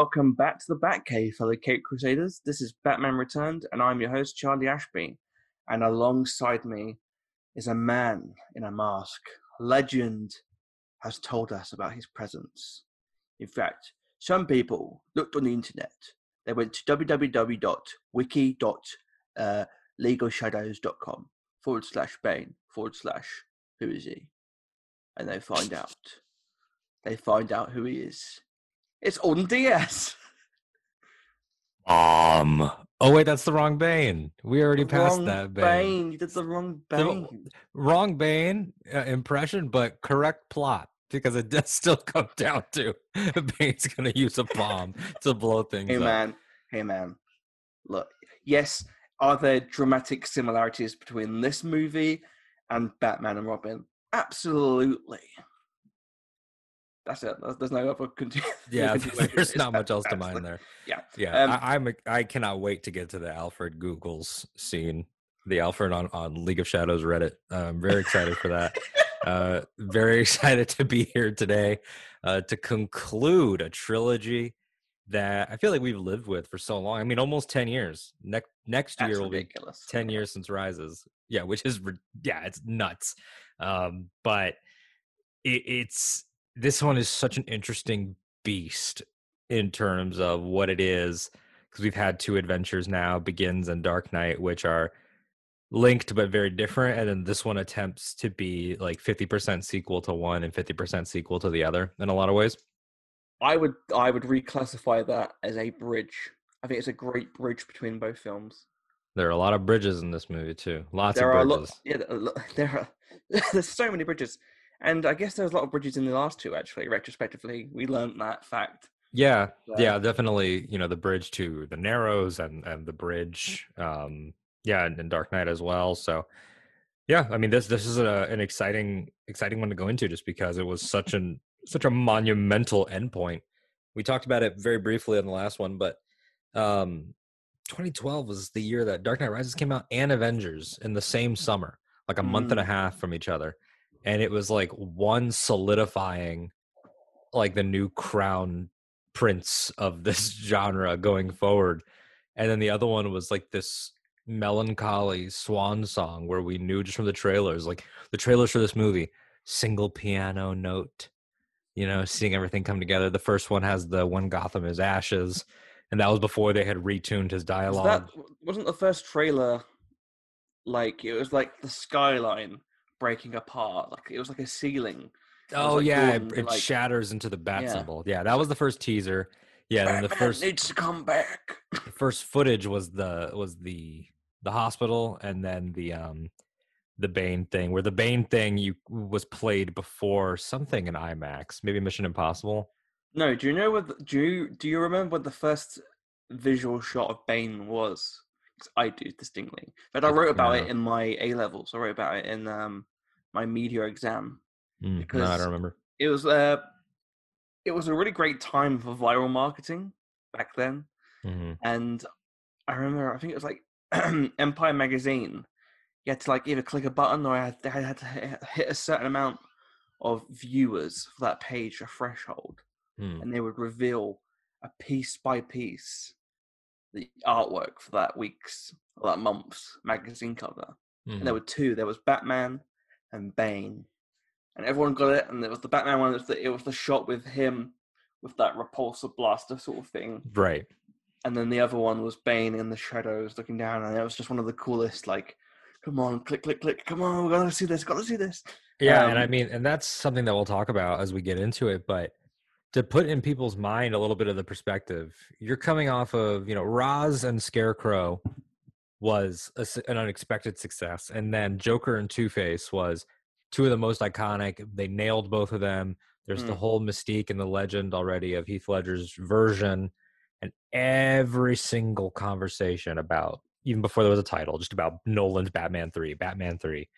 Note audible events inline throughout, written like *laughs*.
Welcome back to the Batcave, fellow Cape Crusaders. This is Batman Returned, and I'm your host, Charlie Ashby. And alongside me is a man in a mask. Legend has told us about his presence. In fact, some people looked on the internet. They went to www.wiki.legalshadows.com uh, forward slash Bane forward slash who is he? And they find out. They find out who he is. It's on DS. Um. Oh wait, that's the wrong Bane. We already passed that Bane. You did the wrong The- Bane. Wrong Bane uh, impression, but correct plot because it does *laughs* still come down to *laughs* Bane's gonna use a bomb to blow things up. Hey up. man, hey man. Look, yes, are there dramatic similarities between this movie and Batman and Robin? Absolutely. That's it. There's- no other continu- *laughs* Yeah, there's *laughs* not much else to mine there. yeah. yeah. Um, I, I'm a- I cannot wait to get to the Alfred Google's scene, the Alfred on on League of Shadows Reddit. I'm very excited for that. uh, very *laughs* excited to be here today uh, to conclude a trilogy that I feel like we've lived with for so long. I mean, almost ten years. Next next That's year will be 10 years since rises yeah which is yeah it's nuts um but it, it's this one is such an interesting beast in terms of what it is because we've had two adventures now begins and dark knight which are linked but very different and then this one attempts to be like 50% sequel to one and 50% sequel to the other in a lot of ways I would I would reclassify that as a bridge. I think it's a great bridge between both films. there are a lot of bridges in this movie too lots there of are bridges lot. Yeah, are lot- *laughs* there are. *laughs* There's so many bridges, and I guess there's a lot of bridges in the last two. Actually, retrospectively, we learned that fact. Yeah, So- yeah, definitely. You know, the bridge to the Narrows and and the bridge, um, yeah, and, and Dark Knight as well. So, yeah, I mean, this this is a, an exciting exciting one to go into just because it was such an such a monumental endpoint. We talked about it very briefly on the last one, but um, 2012 was the year that Dark Knight Rises came out and Avengers in the same summer, like a month and a half from each other, and it was like one solidifying like the new crown prince of *laughs* this genre going forward and then the other one was like this melancholy swan song where we knew just from the trailers like the trailers for this movie single piano note you know seeing everything come together. The first one has the when gotham is ashes and that was before they had retuned his Was dialogue. that wasn't the first trailer like it was like the skyline breaking apart? Like it was like a ceiling. oh like, yeah it, it like- shatters into the bat Yeah. symbol yeah that was the first teaser yeah and then the Batman first needs to come back. *laughs* the first footage was the was the the hospital and then the um the Bane thing where the Bane thing you was played before something in IMAX maybe Mission Impossible No, do you know what? the- Do you do you remember what the first visual shot of Bane was? 'Cause I do distinctly. but I wrote about it in my A levels. I wrote about it in um my media exam. Mm, no, I Because- don't remember It was uh it was a really great time for viral marketing back then. hmm and I remember I think it was like *clears throat* Empire magazine. You had to like either click a button or I had, I had to hit- a certain amount of viewers for that page, a threshold, Hmm. and they would reveal a piece by piece the artwork for that week's or that month's magazine cover. And there Mhm. were two. There was Batman and Bane, and everyone got it. And it was the Batman one. It was the, it was the shot with him with that repulsor blaster sort of thing right and then the other one was Bane in the shadows looking down, and it was just one of the coolest. Like, come on, click, click, click, come on, we gotta see this, gotta see this. yeah and I Um, mean and that's something that we'll talk about as we get into it but to put in people's mind a little bit of the perspective you're coming off of you know Ra's and Scarecrow was a an unexpected success and then Joker and Two Face was two of the most iconic they nailed both of them there's the Mm. whole mystique and the legend already of Heath Ledger's version and every single conversation about even before there was a title just about Nolan's Batman 3 Batman 3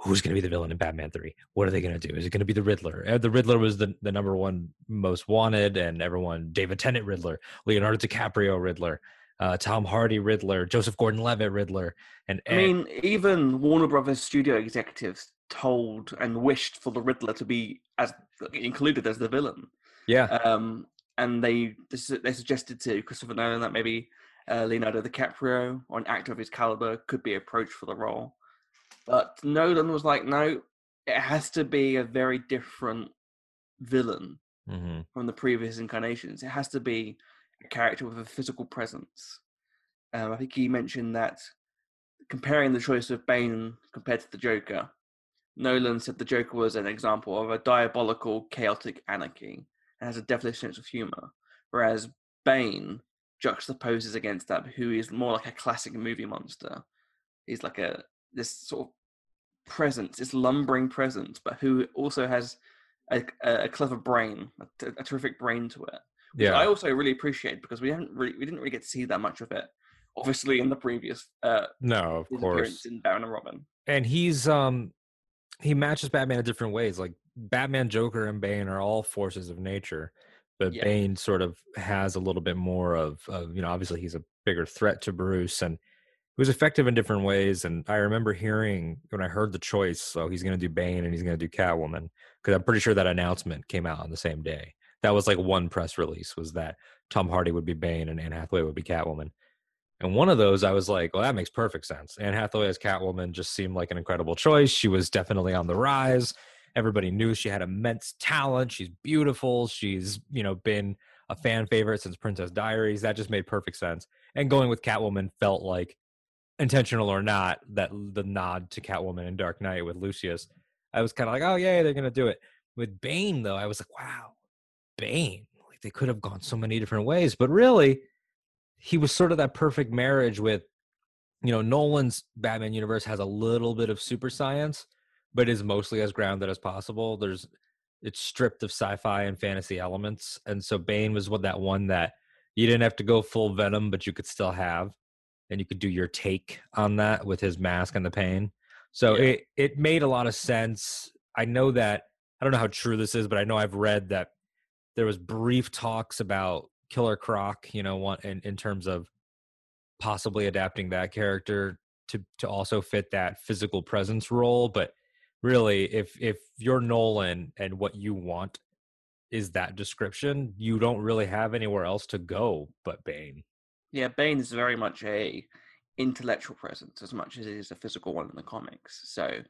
who's going to be the villain in Batman 3? What are they going to do? Is it going to be the Riddler? Uh, The Riddler was the, the number one most wanted, and everyone, David Tennant Riddler, Leonardo DiCaprio Riddler, uh, Tom Hardy Riddler, Joseph Gordon Levitt Riddler. And, I mean, even Warner Brothers studio executives told and wished for the Riddler to be as included as the villain. yeah, Um, and they they suggested to Christopher Nolan that maybe uh, Leonardo DiCaprio or an actor of his caliber could be approached for the role. But Nolan was like, no, it has to be a very different villain hmm from the previous incarnations. It has to be character with a physical presence. Um, I think he mentioned that comparing the choice of Bane compared to the Joker, Nolan said the Joker was an example of a diabolical, chaotic anarchy and has a devilish sense of humor, whereas Bane juxtaposes against that, who is more like a classic movie monster. He's like a this sort of presence, this lumbering presence, but who also has a, a clever brain, a, t- a terrific brain to it. Which Yeah. I also really appreciate because we haven't really we didn't really get to see that much of it. Obviously, in the previous uh, no, of course. in Batman and Robin. and he's um he matches Batman in different ways. Like Batman, Joker, and Bane are all forces of nature, but Yeah. Bane sort of has a little bit more of, of you know obviously he's a bigger threat to Bruce and he was effective in different ways. And I remember hearing when I heard the choice, so he's going to do Bane and he's going to do Catwoman because I'm pretty sure that announcement came out on the same day. That was like one press release was that Tom Hardy would be Bane and Anne Hathaway would be Catwoman. And one of those, I was like, well, that makes perfect sense. Anne Hathaway as Catwoman just seemed like an incredible choice. She was definitely on the rise. Everybody knew she had immense talent. She's beautiful. She's, you know, been a fan favorite since Princess Diaries. That just made perfect sense. And going with Catwoman felt like, intentional or not, that the nod to Catwoman in Dark Knight with Lucius. I was kind of like, oh, yeah, they're going to do it. With Bane, though, I was like, wow, Bane. Like they could have gone so many different ways. But really, he was sort of that perfect marriage with you know nolan's batman universe has a little bit of super science but is mostly as grounded as possible there's it's stripped of sci-fi and fantasy elements and so bane was what that one that you didn't have to go full venom but you could still have and you could do your take on that with his mask and the pain so Yeah. it it made a lot of sense i know that i don't know how true this is but i know i've read that there was brief talks about killer croc you know in, in terms of possibly adapting that character to to also fit that physical presence role but really if if you're nolan and what you want is that description you don't really have anywhere else to go but bane Yeah, Bane is very much a intellectual presence as much as it is a physical one in the comics. So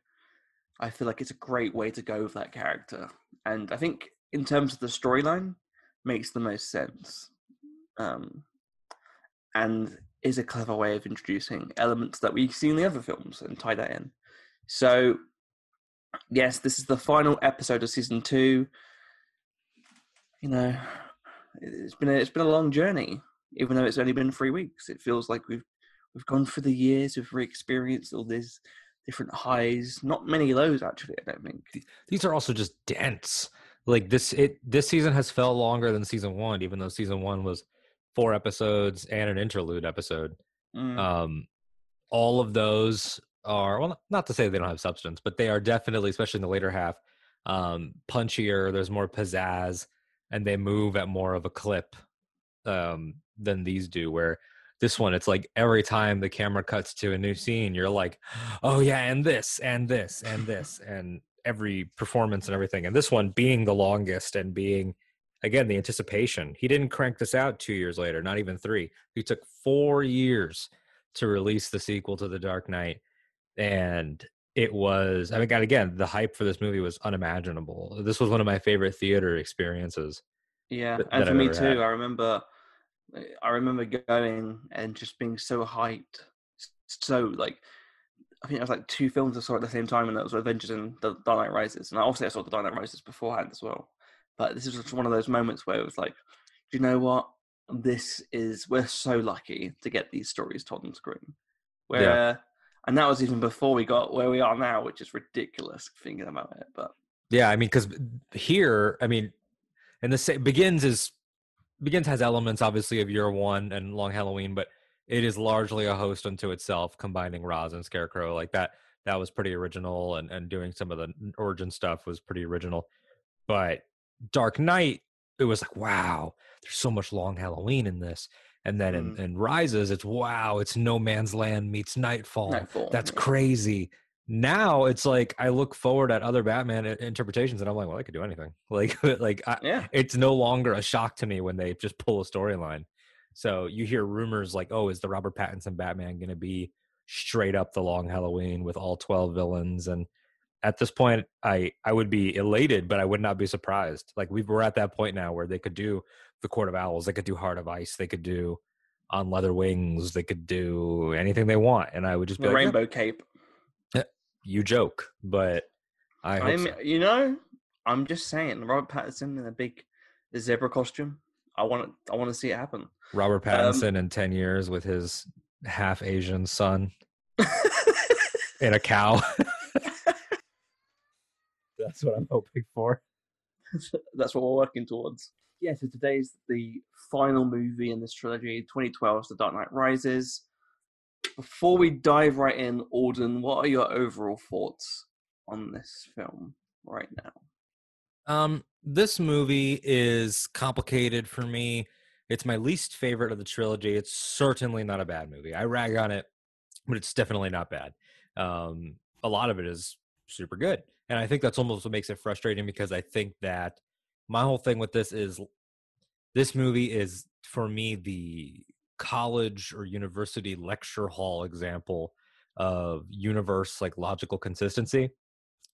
I feel like it's a great way to go with that character. And I think in terms of the storyline, makes the most sense. Um, and is a clever way of introducing elements that we see in the other films and tie that in. So yes, this is the final episode of season two. You know, it's been a, it's been a long journey even though it's only been three weeks. It feels like we've we've gone through the years, we've re-experienced all these different highs. Not many lows, actually. I don't think. these are also just dense like this it this season has felt longer than season one even though season one was four episodes and an interlude episode. Mm, um all of those are well not to say they don't have substance but they are definitely especially in the later half um punchier there's more pizzazz and they move at more of a clip um than these do where this one it's like every time the camera cuts to a new scene you're like oh yeah and this and this and this *laughs* and every performance and everything and this one being the longest and being again the anticipation he didn't crank this out two years later not even three he took four years to release the sequel to the dark knight and it was i mean god again the hype for this movie was unimaginable this was one of my favorite theater experiences yeah, and for I've me too. had. I remember, I remember going and just being so hyped, so like. I think it was like two films I saw at the same time, and that was Avengers and The Dark Knight Rises. And obviously, I saw The Dark Knight Rises beforehand as well. But this is just one of those moments where it was like, do you know what? This is we're so lucky to get these stories told on screen. Where, and that was even before we got where we are now, which is ridiculous thinking about it. But Yeah, I mean, because here, I mean, and the sa- begins is begins has elements obviously of year one and Long Halloween, but it is largely a host unto itself, combining Ra's and Scarecrow like that. That was pretty original, and and doing some of the origin stuff was pretty original. But Dark Knight, it was like, wow, there's so much Long Halloween in this. And then in, Mm. in Rises, it's wow, it's No Man's Land meets Knightfall. Knightfall, That's crazy. now it's like I look forward at other Batman interpretations, and I'm like, well, I could do anything. *laughs* Like, *laughs* like I, yeah, it's no longer a shock to me when they just pull a storyline. So you hear rumors like, oh, is the Robert Pattinson Batman going to be straight up the Long Halloween with all twelve villains? And at this point, I I would be elated, but I would not be surprised. Like we were at that point now where they could do the Court of Owls, they could do Heart of Ice, they could do on leather wings, they could do anything they want, and I would just be the like, rainbow cape. you joke, but I I'm, so. you know, I'm just saying, Robert Pattinson in a big zebra costume. I want I want to see it happen. Robert Um, Pattinson in 10 years with his half Asian son *laughs* and a cow. *laughs* That's what I'm hoping for. That's what we're working towards. Yeah, so today's the final movie in this trilogy, 2012's The Dark Knight Rises. Before we dive right in, Alden, what are your overall thoughts on this film right now? Um, this movie is complicated for me. It's my least favorite of the trilogy. It's certainly not a bad movie. I rag on it, but it's definitely not bad. Um, a lot of it is super good. And I think that's almost what makes it frustrating because I think that my whole thing with this is this movie is for me the college or university lecture hall example of universe like logical consistency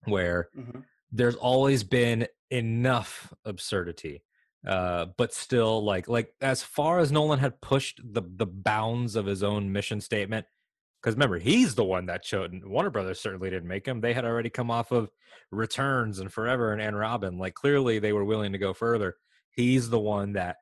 where Mm-hmm. There's always been enough absurdity uh but still like like as far as nolan had pushed the the bounds of his own mission statement because remember he's the one that showed warner brothers certainly didn't make him they had already come off of returns and forever and and robin like clearly they were willing to go further. He's the one that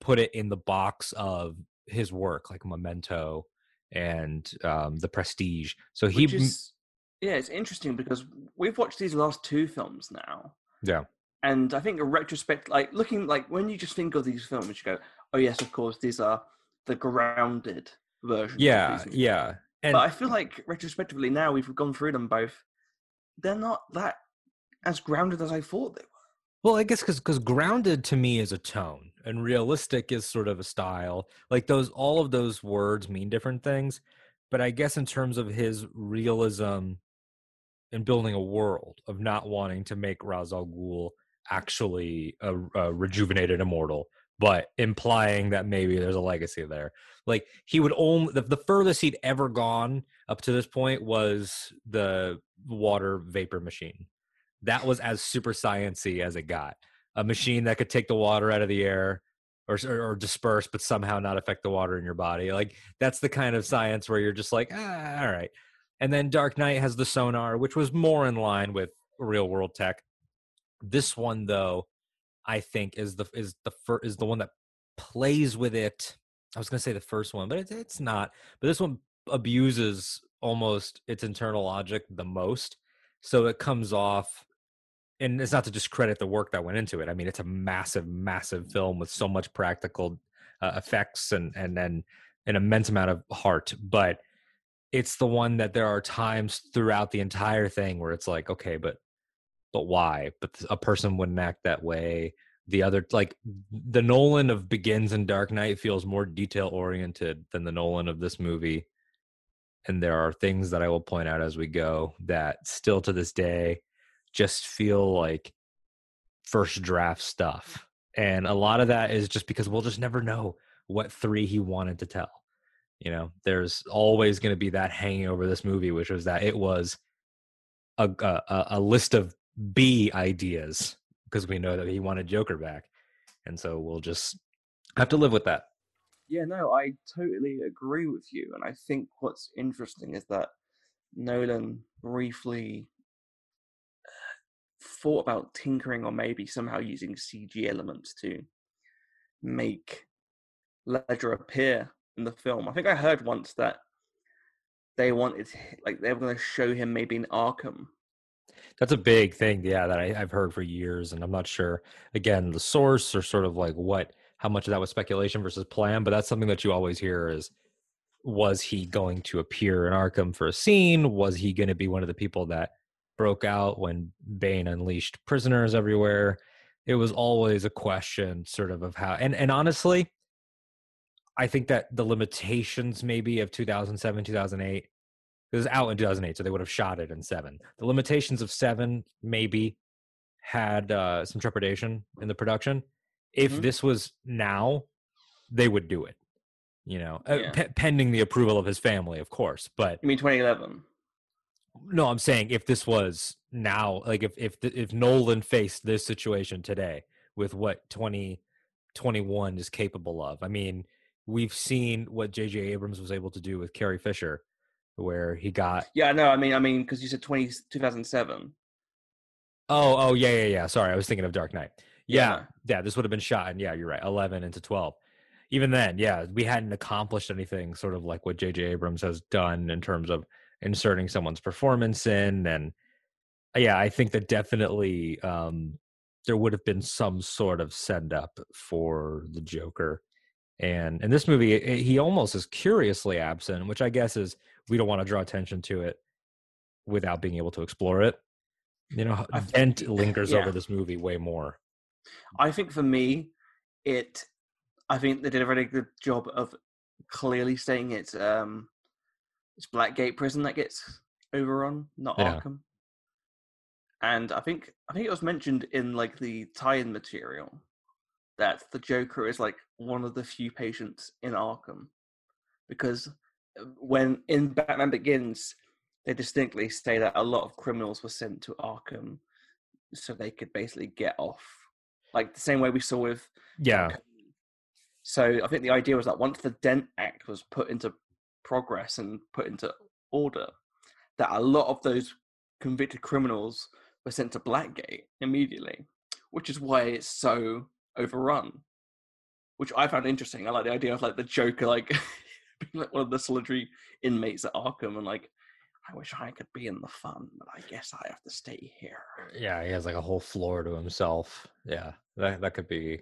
put it in the box of his work like memento and um the prestige. So he is, yeah, it's interesting because we've watched these last two films now. Yeah. And I think a retrospect, like looking, like when you just think of these films, you go, oh, yes, of course, these are the grounded versions. of yeah yeah and but I feel like retrospectively now we've gone through them both. They're not that as grounded as I thought they were. Well, I guess because because grounded to me is a tone, and realistic is sort of a style. Like those, all of those words mean different things. But I guess in terms of his realism in building a world of not wanting to make Ra's al Ghul actually a, a rejuvenated immortal, but implying that maybe there's a legacy there. Like he would only the, the furthest he'd ever gone up to this point was the water vapor machine. That was as super sciency as it got. A machine that could take the water out of the air or, or, or disperse, but somehow not affect the water in your body. Like that's the kind of science where you're just like, ah, all right. And then Dark Knight has the sonar, which was more in line with real world tech. This one, though, I think is the is the fir- is the one that plays with it. I was going to say the first one, but it, it's not. But this one abuses almost its internal logic the most, so it comes off. And it's not to discredit the work that went into it. I mean, it's a massive, massive film with so much practical uh, effects and and then an immense amount of heart. But it's the one that there are times throughout the entire thing where it's like, okay, but but why? But a person wouldn't act that way. The other, like the Nolan of Begins and Dark Knight, feels more detail oriented than the Nolan of this movie. And there are things that I will point out as we go that still to this day just feel like first draft stuff. And a lot of that is just because we'll just never know what three he wanted to tell. You know, there's always going to be that hanging over this movie, which was that it was a a, a list of B ideas because we know that he wanted Joker back, and so we'll just have to live with that. Yeah, no, I totally agree with you. And I think what's interesting is that Nolan briefly thought about tinkering or maybe somehow using CG elements to make Ledger appear in the film. I think I heard once that they wanted, like, they were going to show him maybe in Arkham. That's a big thing, yeah, that I, I've heard for years, and I'm not sure. Again, the source or sort of like what, how much of that was speculation versus plan, but that's something that you always hear is, was he going to appear in Arkham for a scene? Was he going to be one of the people that broke out when Bane unleashed prisoners everywhere? It was always a question, sort of, of how, and and honestly, I think that the limitations maybe of 2007, 2008 It was out in 2008, so they would have shot it in seven. The limitations of seven maybe had uh, some trepidation in the production. If Mhm. this was now, they would do it. You know, uh, Yeah. pe- pending the approval of his family, of course. But You mean 2011? no, I'm saying if this was now, like if if the, if Nolan faced this situation today with what 2021 is capable of, I mean, we've seen what J.J. Abrams was able to do with Carrie Fisher, where he got Yeah, no, I mean, I mean, because you said 20, 2007. oh oh yeah yeah yeah. Sorry, I was thinking of Dark Knight. Yeah, Yeah. yeah, this would have been shot, and yeah, you're right, 11 into 12. Even then, yeah, we hadn't accomplished anything sort of like what J.J. Abrams has done in terms of inserting someone's performance in and yeah i think that definitely um there would have been some sort of send up for the joker and in this movie eh, he almost is curiously absent which i guess is we don't want to draw attention to it without being able to explore it you know dent lingers yeah. over this movie way more I think for me, it. I think they did a really good job of clearly saying it's um, it's Blackgate prison that gets overrun, not Yeah. Arkham. And I think I think it was mentioned in like the tie-in material that the Joker is like one of the few patients in Arkham, because uh, when in Batman Begins, they distinctly say that a lot of criminals were sent to Arkham so they could basically get off, like the same way we saw with yeah. So I think the idea was that once the Dent Act was put into progress and put into order, that a lot of those convicted criminals were sent to Blackgate immediately, which is why it's so overrun. Which I found interesting. I like the idea of like the Joker like *laughs* being like one of the solitary inmates at Arkham and like, I wish I could be in the fun, but I guess I have to stay here. yeah he has like a whole floor to himself yeah that that could be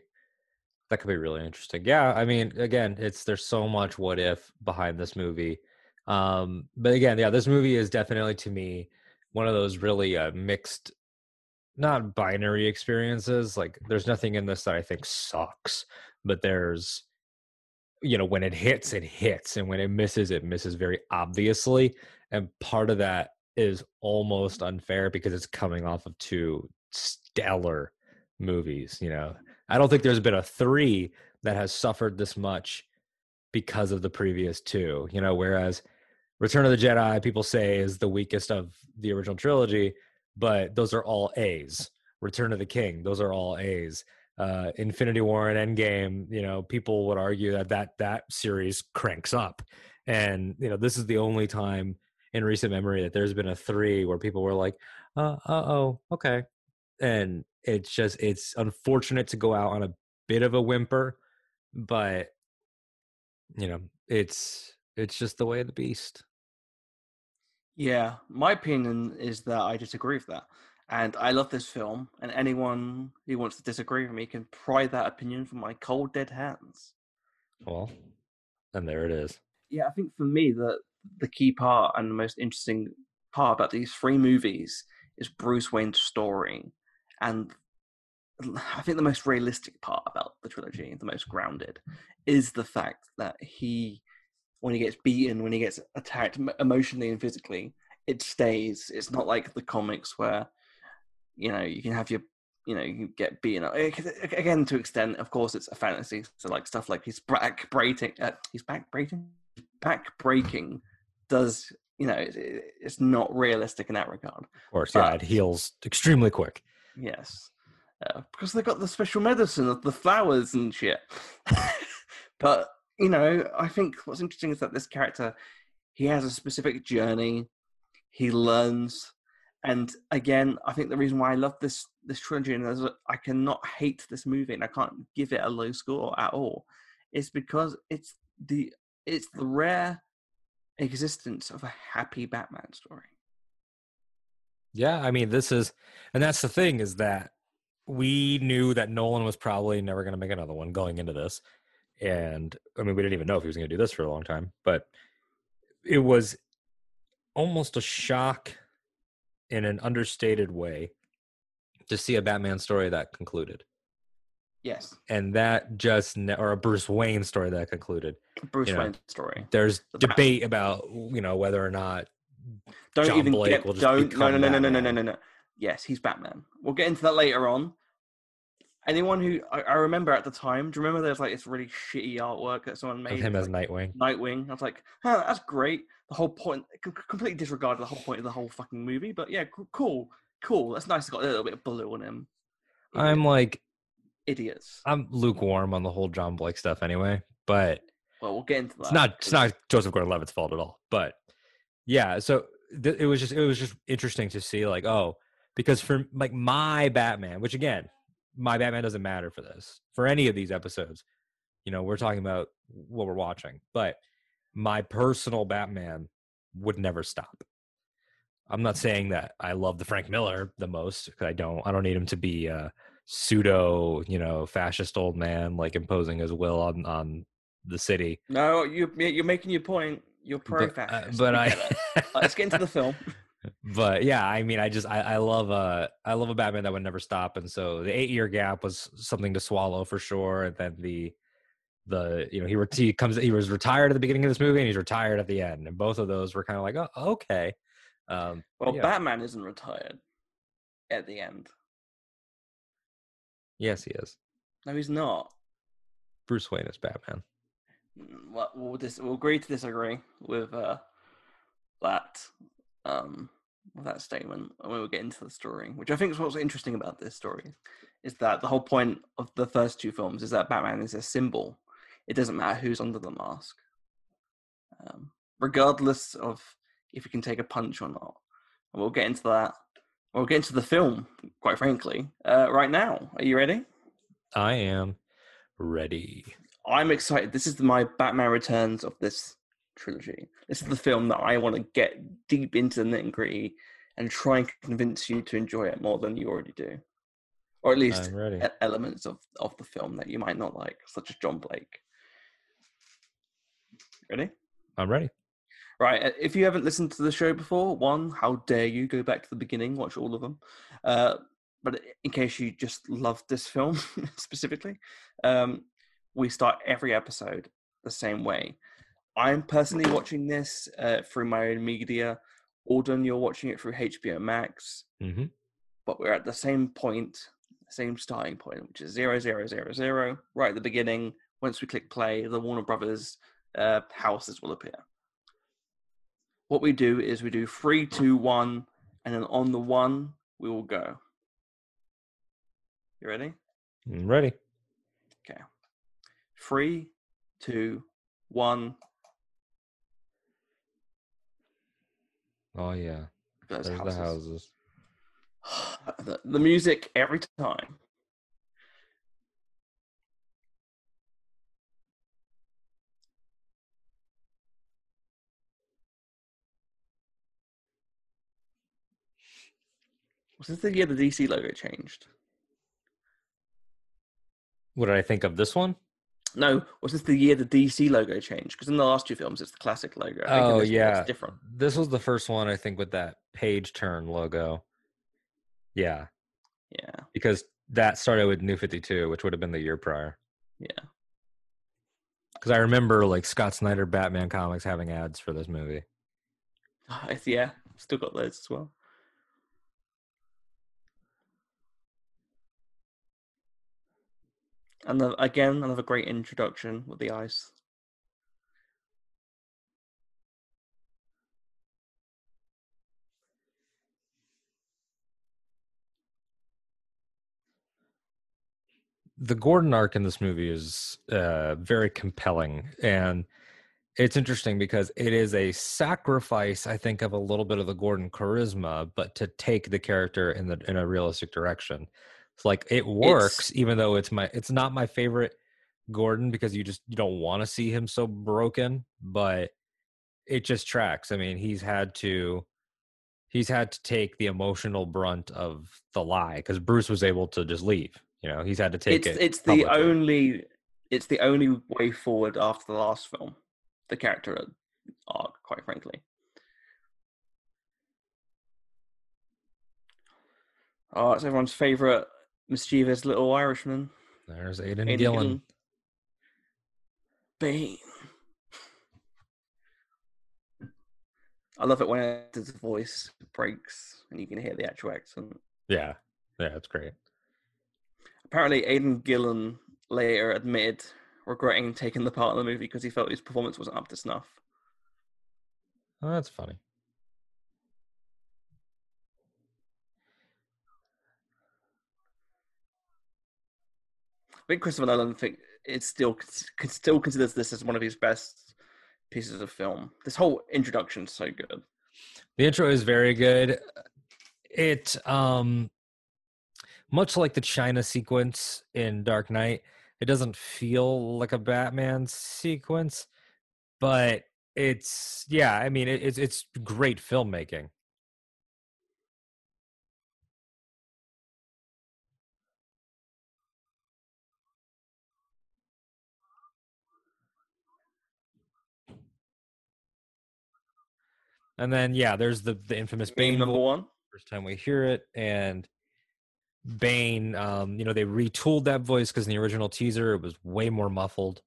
that could be really interesting yeah i mean again it's there's so much what if behind this movie um but again yeah this movie is definitely to me one of those really uh, mixed not binary experiences like there's nothing in this that i think sucks but there's you know when it hits it hits and when it misses it misses very obviously and part of that is almost unfair because it's coming off of two stellar movies you know? I don't think there's been a three that has suffered this much because of the previous two you know? Whereas return of the jedi people say is the weakest of the original trilogy but those are all a's. Return of the king those are all a's. Uh infinity war and endgame you know people would argue that that that series cranks up. And you know this is the only time in recent memory that there's been a three where people were like uh oh okay. And it's just it's unfortunate to go out on a bit of a whimper but you know it's it's just the way of the beast Yeah, my opinion is that I disagree with that. And I love this film, and anyone who wants to disagree with me can pry that opinion from my cold, dead hands. well and there it is Yeah, I think for me, the, the key part and the most interesting part about these three movies is Bruce Wayne's story. And I think the most realistic part about the trilogy, the most grounded, is the fact that he, when he gets beaten, when he gets attacked emotionally and physically, it stays. It's not like the comics where, you know, you can have your, you know, you get beaten up. Again, to extent, of course, it's a fantasy. So like stuff like his back breaking, uh, his back breaking, back breaking, does you know, it, it- it's not realistic in that regard. of course yeah But- it heals extremely quick Yes, uh, because they got the special medicine of the flowers and shit. *laughs* but you know, I think what's interesting is that this character, he has a specific journey. He learns, and again, I think the reason why I love this this trilogy and a- I cannot hate this movie and I can't give it a low score at all, is because it's the it's the rare existence of a happy Batman story. Yeah, I mean, this is, and that's the thing is that we knew that Nolan was probably never going to make another one going into this. And I mean, we didn't even know if he was going to do this for a long time, but it was almost a shock in an understated way to see a Batman story that concluded. Yes, And that just, ne- or a Bruce Wayne story that concluded. Bruce You know, Wayne's story. There's The Bat- debate about, you know, whether or not Don't John even Blake get. will just Don't. No, no, no, no, no, no, no, no, no. Yes, he's Batman. We'll get into that later on. Anyone who I, I remember at the time, do you remember there's like this really shitty artwork that someone made? Of him as like, Nightwing. Nightwing. I was like, huh, that's great. The whole point, completely disregarded the whole point of the whole fucking movie. But yeah, cool, cool. That's nice. It's got a little bit of blue on him. I'm like idiots. I'm lukewarm on the whole John Blake stuff anyway, but Well, we'll get into that. it's not it's not Joseph Gordon-Levitt's fault at all. But yeah, so th- it was just it was just interesting to see like oh because for like my Batman, which again my Batman doesn't matter for this for any of these episodes. You know, we're talking about what we're watching, but my personal Batman would never stop. I'm not saying that I love the Frank Miller the most because I don't. I don't need him to be a pseudo, you know, fascist old man like imposing his will on on the city. No, you you're making your point. You're pro But, uh, fascist. but I, let's get into the film. *laughs* but yeah, I mean, I just I, I love a I love a Batman that would never stop, and so the eight year gap was something to swallow for sure. And then the the you know he re- he comes he was retired at the beginning of this movie and he's retired at the end, and both of those were kind of like oh okay. Um, Well, yeah. Batman isn't retired at the end. yes, he is. No, he's not. Bruce Wayne is Batman. Mm, Well, we'll, dis- we'll agree to disagree with uh, that um, that statement and we will get into the story. Which I think is what's interesting about this story is that the whole point of the first two films is that Batman is a symbol. It doesn't matter who's under the mask, um, regardless of if you can take a punch or not. And we'll get into that. We'll get into the film, quite frankly, uh, right now. Are you ready? I am ready. I'm excited. This is my Batman Returns of this trilogy. This is the film that I want to get deep into the nitty gritty and try and convince you to enjoy it more than you already do, or at least elements of, of the film that you might not like, such as John Blake. Ready? I'm ready. Right. uh, If you haven't listened to the show before, one, how dare you go back to the beginning, watch all of them. Uh, but in case you just love this film *laughs* specifically, um, we start every episode the same way. I'm personally watching this uh, through my own media. Alden, you're watching it through HBO Max, hmm but we're at the same point, same starting point, which is zero zero zero zero. Right at the beginning, once we click play, the Warner Brothers uh, houses will appear what we do is we do three, two, one, and then on the one we will go. You ready? I'm ready. Okay. Three, two, one. Oh yeah, Those there's houses. the houses. *sighs* the, the music every time. Was this the year the DC logo changed? What did I think of this one? No, was this the year the DC logo changed? Because in the last two films, it's the classic logo. I think Oh this yeah, it's different. This was the first one I think with that page turn logo. Yeah, Yeah, because that started with New Fifty Two, which would have been the year prior. yeah. Because I remember like Scott Snyder Batman comics having ads for this movie. *gasps* yeah, still got those as well. And the, again, another great introduction with the ice. the Gordon arc in this movie is uh, very compelling, and it's interesting because it is a sacrifice, I think, of a little bit of the Gordon charisma, but to take the character in the in a realistic direction. It's like it works, even though it's my it's not my favorite Gordon because you just you don't want to see him so broken, but it just tracks. I mean, he's had to he's had to take the emotional brunt of the lie because Bruce was able to just leave. You know, he's had to take It's it. it's the only it's the only way forward after the last film, the character arc. Quite frankly. Oh, it's everyone's favorite mischievous little Irishman. There's Aiden, Aidan Gillen. Gillen. Bane. I love it when his voice breaks and you can hear the actual accent. Yeah, yeah, it's great. Apparently, Aidan Gillen later admitted regretting taking the part in the movie because he felt his performance wasn't up to snuff. Oh, that's funny. I think Christopher Nolan think it still still considers this as one of his best pieces of film. This whole introduction is so good. The intro is very good. It um much like the China sequence in Dark Knight, it doesn't feel like a Batman sequence, but it's yeah, I mean it, it's it's great filmmaking. And then yeah, there's the the infamous Bane number one. First time we hear it, and Bane, um, you know, they retooled that voice because in the original teaser it was way more muffled.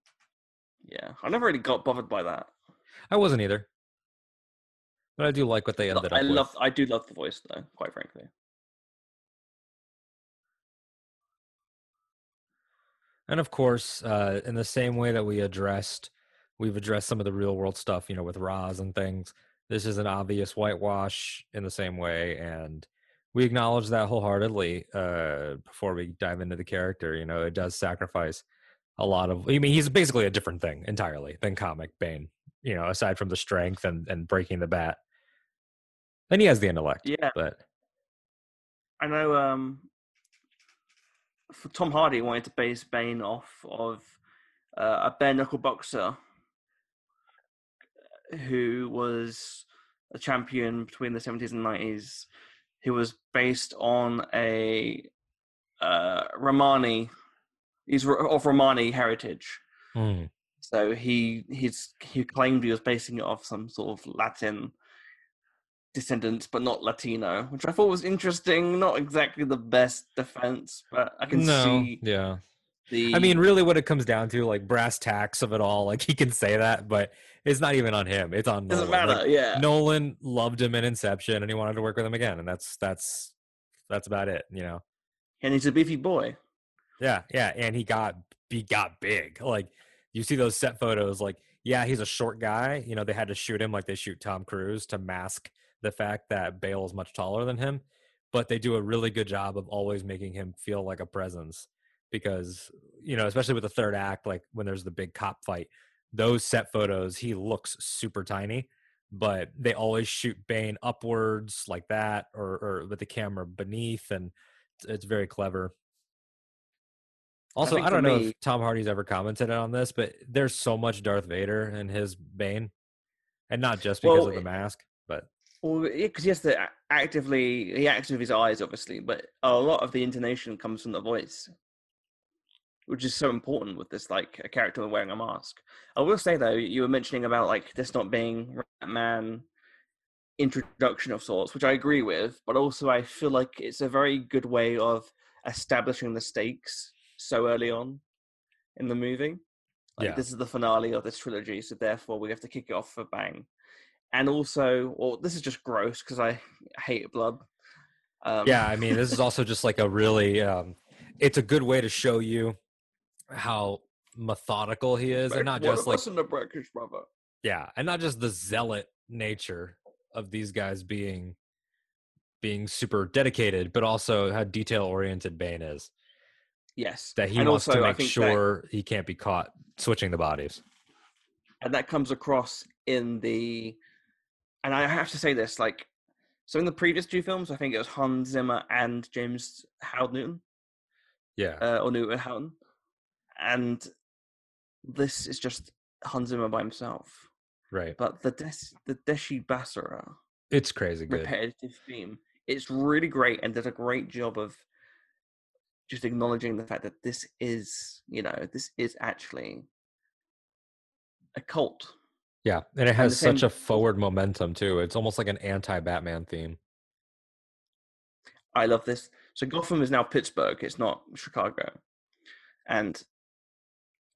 Yeah, I never really got bothered by that. I wasn't either, but I do like what they ended I up love, with. I do love the voice though, quite frankly. And of course, uh, in the same way that we addressed, we've addressed some of the real world stuff, you know, with Ra's and things. This is an obvious whitewash in the same way, and we acknowledge that wholeheartedly uh, before we dive into the character. You know, it does sacrifice a lot of. I mean, he's basically a different thing entirely than comic Bane. You know, aside from the strength and and breaking the bat, and he has the intellect. Yeah. but I know um, for Tom Hardy wanted to base Bane off of uh, a bare knuckle boxer who was a champion between the 70s and 90s who was based on a uh, Romani he's of Romani heritage hmm, so he he's he claimed he was basing it off some sort of Latin descendants, but not Latino, which I thought was interesting. Not exactly the best defense, but I can no, see yeah. The. I mean, really, what it comes down to, like brass tacks of it all, like he can say that, but it's not even on him. It's on doesn't Nolan. matter. Like, yeah, Nolan loved him in Inception, and he wanted to work with him again, and that's that's that's about it. You know. and he's a beefy boy. Yeah, yeah, and he got he got big. Like you see those set photos, like yeah, he's a short guy. You know, they had to shoot him like they shoot Tom Cruise to mask the fact that Bale is much taller than him. But they do a really good job of always making him feel like a presence because you know, especially with the third act, like when there's the big cop fight, those set photos, he looks super tiny. But they always shoot Bane upwards like that, or, or with the camera beneath, and it's- very clever. Also, think I, don't know me- if Tom Hardy's ever commented on this, but there's so much Darth Vader in his Bane, and not just because Well, of the mask, but Well, because he has to actively he acts with his eyes, obviously, but a lot of the intonation comes from the voice, which is so important with this like a character wearing a mask. I will say though, you were mentioning about like this not being Batman introduction of sorts, which I agree with, but also I feel like it's a very good way of establishing the stakes so early on in the movie. Like Yeah. this is the finale of this trilogy, so therefore we have to kick it off for bang. And also, well, this is just gross because I hate blood. Um, yeah, I mean, this is also just like a really, um, it's a good way to show you how methodical he is, and not just like the British brother. yeah, and not just the zealot nature of these guys being being super dedicated, but also how detail oriented Bane is. Yes, That he and wants also to make think that- sure he can't be caught switching the bodies. and that comes across in the and i have to say this like so in the previous two films i think it was hans zimmer and james howard newton Yeah, uh, or newton howard and this is just hans zimmer by himself right. but the Des- the deshi basara It's crazy good. repetitive theme it's really great and does a great job of just acknowledging the fact that this is you know this is actually a cult Yeah, and it has such same- a forward momentum too. It's almost like an anti-Batman theme. I love this. So Gotham is now Pittsburgh. It's not Chicago. And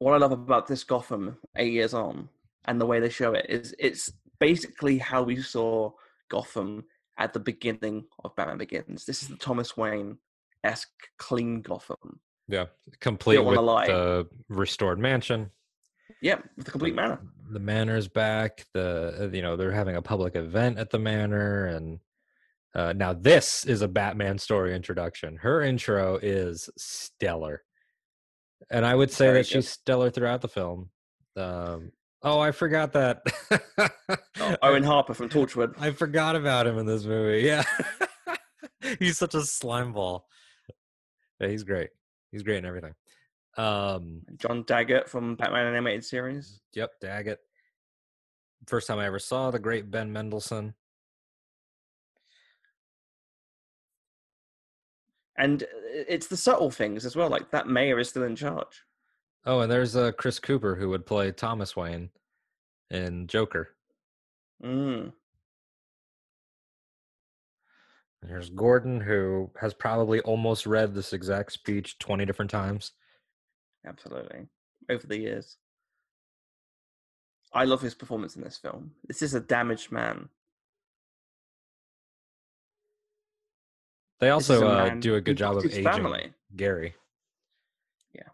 what I love about this Gotham eight years on and the way they show it is it's basically how we saw Gotham at the beginning of Batman Begins. This is the Thomas Wayne esque clean Gotham. Yeah, complete with the restored mansion. Yep, with the complete manor. The manor's back. The uh, you know they're having a public event at the manor, and uh, now this is a Batman story introduction. Her intro is stellar, and I would say Very that she's stellar throughout the film. Um, oh, I forgot that. Oh, *laughs* Owen Harper from Torchwood. I forgot about him in this movie. Yeah, *laughs* he's such a slime ball. Yeah, he's great. He's great in everything. Um, John Daggett from Batman Animated Series. Yep, Daggett. First time I ever saw the great Ben Mendelsohn. And uh, it's the subtle things as well, like that mayor is still in charge. Oh, and there's uh, Chris Cooper who would play Thomas Wayne in Joker. Mm. And here's Gordon who has probably almost read this exact speech 20 different times. Absolutely. Over the years. I love his performance in this film. This is a damaged man. They also a uh, do a good job of aging family. Gary. Yeah,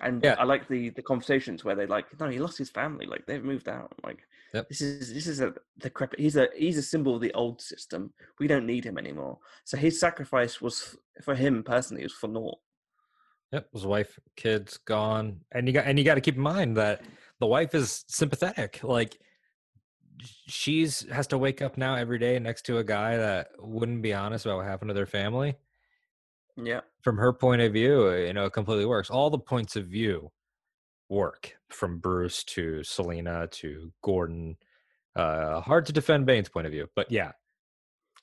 and Yeah. I like the the conversations where they like, no, he lost his family. Like they've moved out. Like Yep. this is this is a decrepit. He's a he's a symbol of the old system. We don't need him anymore. So his sacrifice was for him personally. It was for naught. Yep, his wife, kids gone, and you got and you got to keep in mind that the wife is sympathetic. Like she's has to wake up now every day next to a guy that wouldn't be honest about what happened to their family. Yeah. From her point of view, uh, you know, it completely works. All the points of view work from Bruce to Selina to Gordon. Uh, hard to defend Bane's point of view, but yeah,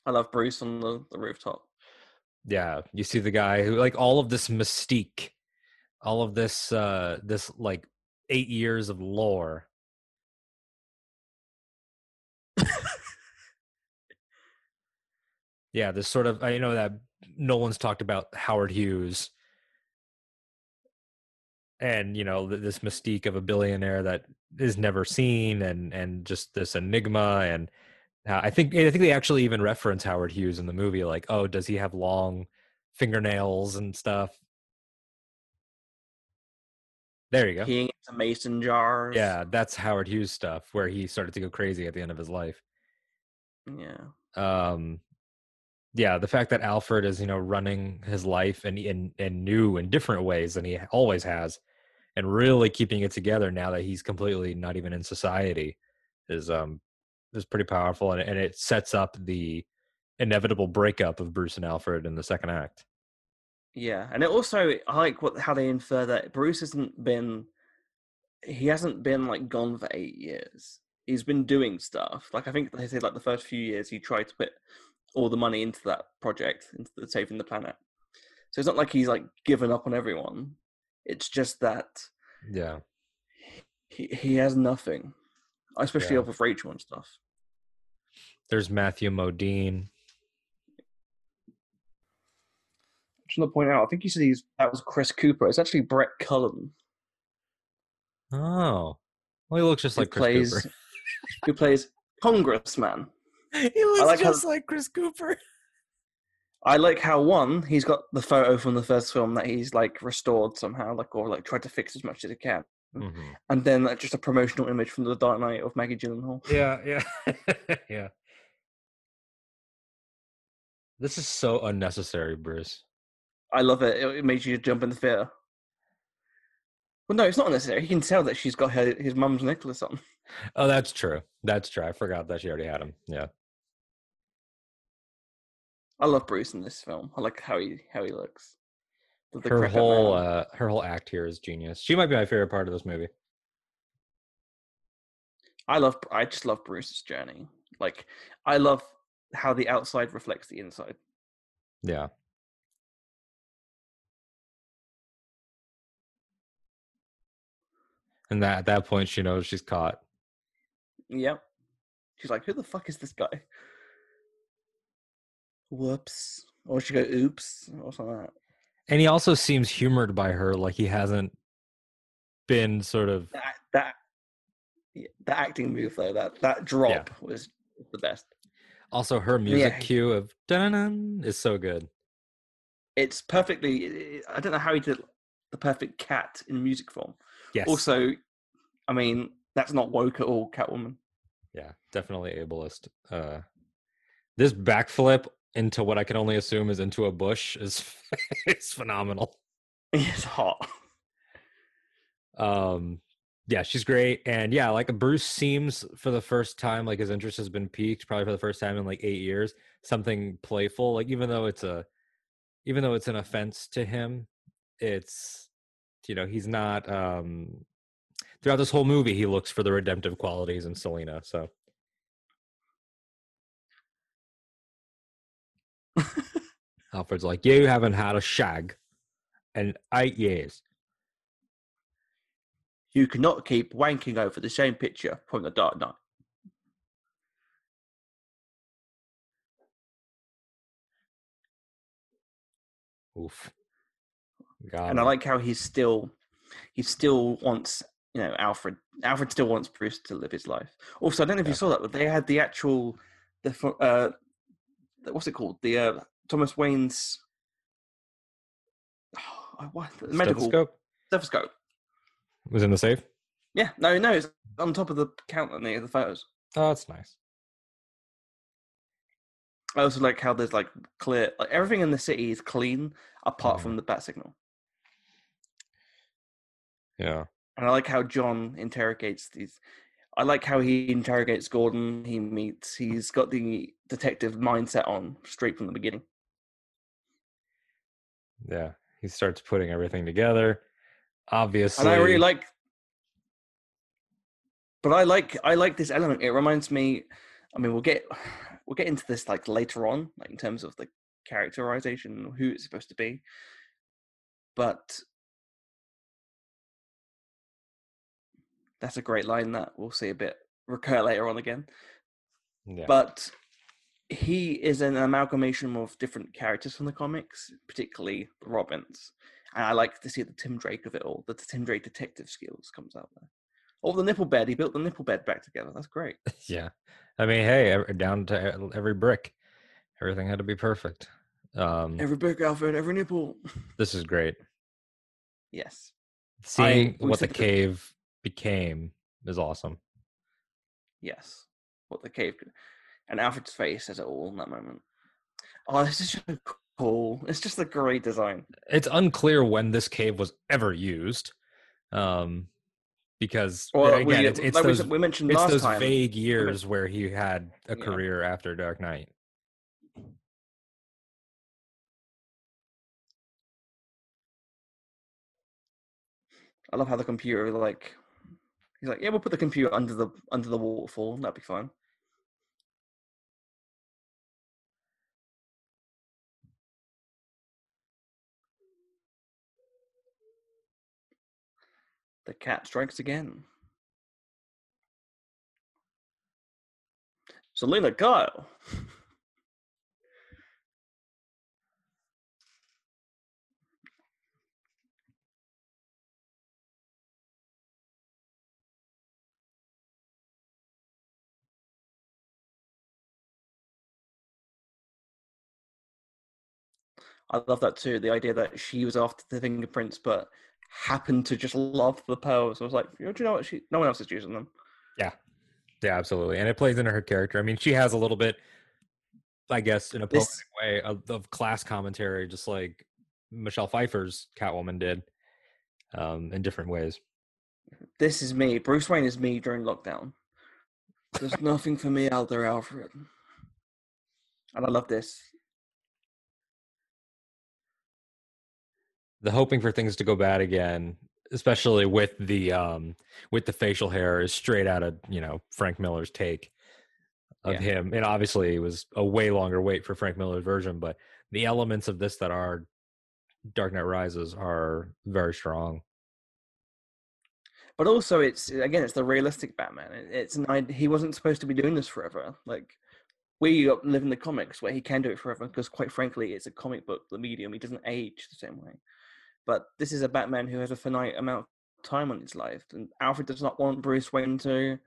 I love Bruce on the, the rooftop. yeah you see the guy who like all of this mystique all of this uh this like eight years of lore yeah this sort of i know that nolan's talked about howard hughes and you know this mystique of a billionaire that is never seen and and just this enigma and uh, i think i think they actually even reference howard hughes in the movie like oh does he have long fingernails and stuff there you go Peeing into mason jars. yeah that's howard hughes stuff where he started to go crazy at the end of his life Yeah. um yeah the fact that alfred is you know running his life and in in new and different ways than he always has and really keeping it together now that he's completely not even in society is um is pretty powerful and, and it sets up the inevitable breakup of bruce and alfred in the second act Yeah, and it also I like what how they infer that Bruce hasn't been he hasn't been like gone for eight years. He's been doing stuff. Like I think they say like the first few years he tried to put all the money into that project, into the saving the planet. So it's not like he's like given up on everyone. It's just that yeah he he has nothing. Especially Yeah. off of Rachel and stuff. there's matthew modine just want to point out, I think you said he's that was Chris Cooper. It's actually Brett Cullen oh well he looks just who like chris plays cooper who plays Congressman. *laughs* he looks like how- just like chris cooper *laughs* I like how one he's got the photo from the first film that he's like restored somehow, like or like tried to fix as much as he can, Mhm. and then like, just a promotional image from the Dark Knight of Maggie Gyllenhaal. Yeah, yeah, *laughs* yeah. This is so unnecessary, Bruce. I love it. It, it makes you jump in the theater. Well, no, it's not necessary. He can tell that she's got her his mum's necklace on. Oh, that's true. That's true. I forgot that she already had him. Yeah. I love Bruce in this film. I like how he how he looks. The Her whole uh her whole act here is genius. She might be my favorite part of this movie. I love. I just love Bruce's journey. Like I love how the outside reflects the inside. Yeah. And that at that point she knows she's caught. Yep. She's like, who the fuck is this guy? Whoops. Or she go, oops, or something like that. And he also seems humored by her like he hasn't been sort of that. That Yeah, the acting move though, that that drop was the best. Also, her music Yeah. cue of dun is so good. It's perfectly. I don't know how he did the perfect cat in music form. Yes. Also, I mean, that's not woke at all, Catwoman. yeah, definitely ableist. Uh, this backflip into what I can only assume is into a bush is *laughs* it's phenomenal. *laughs* It's hot. Um, yeah, she's great, and yeah, like Bruce seems for the first time like his interest has been piqued, probably for the first time in like eight years. Something playful, like even though it's a, even though it's an offense to him, it's, you know, he's not. um Throughout this whole movie, he looks for the redemptive qualities in Selina. So Alfred's like, "You haven't had a shag in eight years." you cannot keep wanking over the same picture from the Dark Knight. Oof. God. and I like how he's still he still wants you know Alfred Alfred still wants Bruce to live his life. Also, I don't know if Yeah. you saw that, but they had the actual the uh what's it called the uh Thomas Wayne's *sighs* oh, what the medical Stethoscope stethoscope. was in the safe. Yeah, no, no, it's on top of the counter near the photos. Oh, that's nice. I also like how there's like clear like everything in the city is clean apart Mhm. from the bat signal. Yeah. And I like how John interrogates these. I like how he interrogates Gordon. He meets. He's got the detective mindset on straight from the beginning. Yeah. He starts putting everything together. Obviously. And I really like. But I like I like this element. It reminds me. I mean, we'll get *sighs* we'll get into this like later on, like in terms of the characterization, who it's supposed to be. But that's a great line that we'll see a bit recur later on again. Yeah. but he is an amalgamation of different characters from the comics, particularly the Robins. And I like to see the Tim Drake of it all. The Tim Drake detective skills comes out there. Or the nipple bed. He built the nipple bed back together. That's great. *laughs* yeah. I mean, hey, down to every brick. Everything had to be perfect. Um, Every brick, Alfred, every nipple. *laughs* this is great. yes. Seeing we what the cave became is awesome. Yes. What the cave could. And Alfred's face says it all in that moment. Oh, this is so cool. It's just a great design. It's unclear when this cave was ever used, um, because Well, again, we, it's, it's like we those we mentioned it's those time. vague years where he had a Yeah. career after Dark Knight. I love how the computer like he's like, yeah, we'll put the computer under the under the waterfall. That'd be fine. The cat strikes again. Selina Kyle. *laughs* I love that too. The idea that she was after the fingerprints, but happened to just love the pearls. I was like, "You know, do you know what? She no one else is using them. Yeah, yeah, absolutely, and it plays into her character. I mean, she has a little bit, I guess, in a poetic This- way of, of class commentary, just like Michelle Pfeiffer's Catwoman did, um, in different ways. This is me. Bruce Wayne is me during lockdown. There's *laughs* nothing for me out there, Alfred. And I love this. The hoping for things to go bad again especially with the um with the facial hair is straight out of you know frank miller's take of Yeah. him and obviously it was a way longer wait for frank miller's version but the elements of this that are dark knight rises are very strong But also, it's again, it's the realistic Batman. It's an he wasn't supposed to be doing this forever. Like we live in the comics where he can do it forever because, quite frankly, it's a comic book, the medium. He doesn't age the same way. But this is a Batman who has a finite amount of time on his life, and Alfred does not want Bruce Wayne to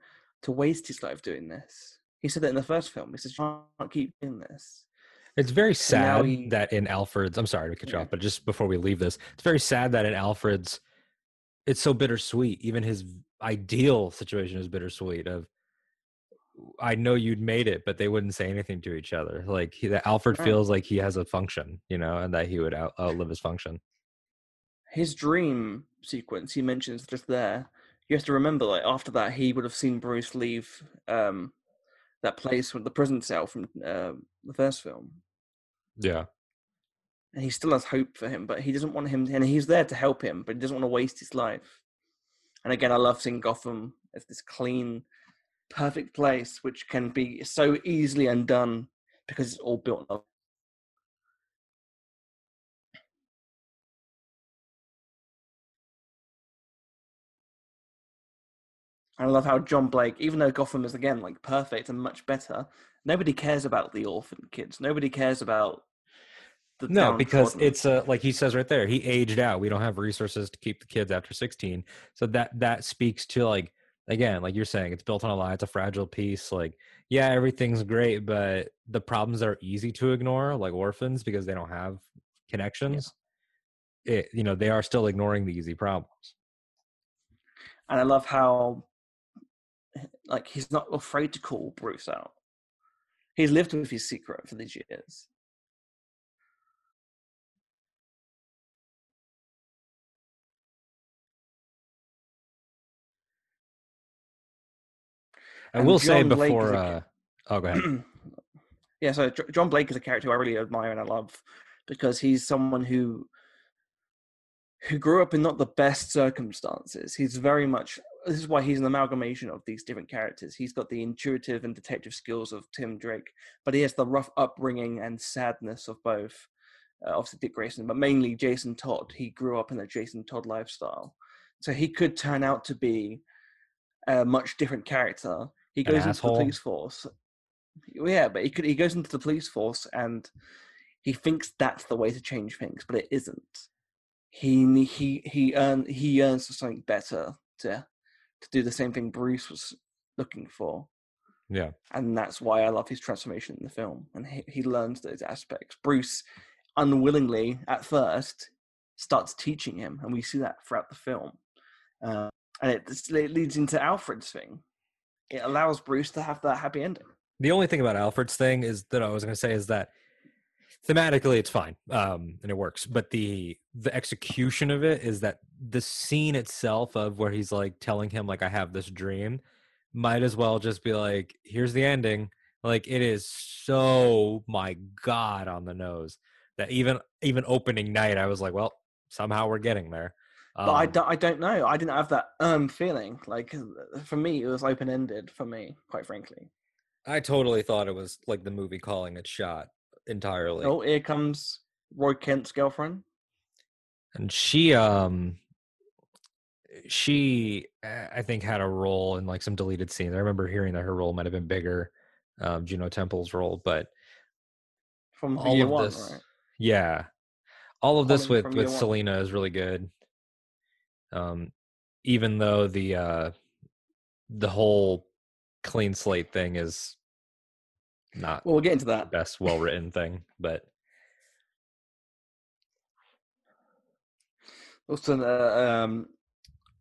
to waste his life doing this. He said that in the first film. He says, "You can't keep doing this." It's very sad he- that in Alfred's. I'm sorry to cut you Yeah. off, but just before we leave this, it's very sad that in Alfred's, it's so bittersweet. Even his ideal situation is bittersweet. Of, I know you'd made it, but they wouldn't say anything to each other. Like he, that Alfred Right. feels like he has a function, you know, and that he would out, outlive his function. His dream sequence he mentions just there you have to remember like after that he would have seen bruce leave um that place with the prison cell from uh, the first film. Yeah, and he still has hope for him but he doesn't want him and he's there to help him but he doesn't want to waste his life. And again i love seeing gotham as this clean perfect place which can be so easily undone because it's all built up I love how John Blake, even though Gotham is again like perfect and much better, nobody cares about the orphan kids. Nobody cares about the no, because it's uh, like he says right there. He aged out. We don't have resources to keep the kids after 16. So that that speaks to like again, like you're saying, it's built on a lie. It's a fragile piece. Like yeah, everything's great, but the problems are easy to ignore, like orphans, because they don't have connections. It you know they are still ignoring the easy problems. and I love how like he's not afraid to call Bruce out. He's lived with his secret for these years. I And will say John before. a- Uh, oh, go ahead. *clears throat* yeah, so John Blake is a character who I really admire and I love because he's someone who who grew up in not the best circumstances. He's very much this is why he's an amalgamation of these different characters. He's got the intuitive and detective skills of Tim Drake, but he has the rough upbringing and sadness of both. Uh, obviously, Dick Grayson, but mainly Jason Todd. He grew up in a Jason Todd lifestyle, so he could turn out to be a much different character. He goes into the police force. Yeah, but he could. He goes into the police force and he thinks that's the way to change things, but it isn't. He he he earn he yearns for something better to to do the same thing Bruce was looking for, Yeah, and that's why I love his transformation in the film. And he he learns those aspects. Bruce, unwillingly at first, starts teaching him, and we see that throughout the film. Uh, and it, it leads into Alfred's thing. It allows Bruce to have that happy ending. the only thing about Alfred's thing is that I was going to say is that thematically it's fine um and it works but the the execution of it is that the scene itself of where he's like telling him like i have this dream might as well just be like here's the ending like it is so my god on the nose that even even opening night i was like well somehow we're getting there But I Um, don't, I don't know. I didn't have that um feeling. Like uh, for me, it was open ended. For me, quite frankly. i totally thought it was like the movie calling it shot entirely oh, here comes Roy Kent's girlfriend. and she um she uh, i think had a role in like some deleted scenes i remember hearing that her role might have been bigger um juno temple's role but from all of one, this right? yeah all of this with with year one. selina is really good um even though the uh the whole clean slate thing is not Well, we'll get into that. best well written thing but Also, uh, um,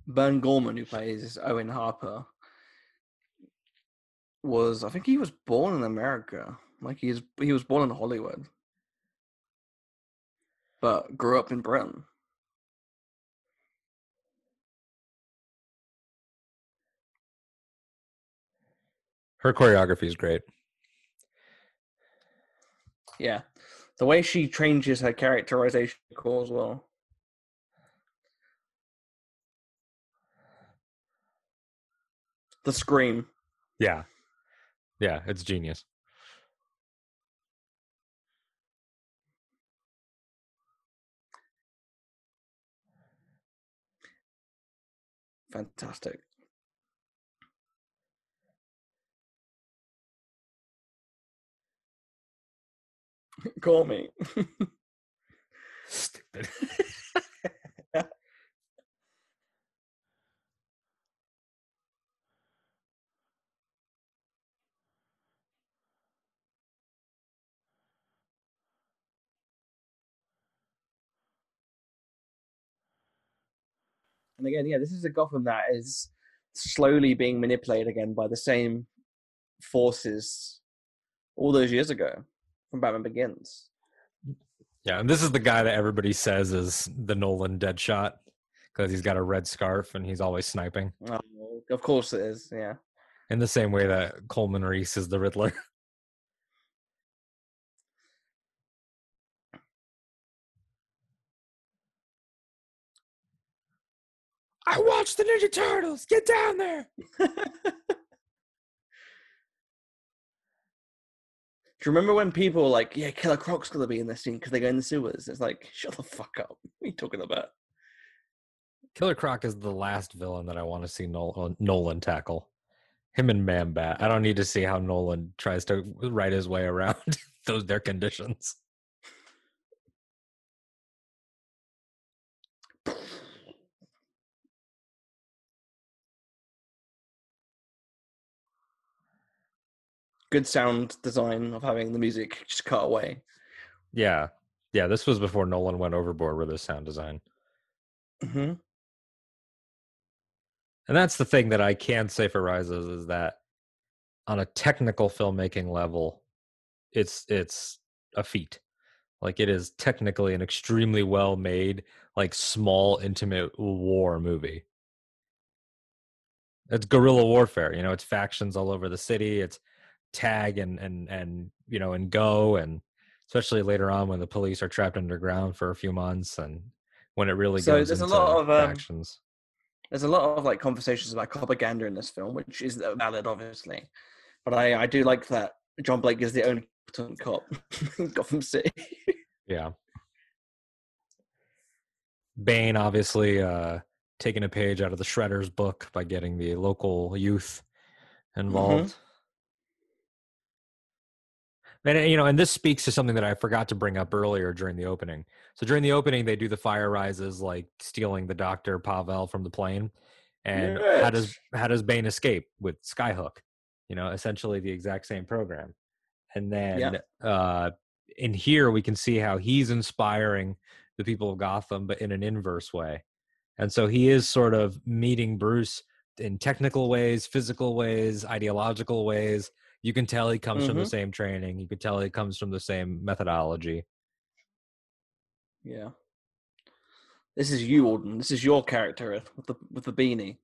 Burn Gorman, who plays Owen Harper, was I think he was born in America. Like he's he was born in Hollywood, but grew up in Britain. her choreography is great Yeah, the way she changes her characterization cool as well. The scream. yeah yeah it's genius Fantastic. *laughs* Call me. Stupid. *laughs* And again, yeah, this is a Gotham that is slowly being manipulated again by the same forces all those years ago from Batman Begins. Yeah, and this is the guy that everybody says is the Nolan Deadshot because he's got a red scarf and he's always sniping. Oh, of course it is. Yeah. In the same way that Coleman Reese is the Riddler. *laughs* I watched the Ninja Turtles. Get down there. *laughs* you remember when people were like, "Yeah, Killer Croc's gonna be in this scene because they go in the sewers"? It's like, shut the fuck up. What are you talking about? Killer Croc is the last villain that I want to see Nolan, uh, Nolan tackle. Him and Man Bat. I don't need to see how Nolan tries to write his way around *laughs* those their conditions. Good sound design of having the music just cut away. Yeah, yeah. This was before Nolan went overboard with his sound design. hmm And that's the thing that I can say for Rises is that on a technical filmmaking level, it's it's a feat. Like it is technically an extremely well made, like small, intimate war movie. It's guerrilla warfare, you know, it's factions all over the city, it's tag and and and you know, and go and especially later on when the police are trapped underground for a few months and when it really So goes there's a lot of, um, factions. There's a lot of like conversations about propaganda in this film, which is valid, obviously. But I, I do like that John Blake is the only cop *laughs* in Gotham City. Yeah. Bane obviously uh taking a page out of the Shredder's book by getting the local youth involved. And uh, you know, and this speaks to something that I forgot to bring up earlier during the opening. So during the opening, they do the fire rises, like stealing the Doctor Pavel from the plane. And how does how does Bane escape with Skyhook? You know, essentially the exact same program. And then uh in here we can see how he's inspiring the people of Gotham, but in an inverse way. And so he is sort of meeting Bruce in technical ways, physical ways, ideological ways. You can tell he comes from the Mhm. same training. You can tell he comes from the same methodology. Yeah. This is you, Alden. This is your character with the with the beanie.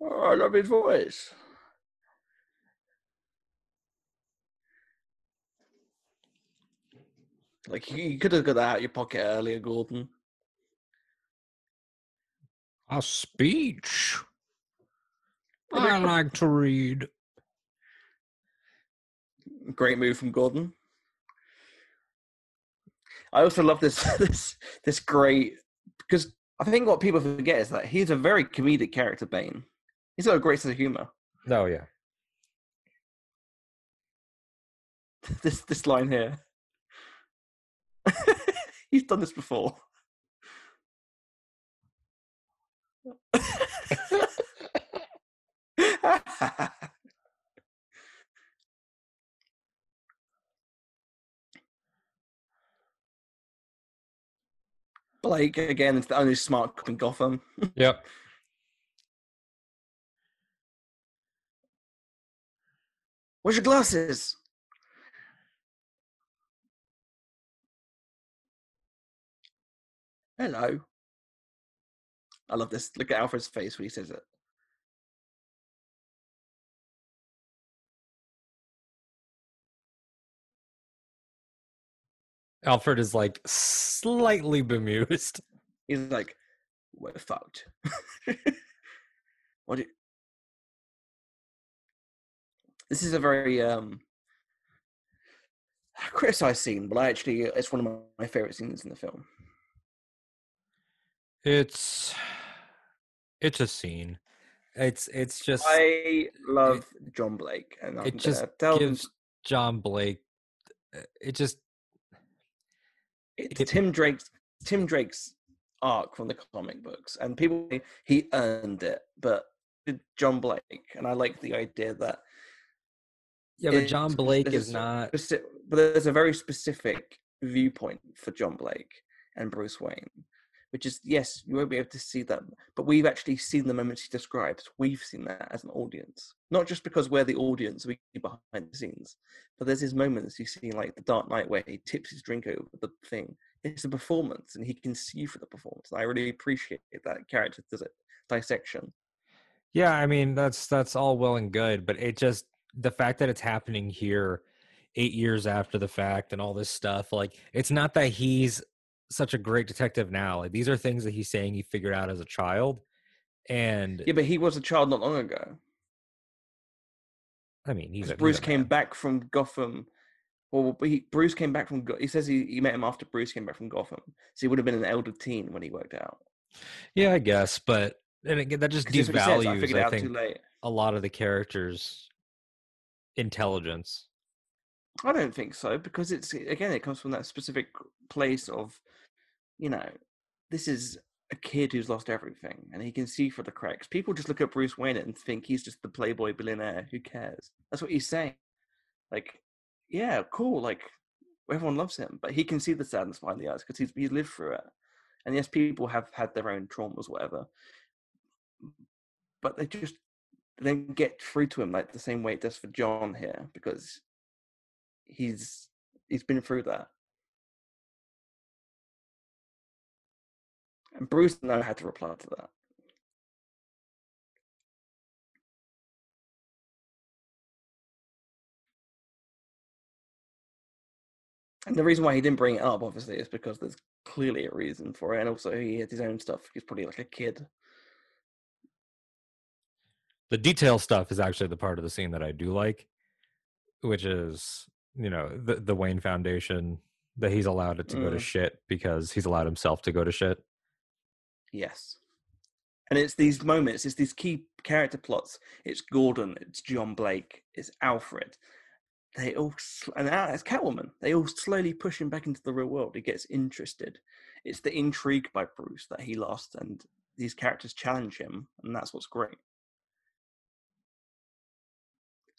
Oh, I love his voice. Like you, could have got that out of your pocket earlier, Gordon. A speech. I I like to read. Great move from Gordon. I also love this *laughs* this this great because I think what people forget is that he's a very comedic character, Bane. He's got a great sense of humor. Oh yeah. *laughs* This this line here. He's done this before. Blake again is the only smart cop in Gotham. Yep. Where's your glasses? Hello. I love this. Look at Alfred's face when he says it. Alfred is like slightly bemused. *laughs* He's like, "We're fucked." *laughs* what? Do you... This is a very um criticized scene, but I actually it's one of my, my favorite scenes in the film. It's it's a scene. It's it's just I love John Blake, and I'm it just gonna tell them gives John Blake uh, it just it's it- Tim Drake's Tim Drake's arc from the comic books, and people he earned it, but John Blake, and I like the idea that Yeah, but John Blake is not. but there's a very specific viewpoint for John Blake and Bruce Wayne, which is yes, you won't be able to see them, but we've actually seen the moments he describes. We've seen that as an audience, not just because we're the audience, we behind the scenes, but there's his moments you see, like the Dark Knight, where he tips his drink over the thing. It's a performance, and he can see through the performance. I really appreciate that character does it dissection. Yeah, I mean that's that's all well and good, but it just the fact that it's happening here eight years after the fact and all this stuff, like it's not that he's such a great detective now. Like these are things that he's saying he figured out as a child. And Yeah, but he was a child not long ago. I mean, he's a, Bruce he's came man. back from Gotham. Well, he, Bruce came back from. He says he, he met him after Bruce came back from Gotham, so he would have been an elder teen when he worked out. Yeah, I guess, but and again, that just he says, I devalues, figured I think, a lot of the characters' intelligence. I don't think so because it's again it comes from that specific place of, you know, this is a kid who's lost everything and he can see for the cracks. People just look at Bruce Wayne and think he's just the playboy billionaire. Who cares? That's what he's saying. Like, yeah, cool. Like everyone loves him, but he can see the sadness behind the eyes because he's he's lived through it. And yes, people have had their own traumas, whatever, but they just they don't get through to him like the same way it does for John here because he's he's been through that. And Bruce know how to reply to that. And the reason why he didn't bring it up, obviously, is because there's clearly a reason for it, and also he had his own stuff. He's probably like a kid. The detail stuff is actually the part of the scene that I do like, which is you know the the Wayne Foundation that he's allowed it to go to Mm. shit because he's allowed himself to go to shit. Yes. And it's these moments, it's these key character plots. It's Gordon, it's John Blake, it's Alfred. They all, and it's Catwoman. They all slowly push him back into the real world. He gets interested. It's the intrigue by Bruce that he lost, and these characters challenge him, and that's what's great.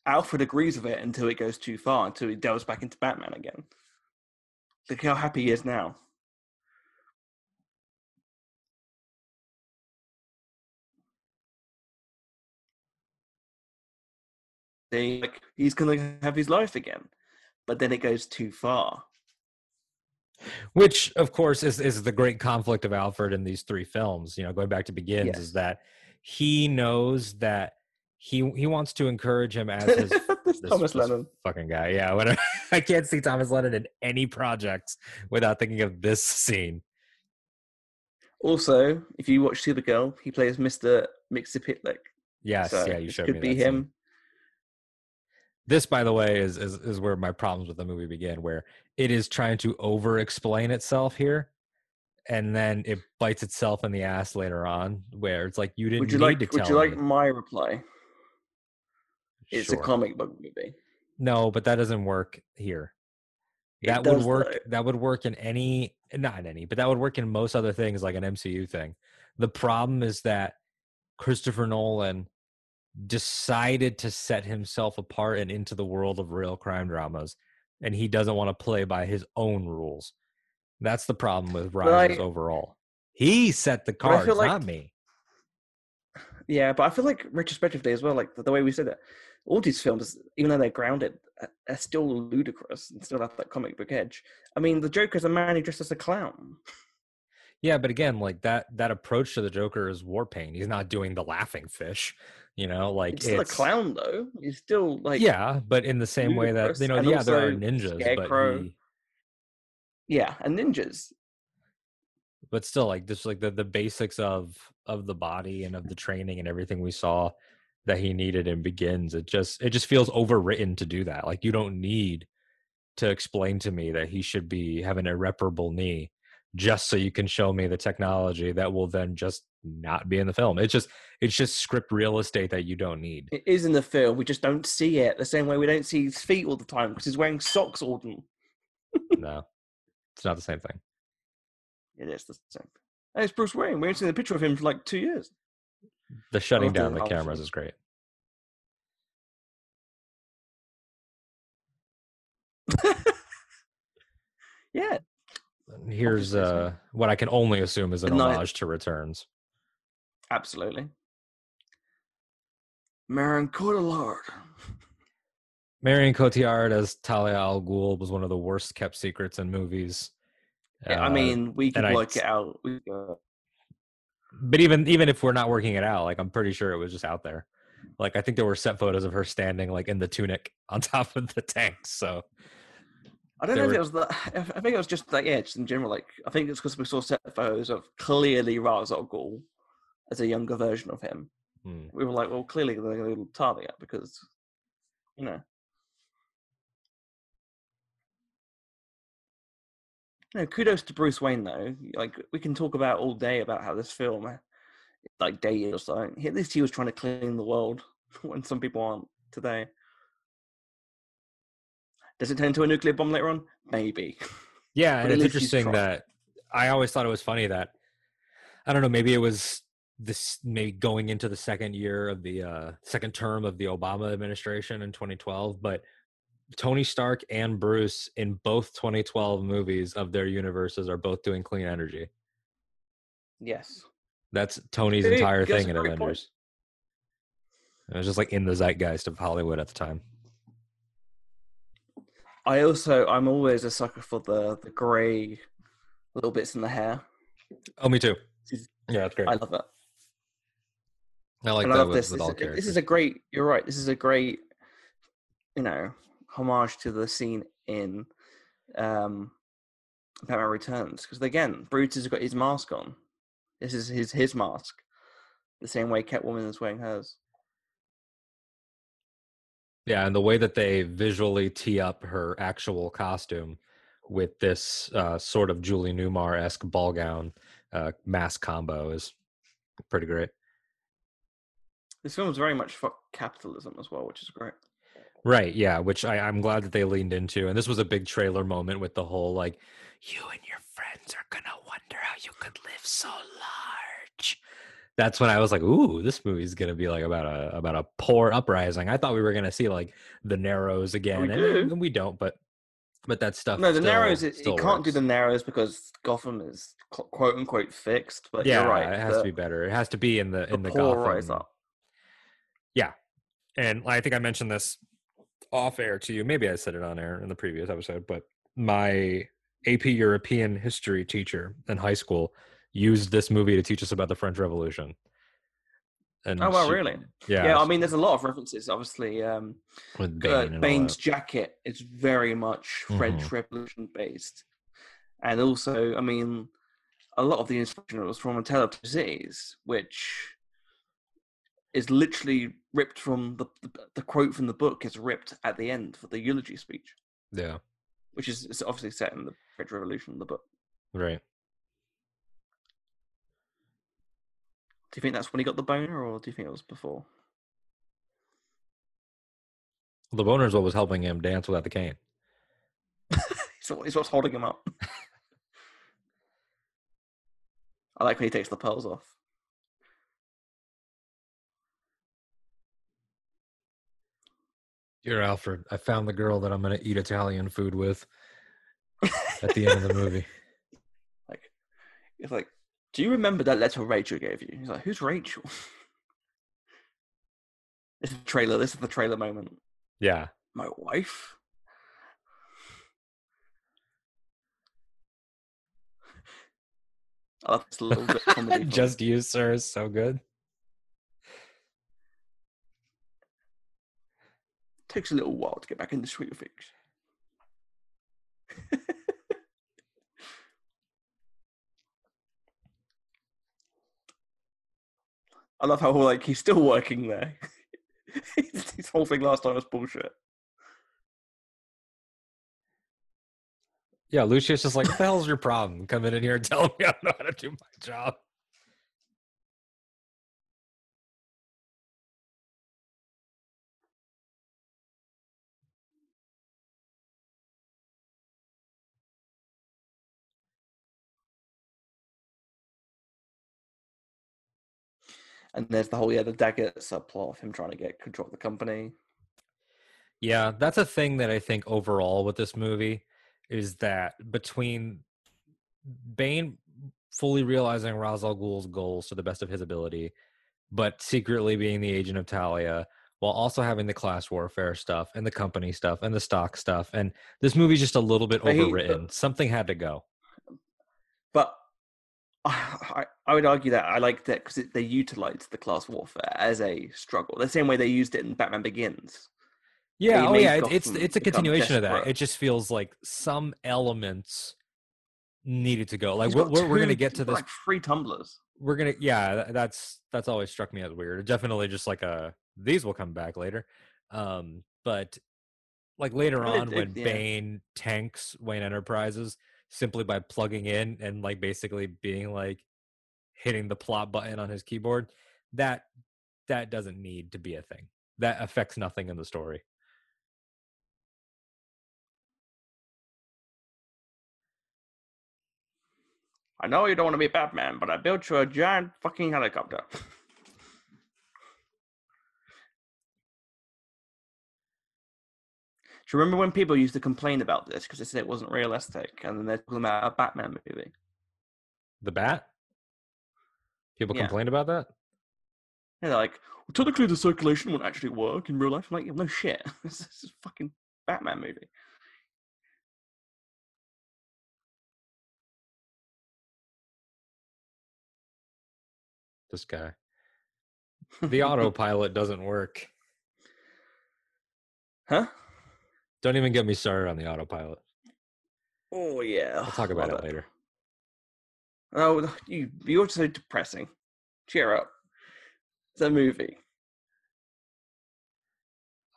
Alfred agrees with it until it goes too far, until he delves back into Batman again. Look how happy he is now. They like he's gonna have his life again, but then it goes too far. which of course is is the great conflict of alfred in these three films you know going back to begins Yes. is that he knows that he he wants to encourage him as his *laughs* This Thomas this Lennon. fucking guy yeah when *laughs* I, can't see thomas lennon in any projects without thinking of this scene Also, if you watch Supergirl, he plays Mr. Mxyzptlk. yes so yeah you showed could me be that scene. This by the way is, is is where my problems with the movie begin where it is trying to over explain itself here and then it bites itself in the ass later on where it's like you didn't Would you need like? to tell Would you like me. my reply? It's a comic book movie. no but that doesn't work here It that would work though. that would work in any not in any but that would work in most other things like an mcu thing the problem is that christopher nolan decided to set himself apart and into the world of real crime dramas and he doesn't want to play by his own rules. That's the problem with rises overall. He set the cards like- not me. Yeah, but I feel like retrospectively as well, like the, the way we said it, all these films, even though they're grounded, are, are still ludicrous and still have that comic book edge. I mean, the Joker's a man who dressed as a clown. yeah but again like that that approach to the joker is war paint. He's not doing the laughing fish you know like He's still a clown, though. He's still like yeah, but in the same way that you know, yeah, there are ninjas, Scarecrow. but he, yeah, and ninjas. but still, like just like the the basics of of the body and of the training and everything we saw that he needed and begins. It just it just feels overwritten to do that. Like you don't need to explain to me that he should be have an irreparable knee just so you can show me the technology that will then just not be in the film. It's just it's just script real estate that you don't need. It is in the film. We just don't see it the same way we don't see his feet all the time because he's wearing socks all the No, it's not the same thing. It is the same. Hey, it's Bruce Wayne. We haven't seen a picture of him for like two years. The shutting down the cameras is great. *laughs* yeah, Here's uh, what I can only assume is an night. homage to Returns. absolutely. Marion Cotillard. Marion Cotillard as Talia al Ghul was one of the worst kept secrets in movies. Yeah, I Uh, mean, we could and I it out. We, uh, but even even if we're not working it out, like I'm pretty sure it was just out there. Like I think there were set photos of her standing like in the tunic *laughs* on top of the tanks. So I don't know if it was that. *sighs* I think it was just like yeah, just in general. Like I think it's because we saw set photos of clearly Ra's al Ghul as a younger version of him. hmm. We were like, well, clearly they're going to Talia because you know. No, kudos to Bruce Wayne though. Like we can talk about all day about how this film, like dated or something. At least he was trying to clean the world *laughs* when some people aren't today. Does it turn into a nuclear bomb later on? Maybe. *laughs* Yeah, and it's interesting that I always thought it was funny that I don't know, maybe it was this maybe going into the second year of the uh second term of the Obama administration in 2012, but Tony Stark and Bruce in both 2012 movies of their universes are both doing clean energy. Yes. That's Tony's entire thing in great point. Avengers. It was just like in the zeitgeist of Hollywood at the time. I also I'm always a sucker for the the grey little bits in the hair. Oh, me too. Yeah, that's great. I love it. I like and that I love with, this. with This, is- this is a great. You're right. This is a great, you know, homage to the scene in um, Batman Returns because again, Brutus has got his mask on. This is his his mask, the same way Catwoman is wearing hers. Yeah, and the way that they visually tee up her actual costume with this uh, sort of Julie Newmar esque ball gown uh, mask combo is pretty great. This film is very much for capitalism as well, which is great. Right, yeah, which I, I'm glad that they leaned into. And this was a big trailer moment with the whole like, you and your friends are gonna wonder how you could live so large. That's when I was like, ooh, this movie's gonna be like about a about a poor uprising. I thought we were gonna see like the Narrows oh, again, and, and we don't, but but that stuff. No, the still- narrows. Uh, it, still you can't do the narrows because Gotham is quote unquote fixed. But yeah, you're right. it has the, to be better. It has to be in the the in the poor rise Gotham. up. and I think I mentioned this off air to you. Maybe I said it on air in the previous episode, but my AP European history teacher in high school used this movie to teach us about the French Revolution. And Oh well, she- really? Yeah, Yeah, I mean, there's a lot of references. Obviously, um, with Bane uh, Bane's jacket is very much French Mhm. Revolution based, and also, I mean, a lot of the inspiration was from A Tale of Cities, which is literally ripped from the, the the quote from the book is ripped at the end for the eulogy speech, Yeah, which is it's obviously set in the French Revolution, the book. right. Do you think that's when he got the boner, or do you think it was before? The boner's what was helping him dance without the cane. *laughs* It's what's holding him up. I like when he takes the pearls off. Dear Alfred, I found the girl that I'm going to eat Italian food with at the end of the movie. *laughs* Like, it's like, do you remember that letter Rachel gave you? He's like, who's Rachel? *laughs* this is the trailer. This is the trailer moment. Yeah, My wife. *laughs* I love this little bit of comedy. *laughs* just you, sir, is so good. takes a little while to get back in the swing of things. I love how like he's still working there. *laughs* His whole thing last time was bullshit. Yeah, Lucius is like, what the hell's your problem? Coming in here and telling me I don't know how to do my job. And there's the whole yeah the Daggett subplot of him trying to get control of the company. Yeah, that's a thing that I think overall with this movie, is that between Bane fully realizing Ra's al Ghul's goals to the best of his ability, but secretly being the agent of Talia, while also having the class warfare stuff and the company stuff and the stock stuff, and this movie's just a little bit But he- overwritten. Something had to go. But I, I would argue that I like that because they utilized the class warfare as a struggle, the same way they used it in Batman Begins. Yeah, oh yeah, it- it's it's a continuation of that. It just feels like some elements needed to go. Like we're got we're, gonna get to this. like three tumblers. We're gonna yeah. That's that's always struck me as weird. Definitely just like a these will come back later. Um, but like later it- on it- when yeah. Bane tanks Wayne Enterprises simply by plugging in and like basically being like hitting the plot button on his keyboard, that that doesn't need to be a thing. That affects nothing in the story. I know you don't want to be Batman, but I built you a giant fucking helicopter. *laughs* Do you remember when people used to complain about this because they said it wasn't realistic, and then they're talking about a Batman movie? The bat? People Yeah. complain about that? Yeah, they're like, well, technically the circulation won't actually work in real life. I'm like, no shit. *laughs* this is a fucking Batman movie. This guy. *laughs* The autopilot doesn't work. Huh? Don't even get me started on the autopilot. Oh yeah. I'll talk *sighs* about love it later. Oh, you you're so depressing. Cheer up. It's a movie.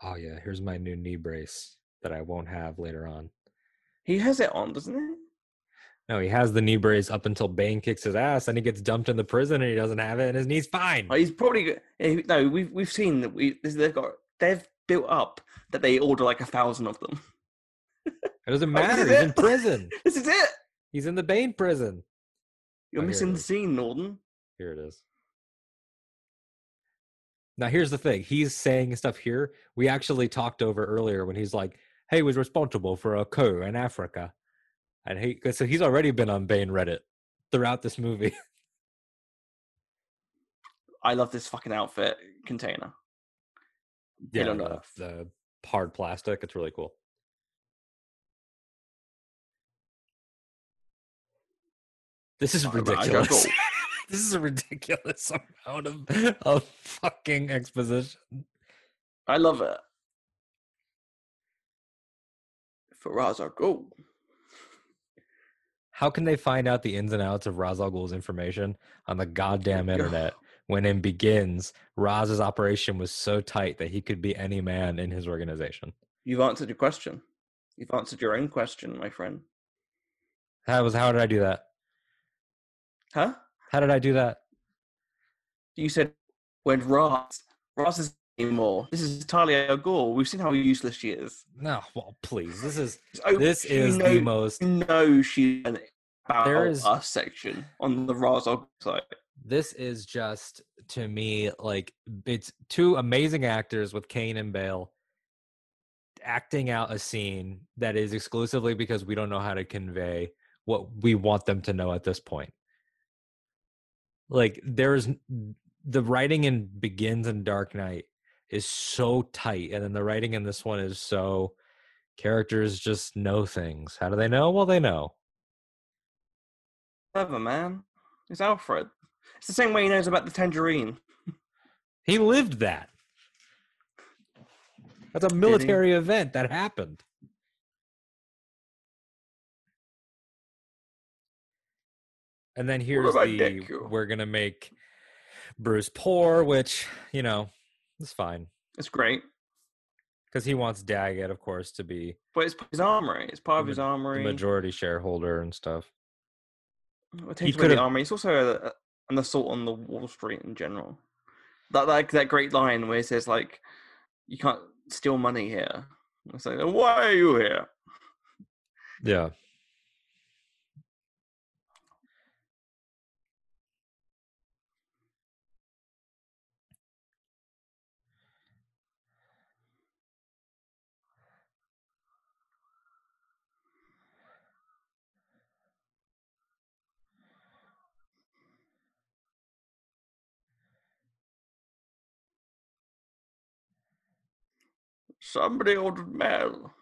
Oh yeah, here's my new knee brace that I won't have later on. He has it on, doesn't he? No, he has the knee brace up until Bane kicks his ass, and he gets dumped in the prison, and he doesn't have it, and his knee's fine. Oh, he's probably eh, no. We've we've seen that we they've got they've built up that they order like a thousand of them. It doesn't *laughs* matter. He's it? *laughs* in prison. This is it. He's in the Bane prison. You're Oh, missing the scene, Norton. Here it is. Now here's the thing. He's saying stuff here. We actually talked over earlier when he's like, "Hey, was responsible for a coup in Africa," and he so he's already been on Bane Reddit throughout this movie. *laughs* I love this fucking outfit container. Yeah, the, the uh, hard plastic. It's really cool. This is All right, I gotta ridiculous. *laughs* this is a ridiculous amount of, of fucking exposition. I love it. For Ra's al Ghul. How can they find out the ins and outs of Ra's al Ghul's information on the oh goddamn internet when in begins Raz's operation was so tight that he could be any man in his organization? You've answered your question. You've answered your own question, my friend. How was how did I do that? Huh? How did I do that? You said when Ra's Ra's is anymore. This is Talia al Ghul. We've seen how useless she is. No, well, please. This is *laughs* Oh, this is the most know she's an about There is- us section on the Ghul site. This is just to me like it's two amazing actors with Caine and Bale acting out a scene that is exclusively because we don't know how to convey what we want them to know at this point. Like there's the writing in Begins and Dark Knight is so tight and then the writing in this one is so characters just know things. How do they know? Well, they know. Clever man. It's Alfred. It's the same way he knows about the tangerine. *laughs* He lived that. That's a military event that happened. And then here's the we're gonna make Bruce poor, which you know is fine It's great. because he wants Daggett, of course, to be But it's his armory. It's part of his armory. majority shareholder and stuff. Takes away could've- the armory. It's also a, a- an assault on the Wall Street in general. That like that great line where he says like, "You can't steal money here." It's like, "Why are you here?" Yeah. Somebody ordered mail.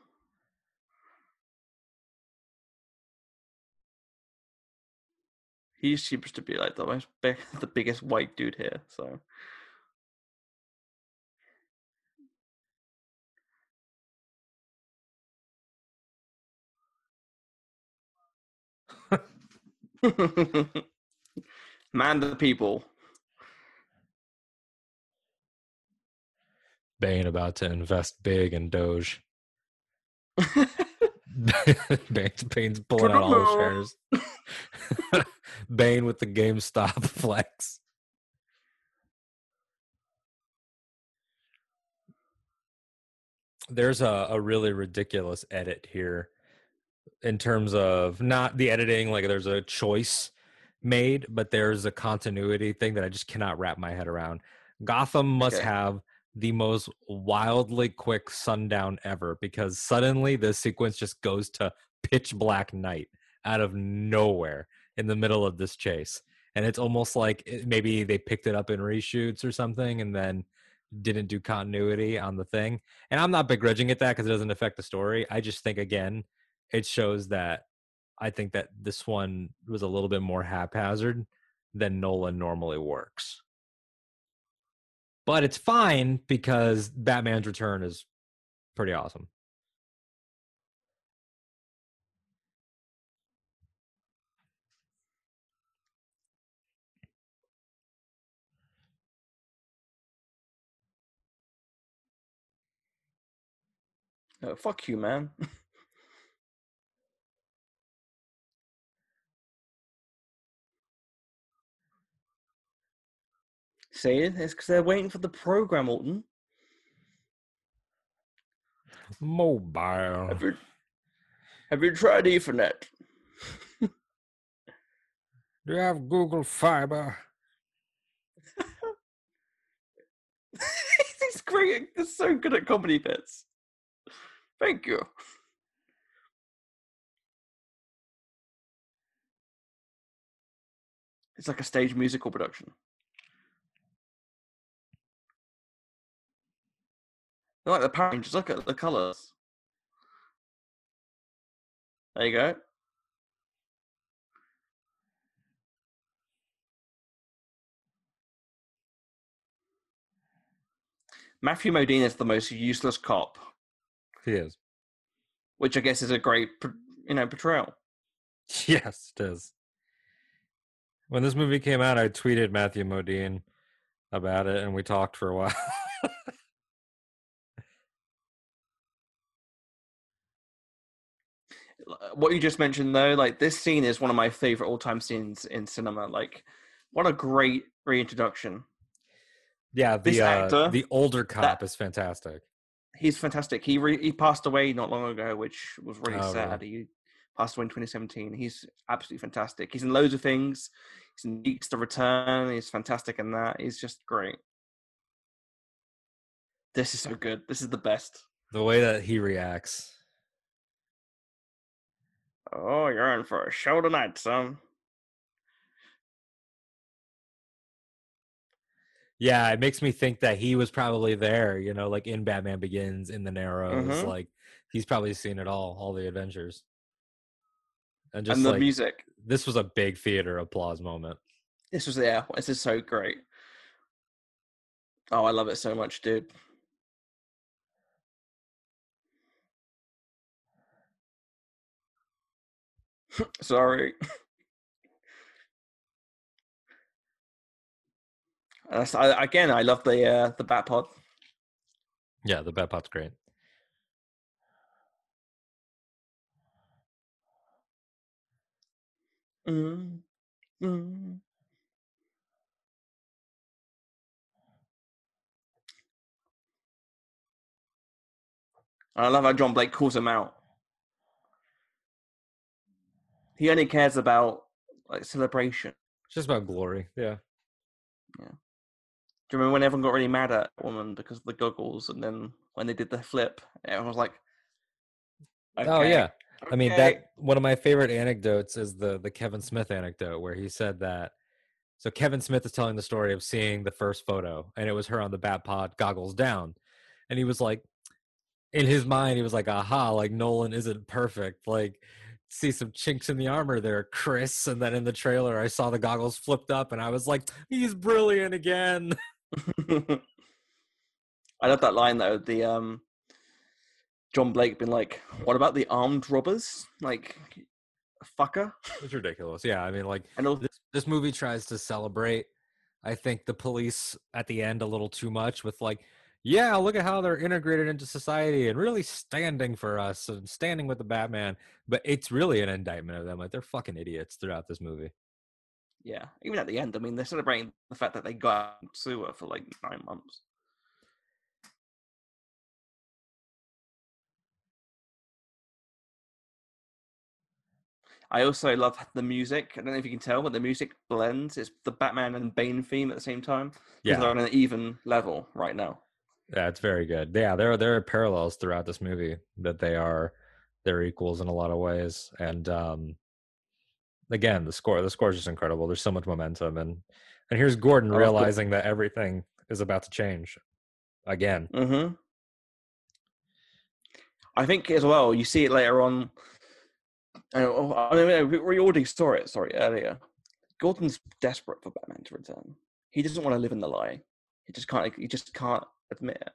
He seems to be like the most big, *laughs* the biggest white dude here. So *laughs* Man the people. Bane about to invest big in Doge. *laughs* *laughs* Bane's, Bane's pulling out all the shares. *laughs* Bane with the GameStop flex. There's a, a really ridiculous edit here in terms of not the editing, like there's a choice made, but there's a continuity thing that I just cannot wrap my head around. Gotham must Okay. have the most wildly quick sundown ever because suddenly the sequence just goes to pitch black night out of nowhere in the middle of this chase. And it's almost like it- maybe they picked it up in reshoots or something and then didn't do continuity on the thing. And I'm not begrudging it that because it doesn't affect the story. I just think, again, it shows that I think that this one was a little bit more haphazard than Nolan normally works. But it's fine because Batman's return is pretty awesome. Oh, fuck you, man. *laughs* See, it's because they're waiting for the program, Alden. Mobile. Have you, have you tried Ethernet? *laughs* Do you have Google Fiber? *laughs* He's great. He's so good at comedy bits. Thank you. It's like a stage musical production. I like the Power Rangers. Look at the colors. There you go. Matthew Modine is the most useless cop, He is. which I guess is a great, you know, portrayal. *laughs* Yes, it is. When this movie came out, I tweeted Matthew Modine about it, and we talked for a while. *laughs* what you just mentioned though like this scene is one of my favorite all-time scenes in cinema like what a great reintroduction. Yeah, This the uh, actor, the older cop is fantastic. he's fantastic. He re- he passed away not long ago which was really Oh, sad. Really? he passed away in 2017 he's absolutely fantastic. He's in loads of things. He's in Geeks to return. He's fantastic in that. He's just great. This is so good. This is the best. The way that he reacts. Oh you're in for a show tonight son Yeah, it makes me think that he was probably there, you know, like in Batman Begins, in the Narrows, Mhm. like he's probably seen it all, all the adventures. And just and the like music this was a big theater applause moment. This was yeah, this is so great. Oh, I love it so much, dude. *laughs* Sorry. That's, I, again, I love the uh, the bat pod. Yeah, the Batpod's great. Mm, mm. I love how John Blake calls him out. He only cares about like celebration. It's just about glory. Yeah. Yeah. Do you remember when everyone got really mad at woman because of the goggles, and then when they did the flip, everyone was like, Oh "Okay, yeah. I mean that one of my favorite anecdotes is the the Kevin Smith anecdote where he said that so Kevin Smith is telling the story of seeing the first photo and it was her on the bat pod goggles down and he was like in his mind, he was like, "Aha! Like Nolan isn't perfect. Like, see some chinks in the armor there, Chris." And then in the trailer, I saw the goggles flipped up, and I was like, "He's brilliant again." *laughs* I love that line though. The um, John Blake been like, "What about the armed robbers? Like, fucker." It's ridiculous. Yeah, I mean, like, I know this this movie tries to celebrate i think the police at the end a little too much with like yeah look at how they're integrated into society and really standing for us and standing with the batman but it's really an indictment of them like they're fucking idiots throughout this movie yeah, even at the end, I mean, they're celebrating the fact that they got sewer for like nine months. I also love the music. I don't know if you can tell, but the music blends. It's the Batman and Bane theme at the same time. yeah they're on an even level right now. It's very good yeah there are there are parallels throughout this movie that they are they're equals in a lot of ways and um again the score the score is just incredible there's so much momentum and and here's gordon I love Gor- realizing that everything is about to change again Mm-hmm. I think as well, you see it later on. I mean, we we already saw it. Sorry, earlier. Gordon's desperate for Batman to return. He doesn't want to live in the lie. He just can't. He just can't admit it.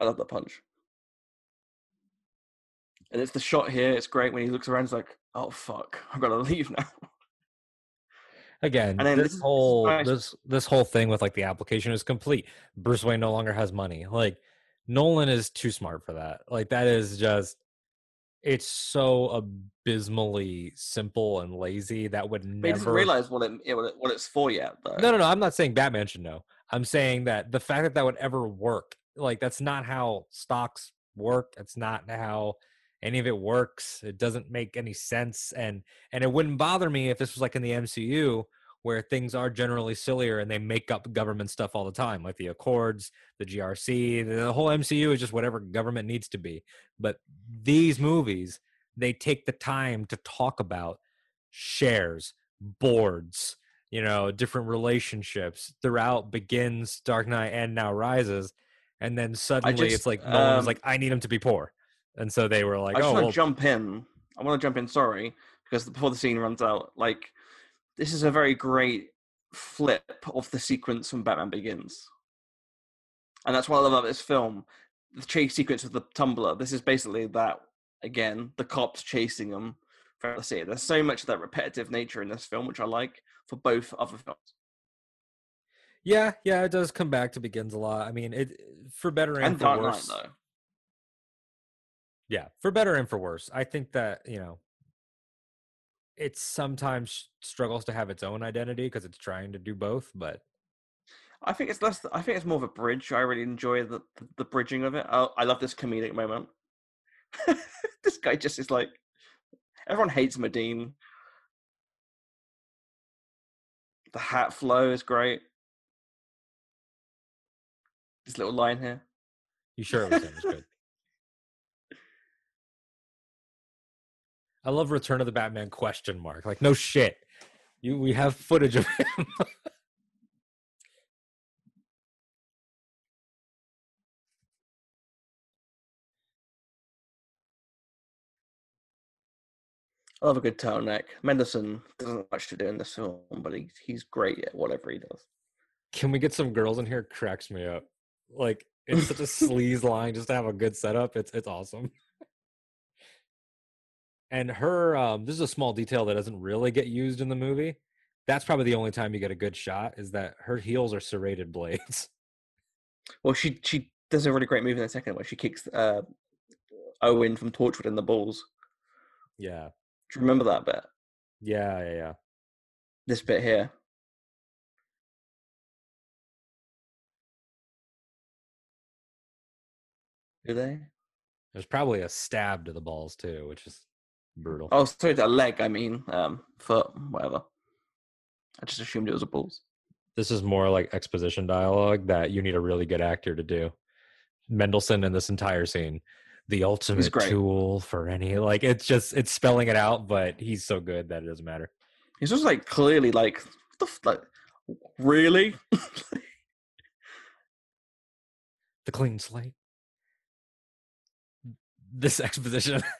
I love that punch. And it's the shot here. It's great when he looks around. He's like, "Oh fuck, I've got to *laughs* leave now." again And then this, this is- this is whole nice. this this whole thing with like the application is complete bruce wayne no longer has money like nolan is too smart for that like that is just it's so abysmally simple and lazy that would But he never doesn't realize what it, it what it's for yet, though. no no no i'm not saying batman should know i'm saying that the fact that that would ever work like that's not how stocks work that's not how any of it works it doesn't make any sense and and it wouldn't bother me if this was like in the mcu where things are generally sillier and they make up government stuff all the time like the accords the grc the whole mcu is just whatever government needs to be but these movies they take the time to talk about shares boards you know different relationships throughout begins dark knight and now rises and then suddenly just, it's like no one's um, like i need him to be poor and so they were like I just oh want well, to jump in. I want to jump in. Sorry, because before the scene runs out, like this is a very great flip of the sequence from Batman Begins, and that's what I love about this film. The chase sequence with the tumbler. This is basically that again. The cops chasing them throughout the. There's so much of that repetitive nature in this film, which I like for both other films. yeah yeah it does come back to begins a lot i mean it for better and, And for Dark worse though. yeah for better and for worse i think that you know it sometimes struggles to have its own identity because it's trying to do both but I think it's less. I think it's more of a bridge. I really enjoy the the, the bridging of it. I, I love this comedic moment. *laughs* this guy just is like, everyone hates Modine. The hat flow is great. This little line here. you sure it was him? It was good. *laughs* I love Return of the Batman question mark. Like no shit. You we have footage of him. *laughs* I love a good turtleneck. Mendelsohn doesn't have much to do in this film, but he, he's great at whatever he does. Can we get some girls in here? Cracks me up. Like it's such a sleaze line just to have a good setup. It's it's awesome. And her, um, this is a small detail that doesn't really get used in the movie. That's probably the only time you get a good shot is that her heels are serrated blades. *laughs* Well, she she does a really great move in the second where she kicks uh, Owen from Torchwood in the balls. yeah, Do you remember that bit? yeah, yeah, yeah. This bit here. Do they? There's probably a stab to the balls too, which is brutal. Oh, sorry, the leg. I mean, um, foot, whatever. I just assumed it was a balls. This is more like exposition dialogue that you need a really good actor to do. Mendelsohn in this entire scene, the ultimate tool for any like it's just it's spelling it out, but he's so good that it doesn't matter. He's just like clearly like, the f- like, really? *laughs* the clean slate. This exposition. *laughs*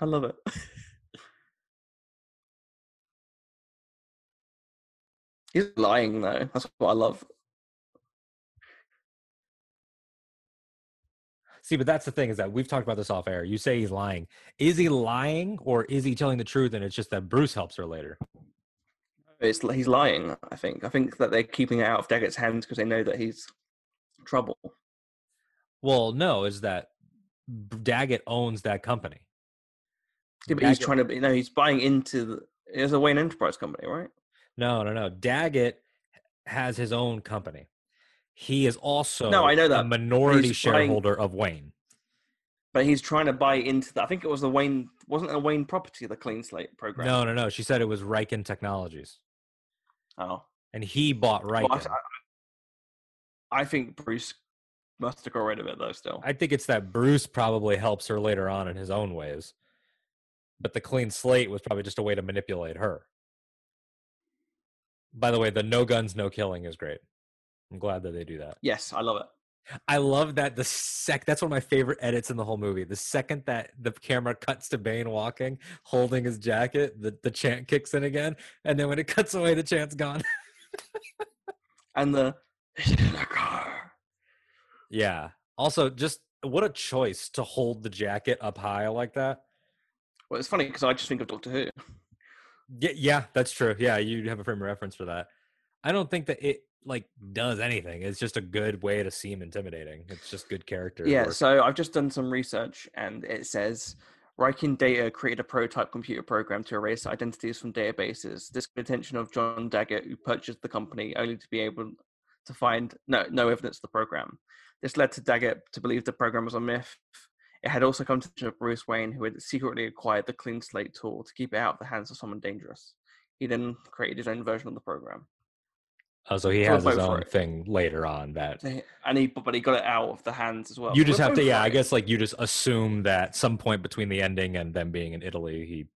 I love it. *laughs* He's lying though. That's what I love. See, but that's the thing is that we've talked about this off air. You say he's lying. Is he lying or is he telling the truth and it's just that Bruce helps her later? It's he's lying. I think. I think that they're keeping it out of Daggett's hands because they know that he's trouble. Well, no, is that Daggett owns that company. Yeah, but he's trying to. You know, he's buying into. The, it's a Wayne Enterprise company, right? No, no, no. Daggett has his own company. He is also No, I know that. a minority buying- shareholder of Wayne. But he's trying to buy into that. I think it was the Wayne. Wasn't it a Wayne property, the Clean Slate program? No, no, no. She said it was Rykin Technologies, Oh, and he bought Well, I, I think Bruce must have got rid of it though. Still, I think it's that Bruce probably helps her later on in his own ways, but the clean slate was probably just a way to manipulate her. By the way, the no guns, no killing is great. I'm glad that they do that. yes, I love it. I love that the sec that's one of my favorite edits in the whole movie. The second that the camera cuts to Bane walking, holding his jacket, the, the chant kicks in again, and then when it *laughs* cuts away, the chant's gone. And the he's in the car. yeah. Also, just what a choice to hold the jacket up high like that. Well, it's funny because I just think of Doctor Who. Yeah, yeah, that's true. Yeah, you have a frame of reference for that. I don't think that it like does anything. It's just a good way to seem intimidating. It's just good character. Yeah, work. so I've just done some research and it says Rykin Data created a prototype computer program to erase identities from databases. This attention of John Daggett, who purchased the company only to be able to find no, no evidence of the program. This led to Daggett to believe the program was a myth. It had also come to the attention of Bruce Wayne, who had secretly acquired the Clean Slate tool to keep it out of the hands of someone dangerous. He then created his own version of the program. Oh, so he has his own thing later on that And he, but he got it out of the hands as well. you just have to yeah i guess like you just assume that some point between the ending and them being in italy he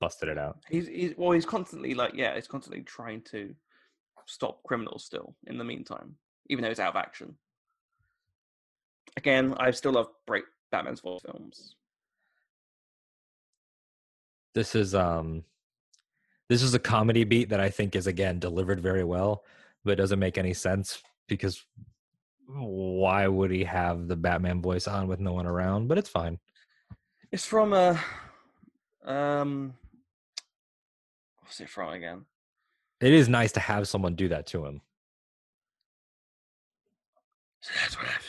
busted it out He's, he's well, he's constantly like, yeah, he's constantly trying to stop criminals still in the meantime, even though he's out of action. Again, I still love break Batman's voice films. this is um this is a comedy beat that i think is again delivered very well but doesn't make any sense because why would he have the batman voice on with no one around but it's fine It's from a, um, what's it from again? it is nice to have someone do that to him So that's what I have to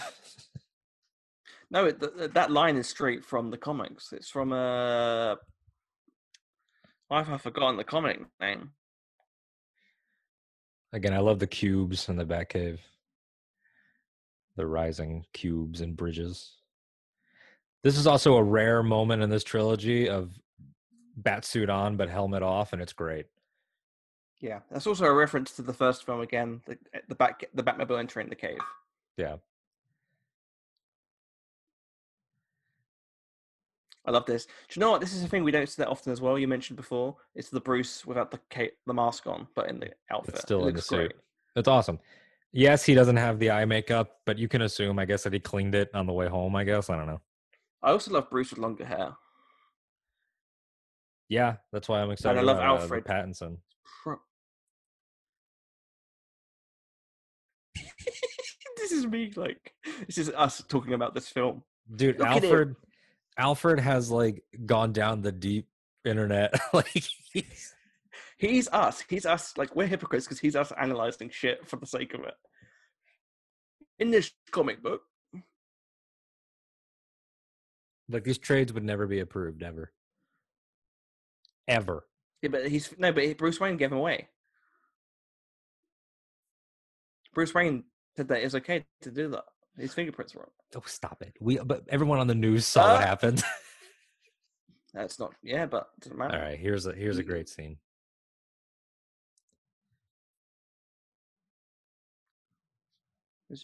say. *laughs* No, it, th- th- that line is straight from the comics. It's from a. I've forgotten the comic name. again i love the cubes in the batcave the rising cubes and bridges this is also a rare moment in this trilogy of bat suit on but helmet off and it's great Yeah, that's also a reference to the first film again. The eh, the back the Batmobile entering the cave. yeah I love this. Do you know what? This is a thing we don't see that often as well. You mentioned before. It's the Bruce without the ca- the mask on, but in the outfit. It's still It in the suit. great. It's awesome. Yes, he doesn't have the eye makeup, but you can assume, I guess, that he cleaned it on the way home. I guess I don't know. I also love Bruce with longer hair. Yeah, that's why I'm excited. I love about, uh, Alfred. Pattinson. Pro- *laughs* this is me. Like this is us talking about this film. Dude, Look. Alfred. Alfred has like gone down the deep internet. *laughs* like he's, He's us. He's us. Like we're hypocrites because he's us analyzing shit for the sake of it. In this comic book, like these trades would never be approved ever. Ever. yeah, but he's no, but Bruce Wayne gave him away. Bruce Wayne said that it's okay to do that. His fingerprints were on. Oh, stop it. We but everyone on the news saw what Uh, happened. *laughs* That's not. Yeah, but it doesn't matter. All right, here's a here's a great scene.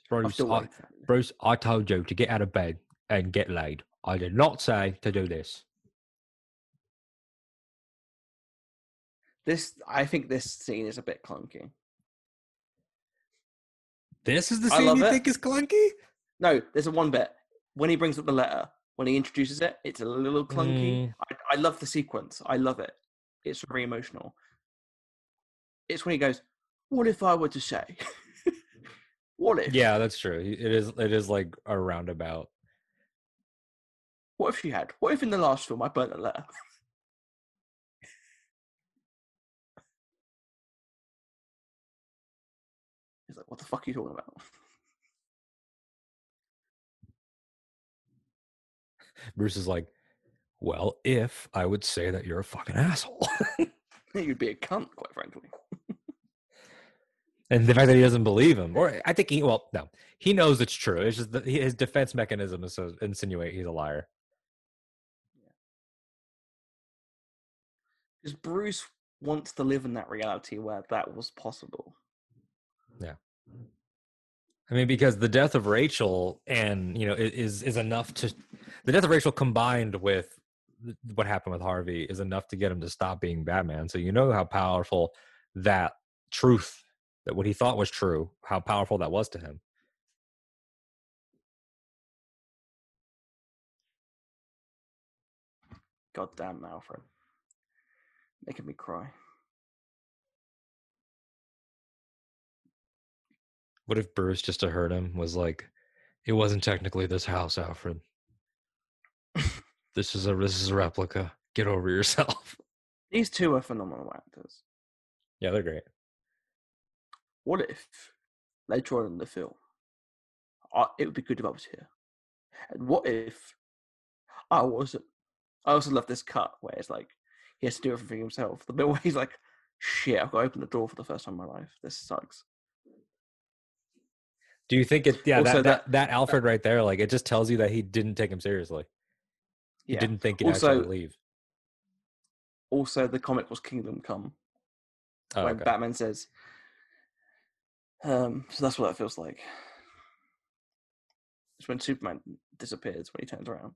Bruce, I- Bruce, I told you to get out of bed and get laid. I did not say to do this. This I think this scene is a bit clunky. This is the scene you it. think is clunky? No, there's a one bit when he brings up the letter. When he introduces it, it's a little clunky. Mm. I, I love the sequence. I love it. It's very emotional. It's when he goes, "What if I were to say? *laughs* what if? Yeah, that's true. It is. It is like a roundabout. What if she had? What if in the last film I burnt a letter? *laughs* "What the fuck are you talking about?" Bruce is like, well, if I would say that you're a fucking asshole, *laughs* You'd be a cunt, quite frankly. and the fact that he doesn't believe him, or I think he, well, no, he knows it's true. It's just that his defense mechanism is to insinuate he's a liar. Because Bruce wants to live in that reality where that was possible. I mean, because the death of Rachel and you know is is enough to the death of Rachel combined with what happened with Harvey is enough to get him to stop being Batman. So you know how powerful that truth that what he thought was true, how powerful that was to him. God damn, Alfred. Making me cry. What if Bruce just to hurt him was like, it wasn't technically this house, Alfred. this is a this is a replica. Get over *laughs* yourself. These two are phenomenal actors. yeah, they're great. What if later on in the film, I, it would be good if I was here? And what if I wasn't? I also love this cut where it's like he has to do everything himself. The bit where he's like, "Shit, I've got to open the door for the first time in my life. This sucks." Do you think it? Yeah, Also, that, that that Alfred right there, like it just tells you that he didn't take him seriously. He Yeah. didn't think he'd Also- actually leave. Also, the comic was Kingdom Come Oh, when okay. Batman says, um, "So that's what that feels like." It's when Superman disappears when he turns around.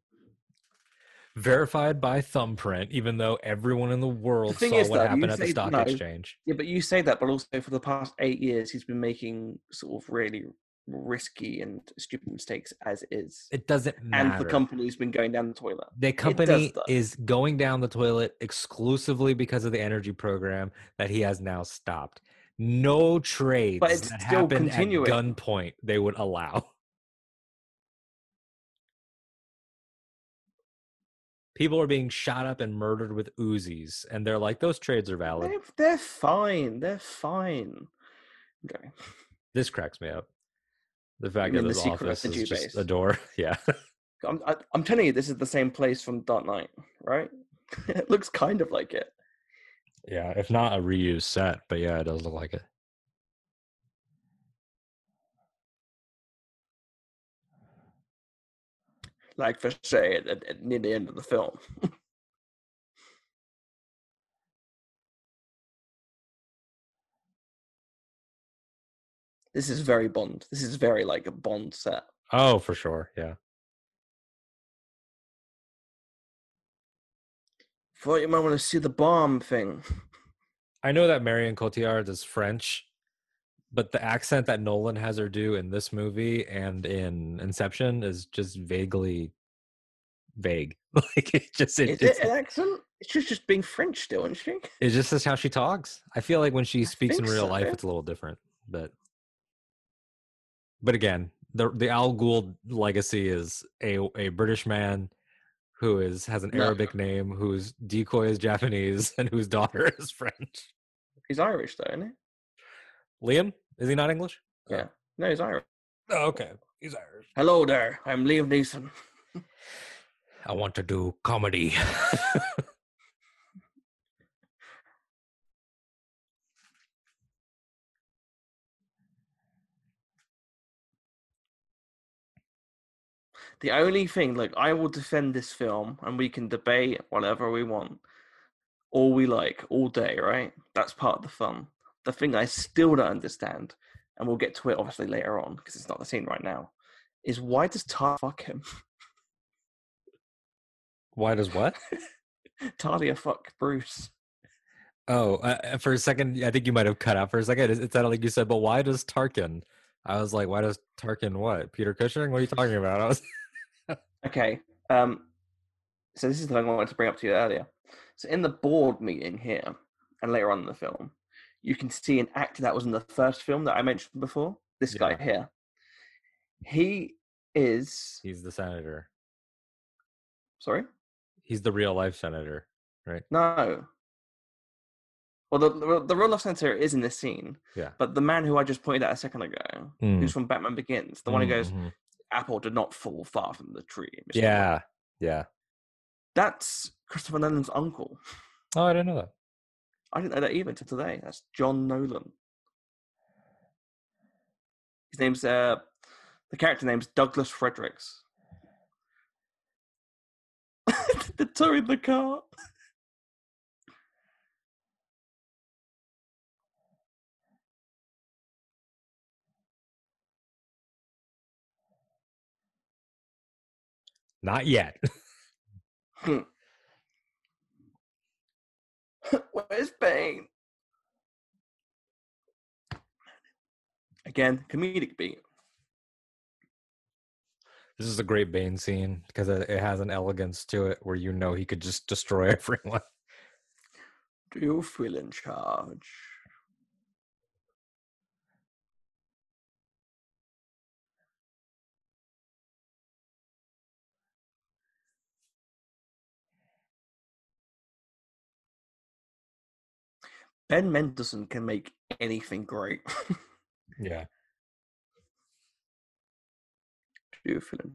Verified by thumbprint, even though everyone in the world thing saw what happened at the stock no. exchange. Yeah, but you say that, but also for the past eight years, he's been making sort of really risky and stupid mistakes as is, It doesn't matter. and the company's been going down the toilet. the company is going down the toilet exclusively because of the energy program that he has now stopped. No trades it's that still happen continuing. at gunpoint they would allow. People are being shot up and murdered with Uzis, and they're like, those trades are valid. They're, they're fine. They're fine. Okay. This cracks me up. The fact that the this office is just base? a door. *laughs* Yeah. I'm, I, I'm telling you, this is the same place from Dark Knight, right? *laughs* it looks kind of like it. Yeah, if not a reused set, but yeah, it does look like it. Like for say at, at near the end of the film. *laughs* this is very Bond. This is very like a Bond set. Oh, for sure. Yeah. Thought you might want to see the bomb thing. I know that Marion Cotillard is French, but the accent that Nolan has her do in this movie and in Inception is just vaguely vague. *laughs* like it just it, Is it an accent? She's just being French still, isn't she? it's just how she talks. I feel like when she speaks in real life, so. it's a little different. But but again, the the Al Ghul legacy is a a British man who is has an No. Arabic name, whose decoy is Japanese, *laughs* and whose daughter is French. He's Irish though, isn't he? Liam is he not English? Yeah. Oh. No, he's Irish. Oh, okay, he's Irish. Hello there. I'm Liam Neeson. *laughs* I want to do comedy. *laughs* The only thing, like, I will defend this film and we can debate whatever we want, all we like, all day, right? That's part of the fun. The thing I still don't understand, and we'll get to it obviously later on because it's not the scene right now, is why does Talia fuck him? Why does what? *laughs* Talia fuck Bruce. Oh, uh, for a second, I think you might have cut out for a second. It, it sounded like you said, "But why does Tarkin?" I was like, "Why does Tarkin what? Peter Cushing? What are you talking about?" I was Okay. Um, so this is the thing I wanted to bring up to you earlier. So in the board meeting here, and later on in the film, you can see an actor that was in the first film that I mentioned before. This guy here. He is he's the senator. sorry. He's the real life senator, right? No. Well, the the, real life senator is in this scene, Yeah. but the man who I just pointed out a second ago, Mm, who's from Batman Begins, the one who goes, mhm. "Apple did not fall far from the tree." Mr. Wayne." Yeah, yeah. that's Christopher Nolan's uncle. Oh, I didn't know that. I didn't know that either until today. That's John Nolan. His name's uh, the character name's Douglas Fredericks. *laughs* the tow in the car. Not yet. *laughs* Hmm. *laughs* Where's Bane? Again, comedic beat. This is a great Bane scene because it has an elegance to it where you know he could just destroy *laughs* everyone. Do you feel in charge? Ben Mendelsohn can make anything great. *laughs* Yeah. Do you feel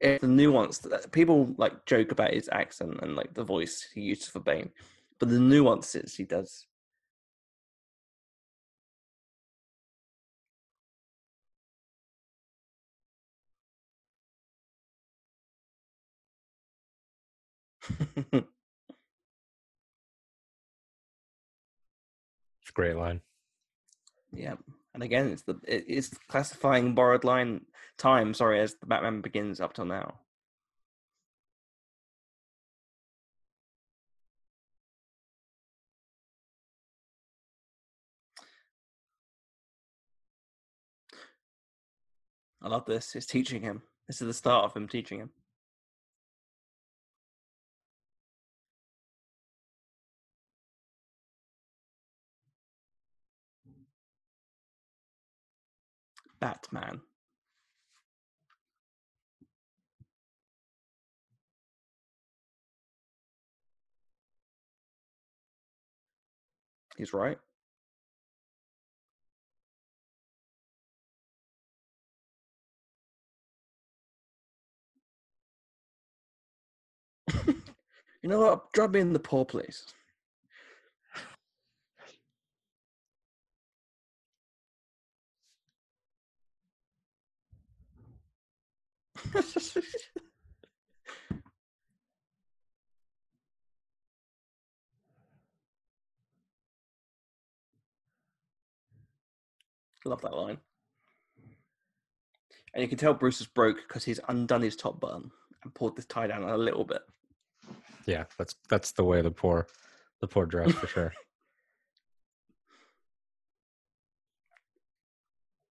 It's the nuance that people like joke about his accent and like the voice he uses for Bane, but the nuances he does. *laughs* a great line. yeah, and again, it's the it's classifying borrowed line time. Sorry, as the Batman begins up till now. I love this. It's teaching him. This is the start of him teaching him. Batman. He's right. *laughs* you know what? Drop me in the poor place. *laughs* Love that line. And you can tell Bruce is broke because he's undone his top button and pulled this tie down a little bit. Yeah, that's that's the way the poor the poor dress for sure.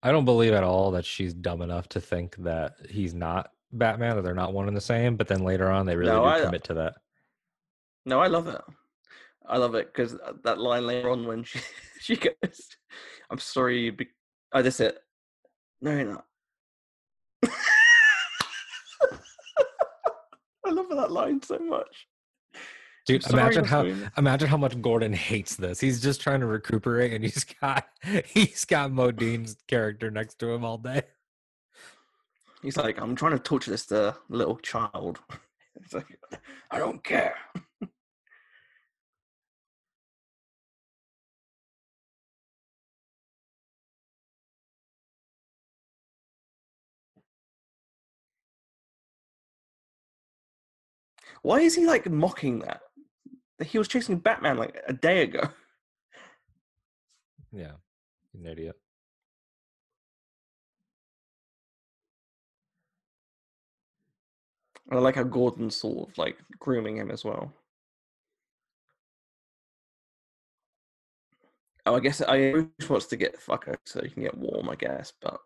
I don't believe at all that she's dumb enough to think that he's not Batman, or they're not one and the same. But then later on, they really No, do I- commit to that. No, I love it. I love it because uh, that line later on when she *laughs* she goes, "I'm sorry." You be-. Oh, that's it. No, you're not. *laughs* I love that line so much. Dude, sorry, imagine how Wayne. imagine how much Gordon hates this. He's just trying to recuperate, and he's got *laughs* he's got Modine's character next to him all day. He's like, I'm trying to torture this uh, little child. *laughs* It's like, I don't care. *laughs* Why is he like mocking that? he was chasing Batman like a day ago. Yeah, an idiot. And I like how Gordon's sort of like grooming him as well. Oh, I guess I wants to get fucker so he can get warm, I guess, but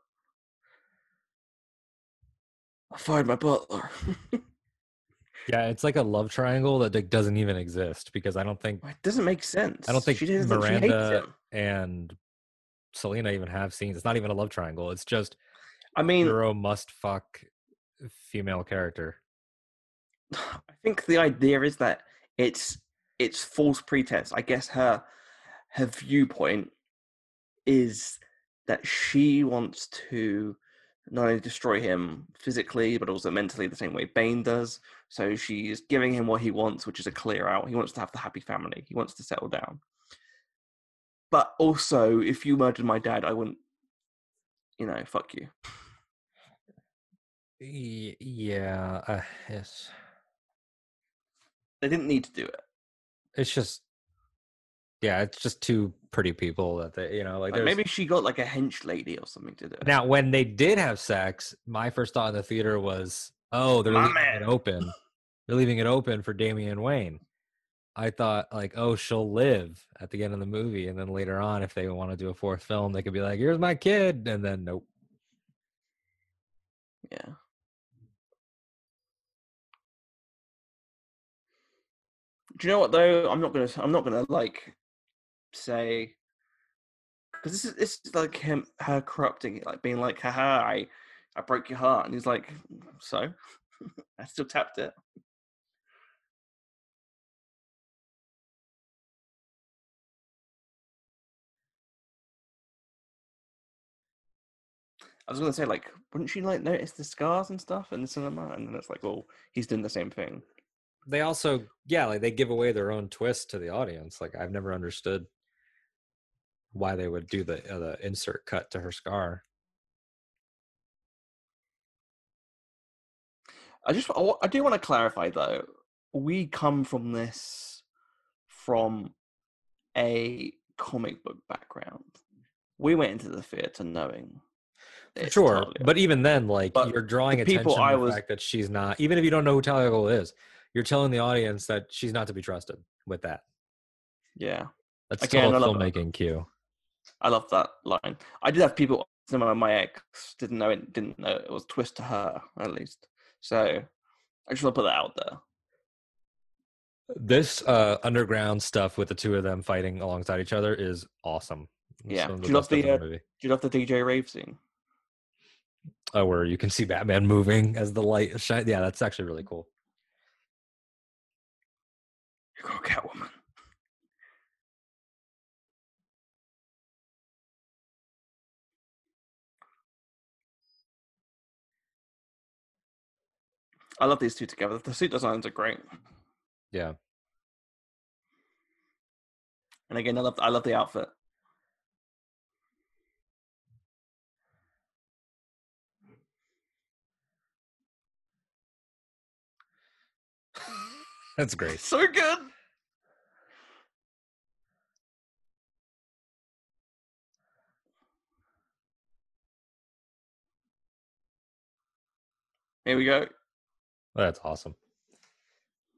I fired my butler. *laughs* Yeah, it's like a love triangle that like, doesn't even exist because I don't think it doesn't make sense. I don't think she doesn't. She hates Miranda and Selina even have scenes. It's not even a love triangle. It's just I mean, hero must fuck female character. *sighs* I think the idea is that it's it's false pretense. I guess her her viewpoint is that she wants to not only destroy him physically but also mentally the same way Bane does. So she's giving him what he wants, which is a clear out. He wants to have the happy family. He wants to settle down. But also, if you murdered my dad, I wouldn't, you know, fuck you. Yeah, uh, yes. They didn't need to do it. It's just, yeah, it's just two pretty people that they, you know, like, Like, maybe she got like a hench lady or something to do. Now, when they did have sex, my first thought in the theater was, "Oh, they're My leaving man. it open. They're leaving it open for Damian Wayne." I thought, like, "Oh, she'll live at the end of the movie," and then later on, if they want to do a fourth film, they could be like, "Here's my kid," and then nope. Yeah. Do you know what though? I'm not gonna. I'm not gonna like say because this is this is like him, her corrupting it, like being like, "Haha, I, I broke your heart," and he's like, "So, *laughs* I still tapped it." I was gonna say, like, wouldn't she like notice the scars and stuff in the cinema? And then it's like, well, he's doing the same thing. They also, yeah, like they give away their own twist to the audience. Like I've never understood why they would do the uh, the insert cut to her scar. I just I do want to clarify though. We come from this from a comic book background. We went into the theater knowing. Sure, Talia. but even then, like But you're drawing attention people to I the was- fact that she's not. Even if you don't know who Talia al Ghul is, you're telling the audience that she's not to be trusted with that. yeah, That's Again, total filmmaking cue. I love that line. I did have people. Some of my ex didn't know it. Didn't know it was a twist to her at least. So I just want to put that out there. This uh, underground stuff with the two of them fighting alongside each other is awesome. It's Yeah. Do you love the, uh. Do you love the DJ rave scene? Oh, where you can see Batman moving as the light shine. Yeah, that's actually really cool. You go, Catwoman. I love these two together. The suit designs are great, Yeah. and again, I love I love the outfit. *laughs* That's great. So good. Here we go. Oh, that's awesome.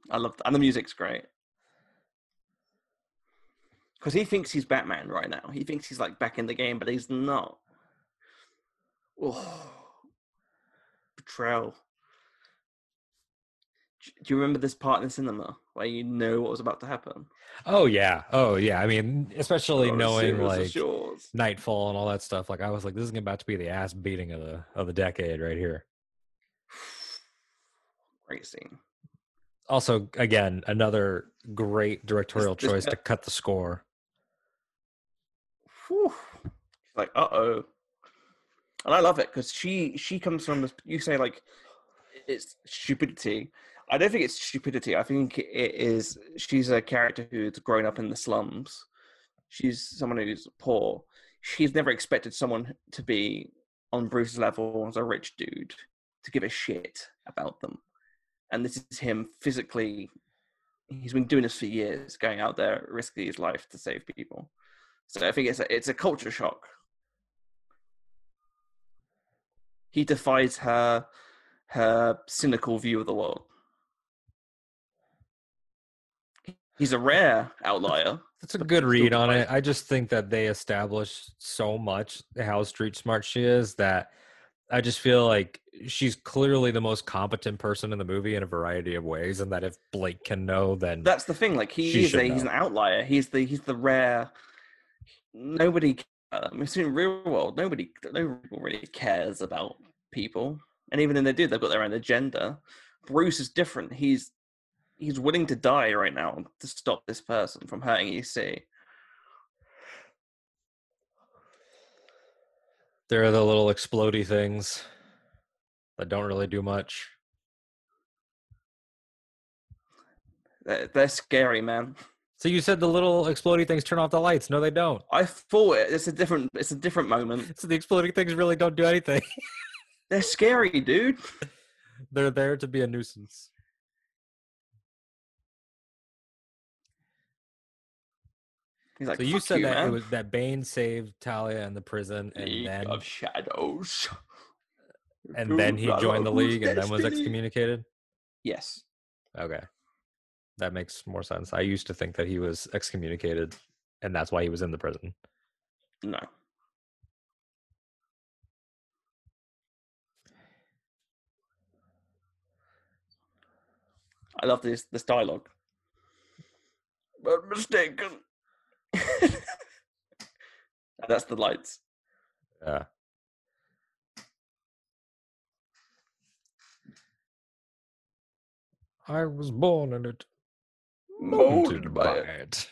I love, that and the music's great. Because he thinks he's Batman right now. He thinks he's like back in the game, but he's not. Oh, betrayal. Do you remember this part in the cinema where you know what was about to happen? Oh yeah. Oh yeah. I mean, especially Oh, knowing like. Knightfall and all that stuff. Like I was like, this is about to be the ass beating of the of the decade right here. Also, again, another great directorial this choice guy- to cut the score. Whew. Like, uh oh. And I love it because she she comes from this. You say like it's stupidity. I don't think it's stupidity. I think it is. She's a character who's grown up in the slums. She's someone who's poor. She's never expected someone to be on Bruce's level as a rich dude to give a shit about them. And this is him physically. He's been doing this for years, going out there risking his life to save people. So I think it's a, it's a culture shock. He defies her her cynical view of the world. He's a rare outlier That's a good read on it. I just think that they established so much how street smart she is that I just feel like she's clearly the most competent person in the movie in a variety of ways, and that if Blake can know, then That's the thing. Like he is a, he's an outlier. He's the he's the rare. Nobody. Uh, I mean, in real world, nobody nobody really cares about people, and even when they do, they've got their own agenda. Bruce is different. He's he's willing to die right now to stop this person from hurting EC. There are the little explodey things that don't really do much. They're, they're scary, man. So you said the little explodey things turn off the lights. No, they don't. I thought it. It's a different. It's a different moment. *laughs* So the exploding things really don't do anything. *laughs* They're scary, dude. They're there to be a nuisance. He's like, so you "Fuck said that man. it was that Bane saved Talia in the prison, and League then of Shadows. *laughs* and then he joined the league and then was excommunicated. Yes. Okay, that makes more sense. I used to think that he was excommunicated, and that's why he was in the prison. No. I love this this dialogue. But mistaken. And *laughs* That's the lights. Yeah. I was born in it, Molded by it. it.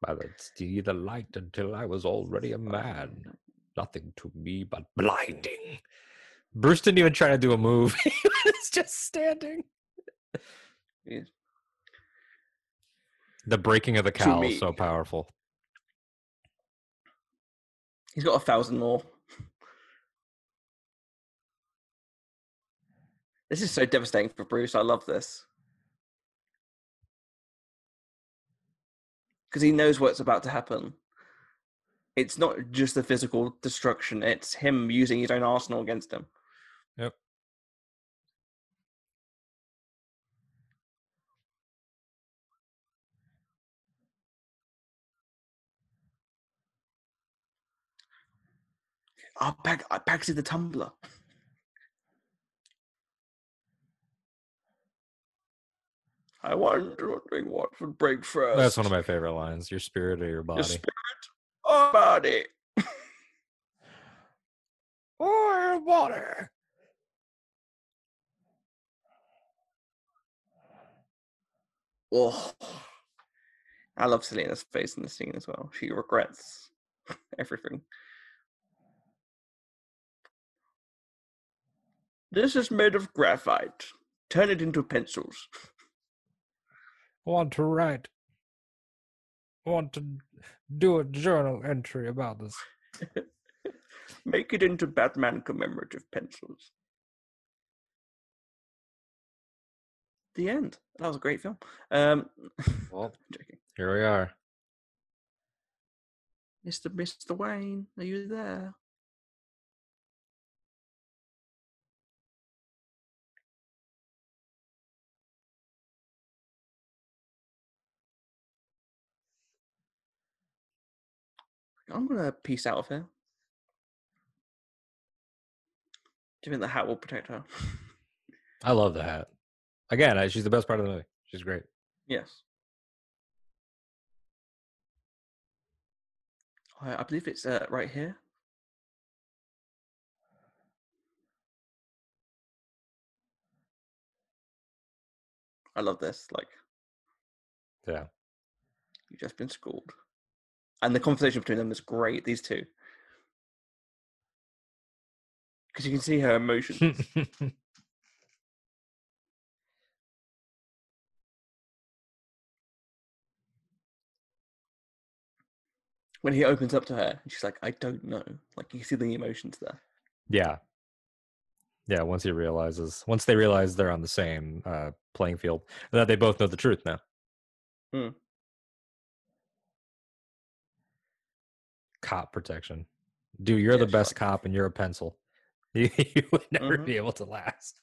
By the see the light until I was already a man. Nothing to me but blinding. Bruce didn't even try to do a move. *laughs* he was just standing. Yes. The breaking of the cow is so powerful. He's got a thousand more. This is so devastating for Bruce. I love this. Because he knows what's about to happen. It's not just the physical destruction, it's him using his own arsenal against him. Yep. Oh, back, I back to the tumbler. I wonder what would break first. That's one of my favorite lines. Your spirit or your body? Your spirit or body? *laughs* Or water. Oh, I love Selina's face in the scene as well. She regrets everything. This is made of graphite. Turn it into pencils. I want to write. I want to do a journal entry about this. *laughs* Make it into Batman commemorative pencils. The end. That was a great film. Um, *laughs* Well, here we are. Mr. Mr. Wayne, are you there? I'm gonna peace out of here. Do you think the hat will protect her? I love the hat. Again, I, she's the best part of the movie. She's great. yes. I, I believe it's uh, right here. I love this. Like, Yeah. you've just been schooled. And the conversation between them is great, these two. Because you can see her emotions. *laughs* when he opens up to her, and she's like, I don't know. Like, you see the emotions there. yeah. Yeah, once he realizes, once they realize they're on the same uh, playing field, that they both know the truth now. Hmm. cop protection. Dude, you're yeah, the best cop and you're a pencil. *laughs* You, you would never mm-hmm. be able to last.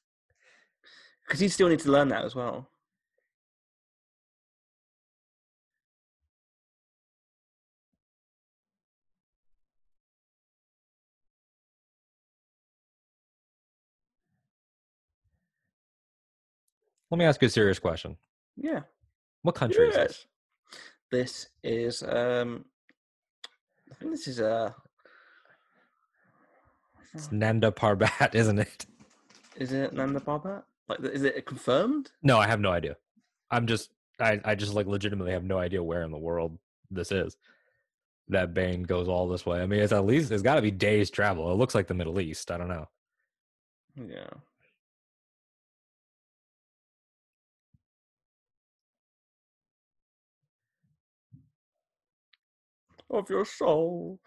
Because he still needs to learn that as well. Let me ask you a serious question. Yeah. What country yes. is this? This is um, I think this is a. It's Nanda Parbat, *laughs* isn't it? is it Nanda Parbat? Like is it confirmed? No, I have no idea. I'm just I, I just like legitimately have no idea where in the world this is. That Bane goes all this way. I mean, it's at least it's got to be days travel. It looks like the Middle East. I don't know. Yeah. Of your soul.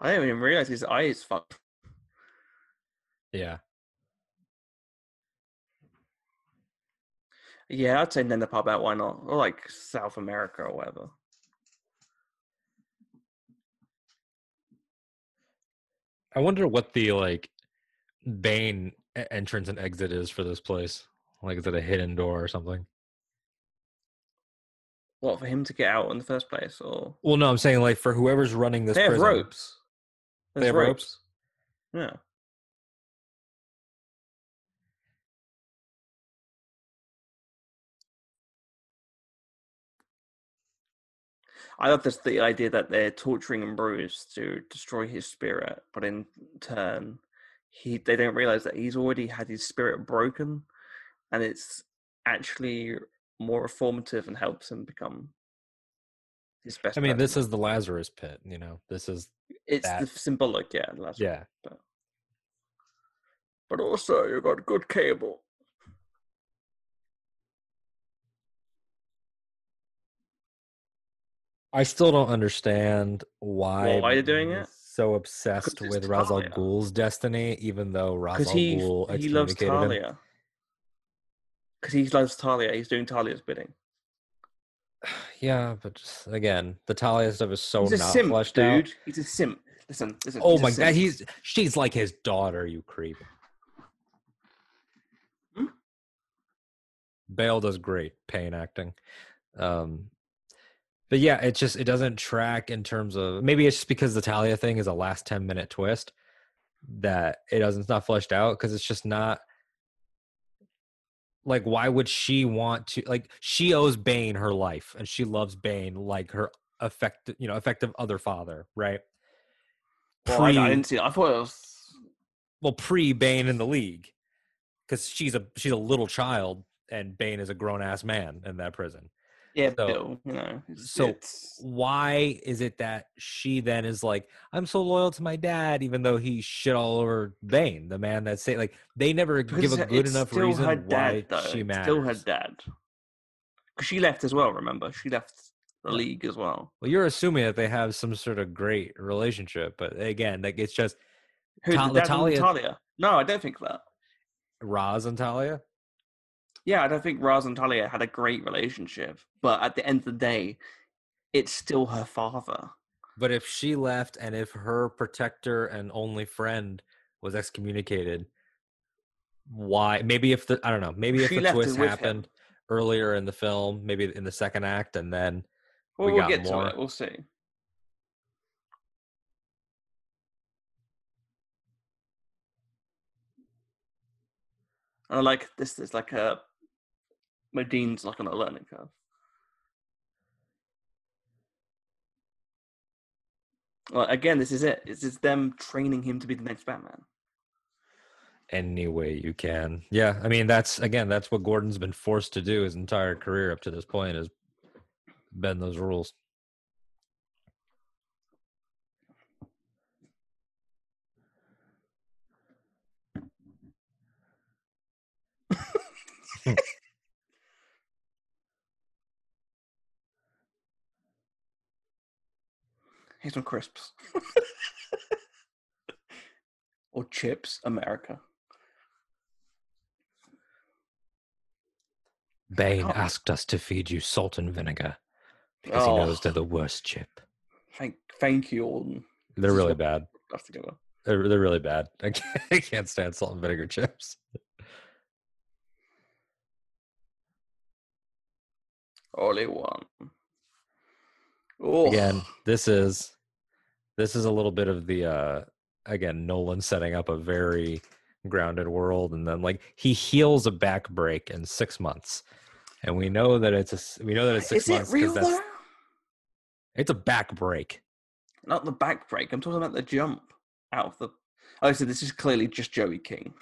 I didn't even realize his eye is fucked. Yeah. Yeah, I'd say Nanda Parbat, why not? Or like South America or whatever. I wonder what the like Bane entrance and exit is for this place. Like, is it a hidden door or something? What for him to get out in the first place, or Well, no, I'm saying like for whoever's running this they have prison. ropes. They There's have ropes? Yeah. I love this the idea that they're torturing Bruce to destroy his spirit, but in turn, he they don't realize that he's already had his spirit broken, and it's actually more reformative and helps him become his best. I mean, this is the Lazarus pit. You know, this is it's that- the symbolic, yeah. That's yeah. But also, you got good cable. I still don't understand why. why are you're doing it? So obsessed with Ra's al Talia. Ghul's destiny, even though Ra's Because al he Ghul he loves excommunicated him. Talia. Because he loves Talia. He's doing Talia's bidding. *sighs* Yeah, but just, again, the Talia stuff is so he's a not simp, fleshed dude. out. He's a simp. Listen, listen. Oh he's a my god, simp. he's she's like his daughter, you creep. Hmm? Bale does great pain acting. Um but yeah, it just it doesn't track in terms of maybe it's just because the Talia thing is a last 10 minute twist that it doesn't it's not fleshed out because it's just not like why would she want to like she owes Bane her life and she loves Bane like her effective you know effective other father, right? Well, I, I didn't see. It. I thought it was. well pre Bane in the league because she's a she's a little child and Bane is a grown ass man in that prison. Yeah, So- Bill. You know. It's, so it's, Why is it that she then is like I'm so loyal to my dad even though he shit all over Bane, the man that say like they never give a good enough reason her why dad, though. she It's matters. Still her dad. Because she left as well. Remember, she left the league as well. Well, you're assuming that they have some sort of great relationship, but again, like it's just Who Ta- the dad Talia- and No, I don't think that. Ra's and Talia. Yeah, I don't think Ra's and Talia had a great relationship, but at the end of the day, it's still her father. But if she left and if her protector and only friend was excommunicated, why? Maybe if the I don't know. Maybe if She the twist with him. happened earlier in the film, maybe in the second act, and then Well, We we'll get more. to it. We'll see. And I like this. Is like a Modine's like on a learning curve. Well, again, this is it. It's just them training him to be the next Batman. any way you can. Yeah, I mean that's again that's what Gordon's been forced to do his entire career up to this point is bend those rules. *laughs* *laughs* Here's some crisps. or chips, America. Bane Oh. asked us to feed you salt and vinegar because he Oh. knows they're oh. the worst chip. Thank, thank you, Alden. They're really bad. They're they're really bad. *laughs* I can't, I can't stand salt and vinegar chips. Only one. Oh, Again, this is this is a little bit of the uh again Nolan setting up a very grounded world, and then like he heals a back break in six months, and we know that it's a we know that it's six Is it months real that's though? it's a back break. Not the back break. I'm talking about the jump out of the. Oh, so this is clearly just Joey King.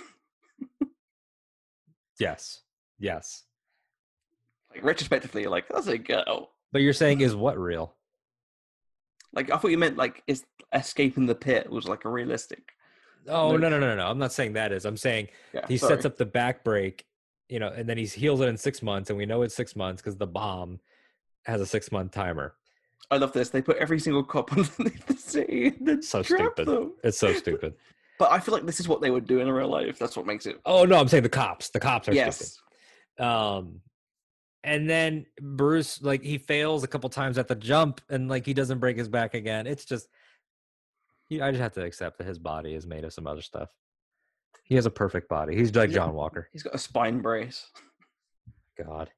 Yes, yes. Like retrospectively, you're like that's a girl. But you're saying is what real? Like I thought you meant like is escaping the pit was like a realistic. Oh No. no no no no! I'm not saying that is. I'm saying Yeah, he sorry. sets up the back break, you know, and then he heals it in six months, and we know it's six months because the bomb has a six month timer. I love this. They put every single cop *laughs* underneath the sea and So stupid. them. It's so stupid. *laughs* But I feel like this is what they would do in real life. That's what makes it. Oh no, I'm saying the cops. The cops are stupid. yes. Um, and then Bruce, like, he fails a couple times at the jump, and like he doesn't break his back again. It's just, he, I just have to accept that his body is made of some other stuff. He has a perfect body. He's like. John Walker. He's got a spine brace. God.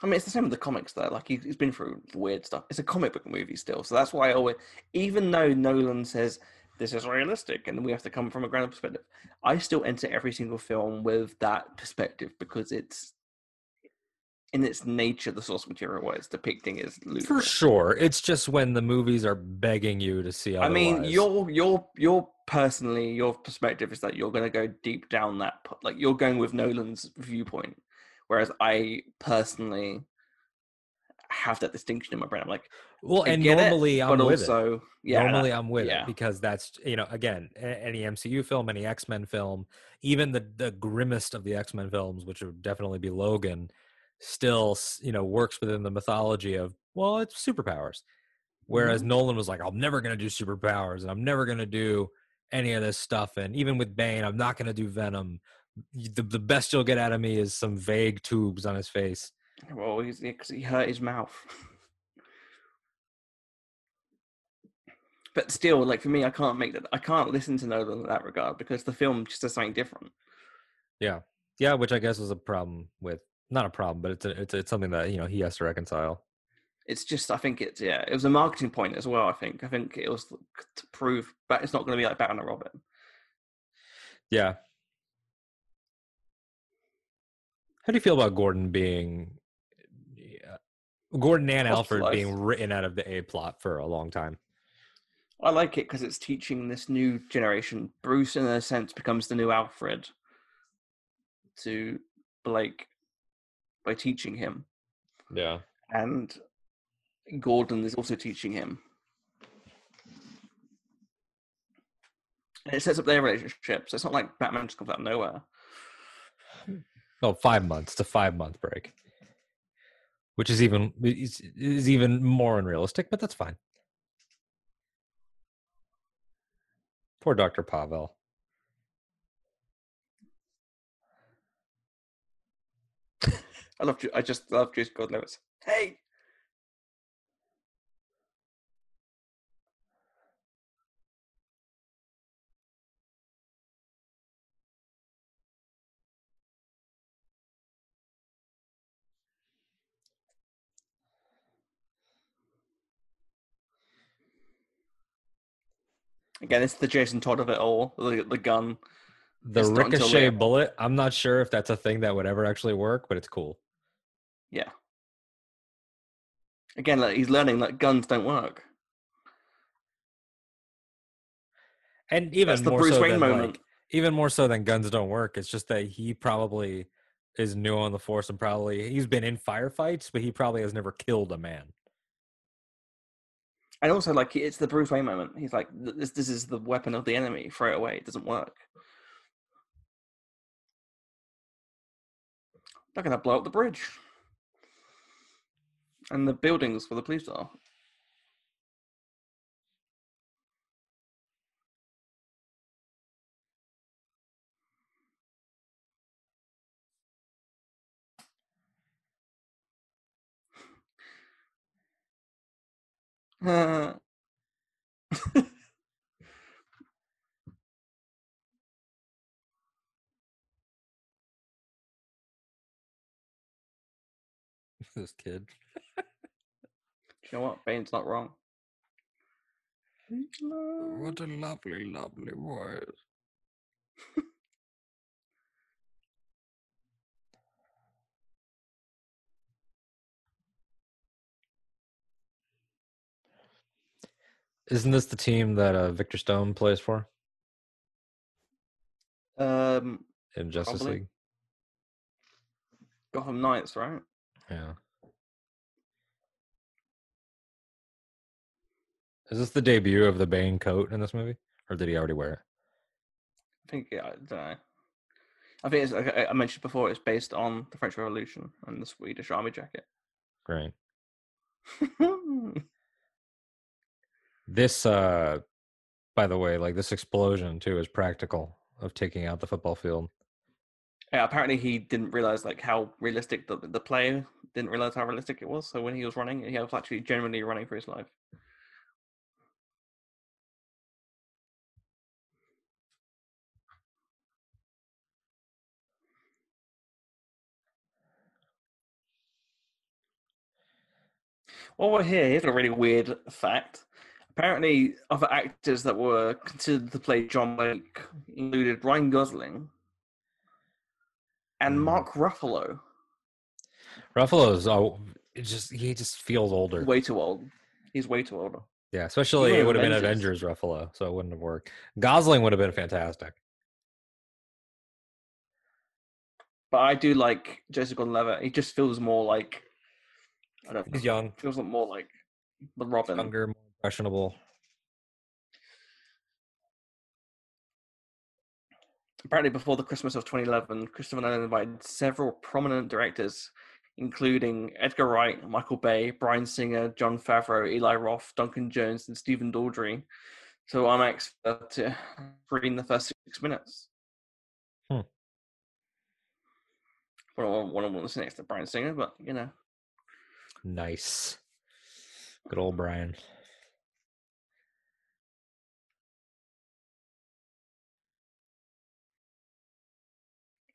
I mean, it's the same with the comics, though. Like, he's been through weird stuff. It's a comic book movie still. So that's why I always, even though Nolan says this is realistic and we have to come from a grounded perspective, I still enter every single film with that perspective because it's, in its nature, the source material, what it's depicting is loose. For sure. It's just when the movies are begging you to see I mean, your your your personally your perspective is that you're going to go deep down that like you're going with Nolan's viewpoint, whereas I personally have that distinction in my brain. I'm like, well, I and get it, normally I'm with it. also, yeah, normally i'm with yeah. it because that's you know again any mcu film any x-men film even the the grimmest of the x-men films which would definitely be logan still you know works within the mythology of well it's superpowers whereas Mhm. nolan was like i'm never going to do superpowers and i'm never going to do any of this stuff and even with bane i'm not going to do venom the, the best you'll get out of me is some vague tubes on his face well, he's he hurt his mouth. *laughs* but still, like for me, I can't make that. I can't listen to Nolan in that regard because the film just does something different. yeah yeah which i guess was a problem with not a problem but it's a, it's, it's something that you know he has to reconcile it's just I think it's yeah it was a marketing point as well. I think I think it was to prove that it's not going to be like Batman and Robin. Yeah. How do you feel about Gordon being Gordon and Alfred being written out of the A plot for a long time? I like it because it's teaching this new generation. Bruce, in a sense, becomes the new Alfred to Blake by teaching him, Yeah. and Gordon is also teaching him. And it sets up their relationship, so it's not like Batman just comes out of nowhere. *sighs* Oh, five months. It's a five month break, which is even is, is even more unrealistic, but that's fine. Poor Doctor Pavel. I love, I just love Joseph Gordon-Levitt. Hey, again, it's the Jason Todd of it all. The, the gun. The It's not until ricochet bullet. I'm not sure if that's a thing that would ever actually work, but it's cool. Yeah. Again, like, he's learning that guns don't work. And even That's the more Bruce so Wayne than moment. like, even more so than guns don't work. It's just that he probably is new on the force and probably he's been in firefights, but he probably has never killed a man. And also, like, it's the Bruce Wayne moment. He's like, this, this is the weapon of the enemy. Throw it away. It doesn't work. They're to blow up the bridge. And the buildings where the police are. Uh, *laughs* this kid. You know what? Bane's not wrong. What a lovely, lovely voice. *laughs* Isn't this the team that uh, Victor Stone plays for Um, in Justice Probably. League? Gotham Knights, right? Yeah. Is this the debut of the Bane coat in this movie, or did he already wear it? I think yeah, I don't know. I think it's like I I mentioned before. It's based on the French Revolution and the Swedish Army jacket. Great. *laughs* This, uh, by the way, like this explosion too is practical of taking out the football field. yeah, apparently he didn't realize like how realistic the the player didn't realize how realistic it was. So when he was running, he was actually genuinely running for his life. While we're here, here's a really weird fact. Apparently, other actors that were considered to play John Blake included Ryan Gosling and Mm. Mark Ruffalo. Ruffalo's oh, just he just feels older. Way too old. He's way too old. Yeah, especially it would have been Avengers. Ruffalo, so it wouldn't have worked. Gosling would have been fantastic. But I do like Joseph Gordon-Levitt. He just feels more like I don't know. He's young, Feels more like the Robin. younger, impressionable. Apparently, before the Christmas of 2011, Christopher Nolan invited several prominent directors, including Edgar Wright, Michael Bay, Bryan Singer, Jon Favreau, Eli Roth, Duncan Jones, and Stephen Daldry to IMAX to screen the first six minutes. Hmm. One of them- one of them was next to Bryan Singer, but you know, Nice. Good old Brian.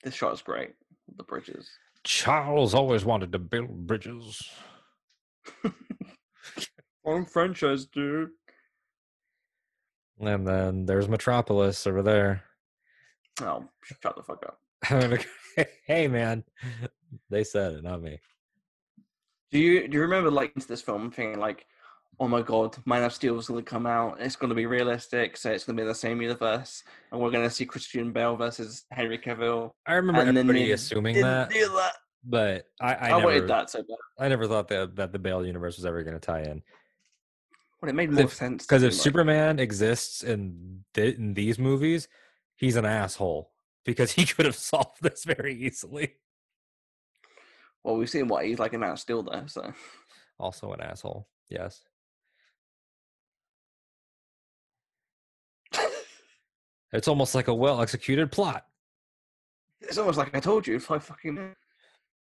This shot is great. The bridges. Charles always wanted to build bridges. *laughs* Wrong franchise, dude. And then there's Metropolis over there. Oh, shut the fuck up. *laughs* hey man, they said it, not me. Do you do you remember like this film thing like, oh my god, Man of Steel is going to come out. It's going to be realistic, so it's going to be the same universe, and we're going to see Christian Bale versus Henry Cavill. I remember And everybody they assuming that, that. but I, I, I, never, wanted that so bad. I never thought that that the Bale universe was ever going to tie in. Well, it made more if- sense Because if like- Superman exists in th- in these movies, he's an asshole because he *laughs* could have solved this very easily. well, we've seen what he's like in Man of Steel there, so Also an asshole. Yes. It's almost like a well executed plot. it's almost like I told you. Five fucking. minutes.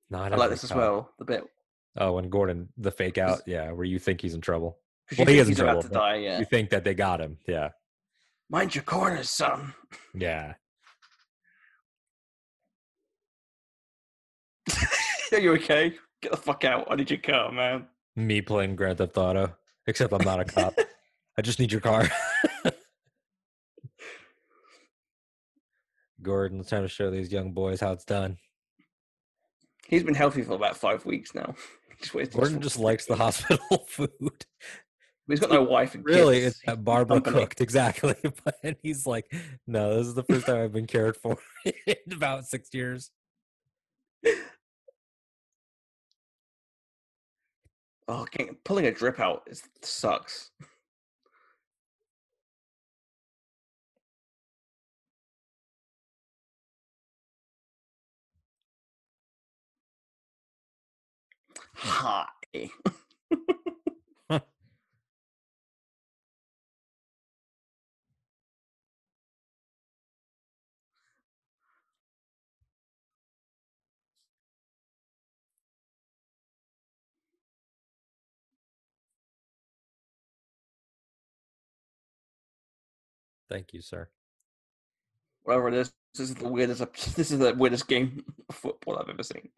Not I like this as well. The bit Oh, and Gordon, the fake out, yeah, where you think he's in trouble. Well, he is in trouble, to die. Yeah, You think that they got him. Yeah. mind your corners, son. Yeah. *laughs* Are you okay? Get the fuck out! I need your car, man. Me playing Grand Theft Auto, except I'm not a cop. *laughs* I just need your car. *laughs* Gordon, it's time to show these young boys how it's done. He's been healthy for about five weeks now. *laughs* Just Gordon just likes the hospital *laughs* food. He's got no wife and Really, kids. it's that Barbara cooked exactly. *laughs* But and he's like, no, this is the first time I've been cared for in about six years. Oh, pulling a drip out is sucks. Hi. *laughs* Thank you, sir. Whatever it is, this is the weirdest. This is the weirdest game of football I've ever seen.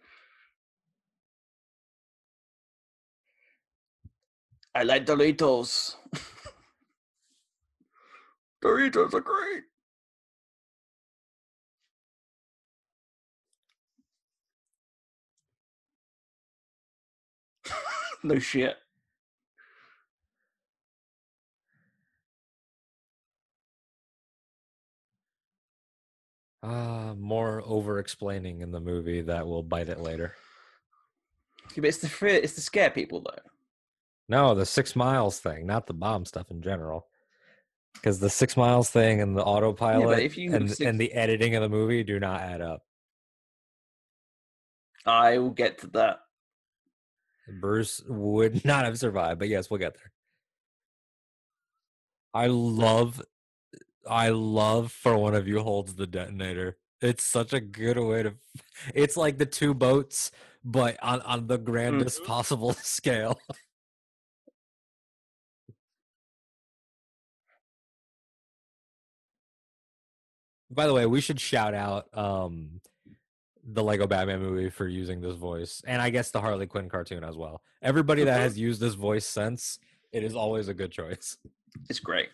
I like Doritos. *laughs* Doritos are great. *laughs* no shit. Uh, more over explaining in the movie that will bite it later. But it's to fear, it's to scare people though. No, the six miles thing, not the bomb stuff in general. Because the six miles thing and the autopilot you and, six- and the editing of the movie do not add up. I will get to that. Bruce would *laughs* not have survived, but yes, we'll get there. I love, I love for one of you holds the detonator. It's such a good way to. It's like the two boats, but on on the grandest Mhm. possible *laughs* scale. By the way, we should shout out um the Lego Batman movie for using this voice, and I guess the Harley Quinn cartoon as well. Everybody that Mhm. has used this voice since, it is always a good choice. *laughs* It's great.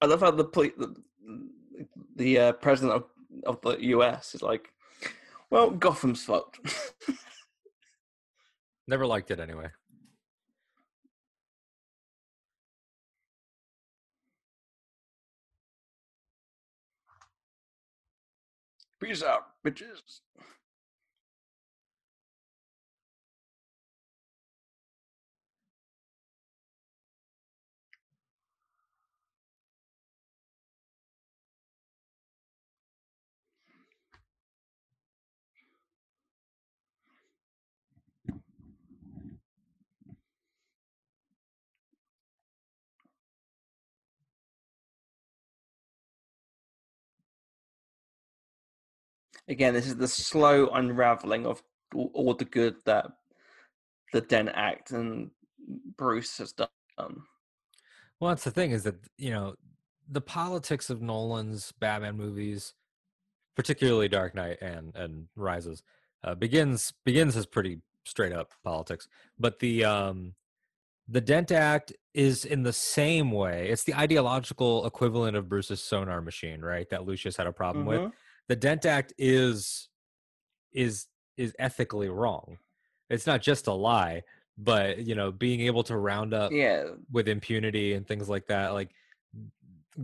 I love how the the, the uh, president of, of the US is like, well, Gotham's fucked. *laughs* Never liked it anyway. Peace out, bitches. Again, this is the slow unraveling of all, the good that the Dent Act and Bruce has done. Well, that's the thing is that you know the politics of Nolan's Batman movies, particularly Dark Knight and and Rises, uh, begins begins as pretty straight up politics. But the um the Dent Act is in the same way. It's the ideological equivalent of Bruce's sonar machine, right? That Lucius had a problem with. The Dent Act is is is ethically wrong. It's not just a lie, but you know, being able to round up Yeah, with impunity and things like that. Like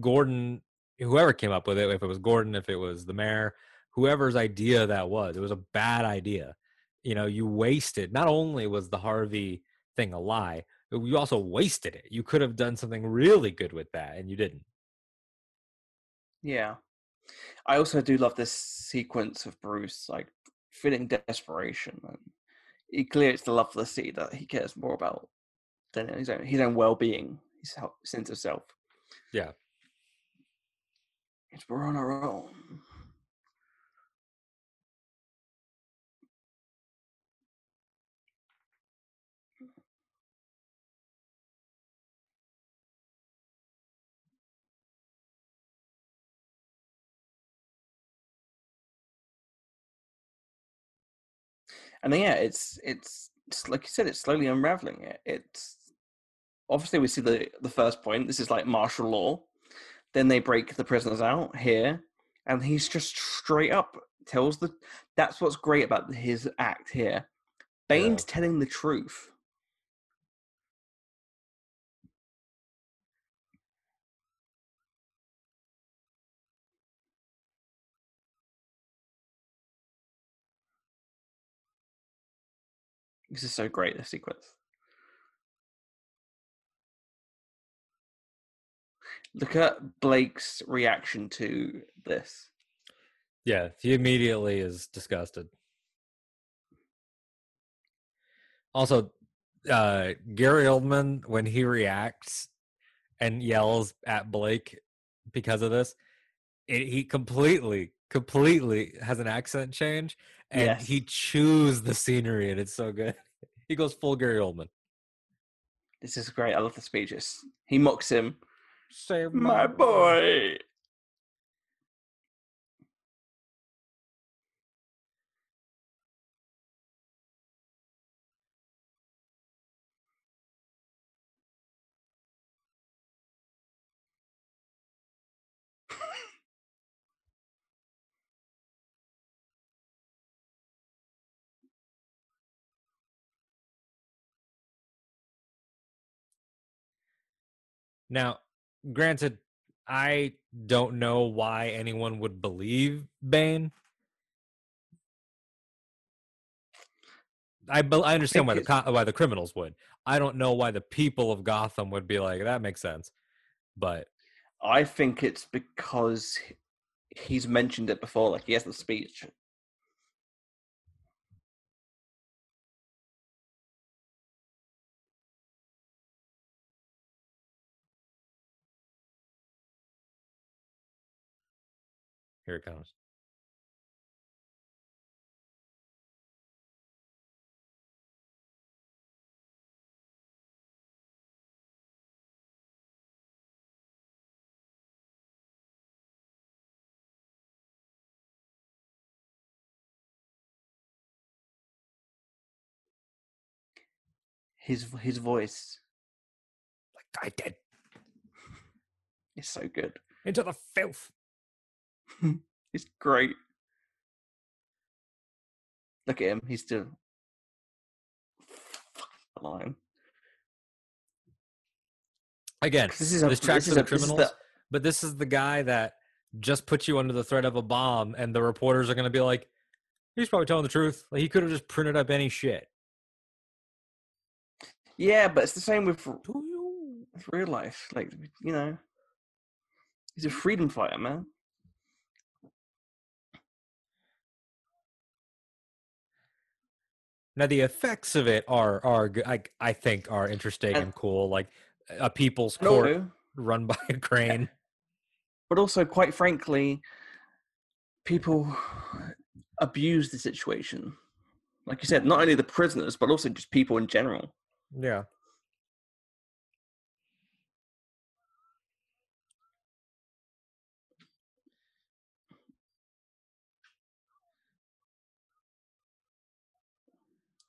Gordon, whoever came up with it, if it was Gordon, if it was the mayor, whoever's idea that was, it was a bad idea. You know, you wasted. Not only was the Harvey thing a lie, but you also wasted it. You could have done something really good with that, and you didn't. yeah. I also do love this sequence of Bruce like feeling desperation and he clearly it's the love for the city that he cares more about than his own his own well being, his sense of self. Yeah. It's we're on our own. And then, yeah, it's it's it's like you said, it's slowly unraveling it. It's obviously we see the the first point. This is like martial law. Then they break the prisoners out here, and he's just straight up tells the. That's what's great about his act here. Bane's telling the truth. This is so great. This sequence. Look at Blake's reaction to this. Yeah, he immediately is disgusted. Also, uh, Gary Oldman, when he reacts and yells at Blake because of this, it, he completely, completely has an accent change, and Yes. he chews the scenery, and it's so good. *laughs* He goes full Gary Oldman. This is great. I love the speeches. He mocks him. Save My boy. Now, granted, I don't know why anyone would believe Bane. I be- I understand why the co- why the criminals would. I don't know why the people of Gotham would be like that makes sense. But I think it's because he's mentioned it before, like he has the speech. Here it comes. His his voice Like I did *laughs* It's so good. into the filth. *laughs* It's great. Look at him. He's still line. Again, This is a this tracks this for is the a- this is criminals, the- but this is the guy that just put you under the threat of a bomb, and the reporters are going to be like, "He's probably telling the truth. Like he could have just printed up any shit." yeah, but it's the same with, r- Do you? with real life. Like you know, he's a freedom fighter, man. Now the effects of it are are I I think are interesting And- and cool. Like a people's court run by a crane. but also, quite frankly, people abuse the situation. Like you said, not only the prisoners, but also just people in general. Yeah.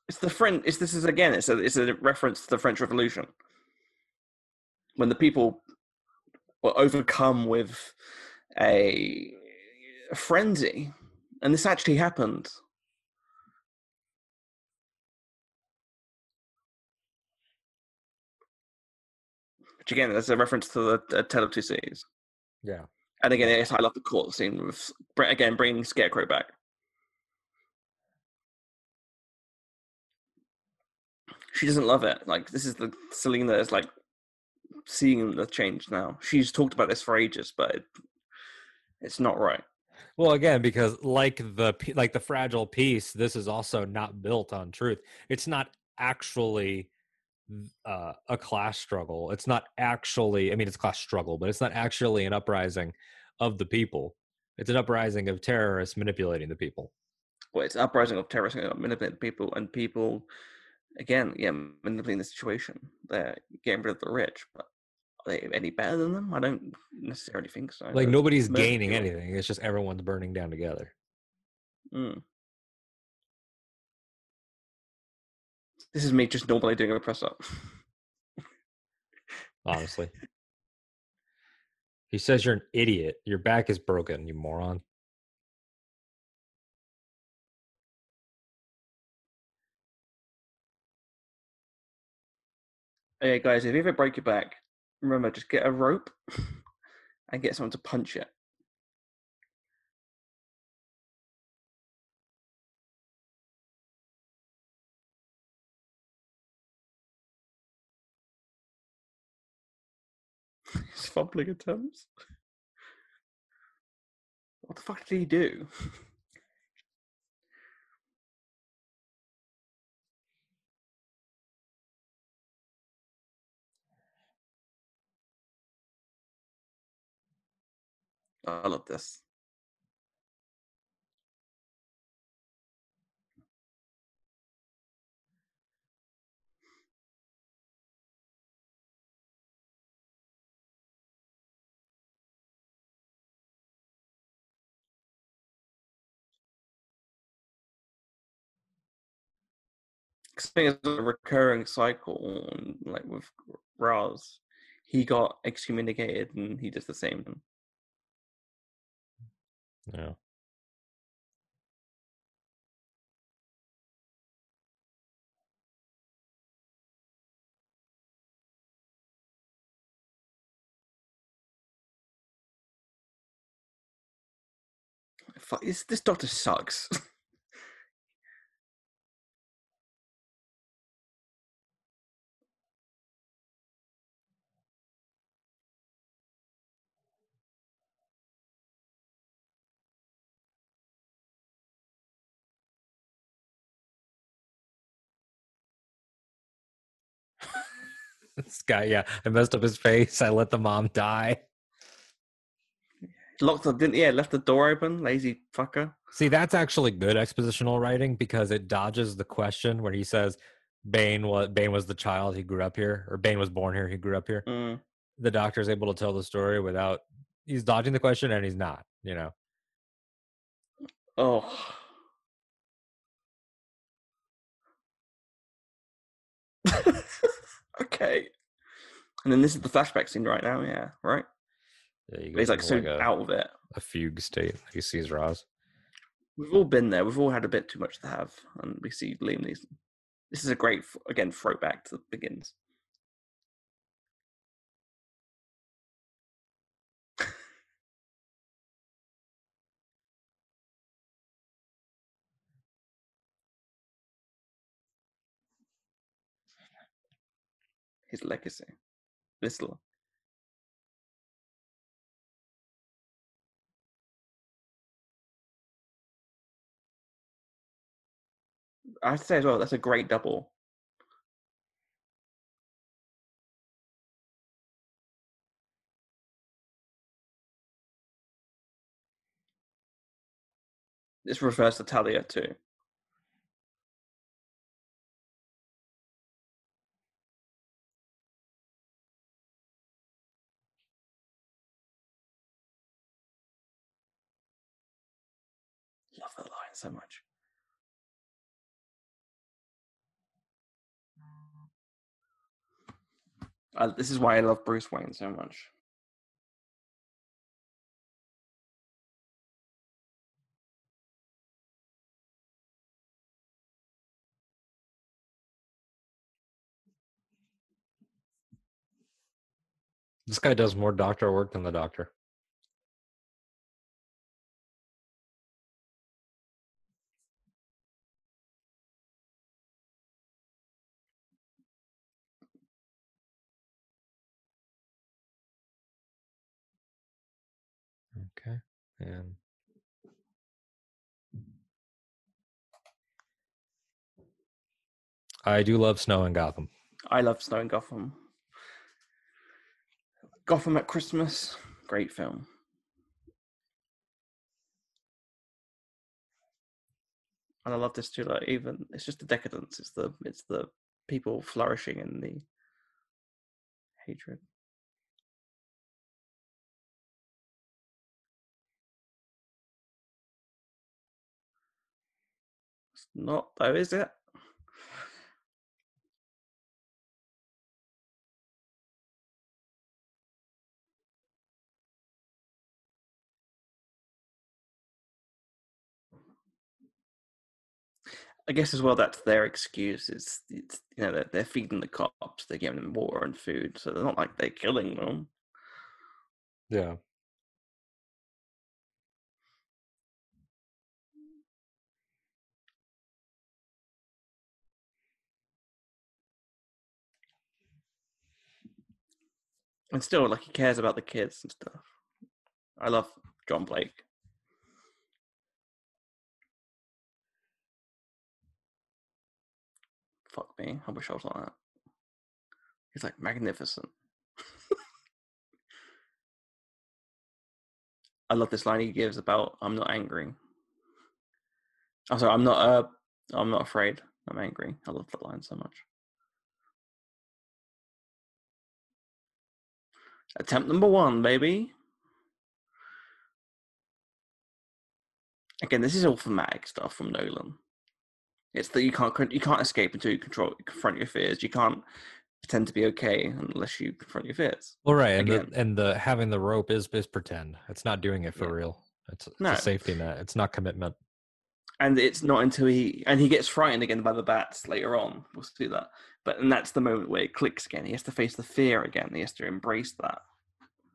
It's the French. It's this is again. It's a it's a reference to the French Revolution when the people were overcome with a, a frenzy, and this actually happened. Which again, that's a reference to the, the Tale of Two Cities. Yeah. And again, yes, I love the court scene with again bringing Scarecrow back. She doesn't love it. Like this is the Selina is like seeing the change now. She's talked about this for ages, but it, it's not right. Well, again, because like the like the fragile piece, this is also not built on truth. It's not actually uh, a class struggle. It's not actually. I mean, it's class struggle, but it's not actually an uprising of the people. It's an uprising of terrorists manipulating the people. Well, it's an uprising of terrorists manipulating people, and people again, yeah, manipulating the situation. They're getting rid of the rich, but are they any better than them? I don't necessarily think so. Like nobody's gaining people. anything. It's just everyone's burning down together. Mm. This is me just normally doing a press up. Honestly, he says you're an idiot. Your back is broken, you moron. Hey guys, if you ever break your back, remember just get a rope *laughs* and get someone to punch *laughs* it. His fumbling attempts. What the fuck did he do? *laughs* Love this. It's a recurring cycle, like with Ra's. He got excommunicated, and he does the same. Yeah. Fuck, this, this doctor sucks. *laughs* *laughs* this guy, yeah, I messed up his face. I let the mom die. Locked the didn't yeah, left the door open, lazy fucker. See, that's actually good expositional writing because it dodges the question where he says Bane was Bane was the child he grew up here, or Bane was born here, he grew up here. Mm. The doctor is able to tell the story without he's dodging the question and he's not, you know. Oh. *laughs* okay. And then this is the flashback scene right now, yeah, right? Yeah, But he's like so into, a, out of it. a fugue state. He sees Ra's. We've all been there. We've all had a bit too much to have, and we see Liam Neeson. This is a great, again, throwback to the begins. His legacy. Little. I'd say as well, that's a great double. This refers to Talia too. So much. I, this is why I love Bruce Wayne so much. This guy does more doctor work than the doctor. And I do love snow in Gotham. I love Snow in Gotham. Gotham at Christmas, great film. And I love this too. Like even it's just the decadence. It's the it's the people flourishing in the hatred. Not though, is it? I guess as well that's their excuse. It's, it's you know they're, they're feeding the cops, they're giving them water and food, so they're not like they're killing them. Yeah. And still, like he cares about the kids and stuff. I love John Blake. Fuck me, I wish I was like that. He's like magnificent. *laughs* I love this line he gives about "I'm not angry." I'm sorry, I'm not. Uh, I'm not afraid. I'm angry. I love that line so much. Attempt number one, baby. Again, this is all thematic stuff from Nolan. It's that you can't you can't escape until you control confront your fears. You can't pretend to be okay unless you confront your fears. Well, right, and the, and the having the rope is is pretend. It's not doing it for Yeah. real. It's, it's No. a safety net. It's not commitment. And it's not until he and he gets frightened again by the bats later on. We'll see that. But and that's the moment where it clicks again. He has to face the fear again. He has to embrace that.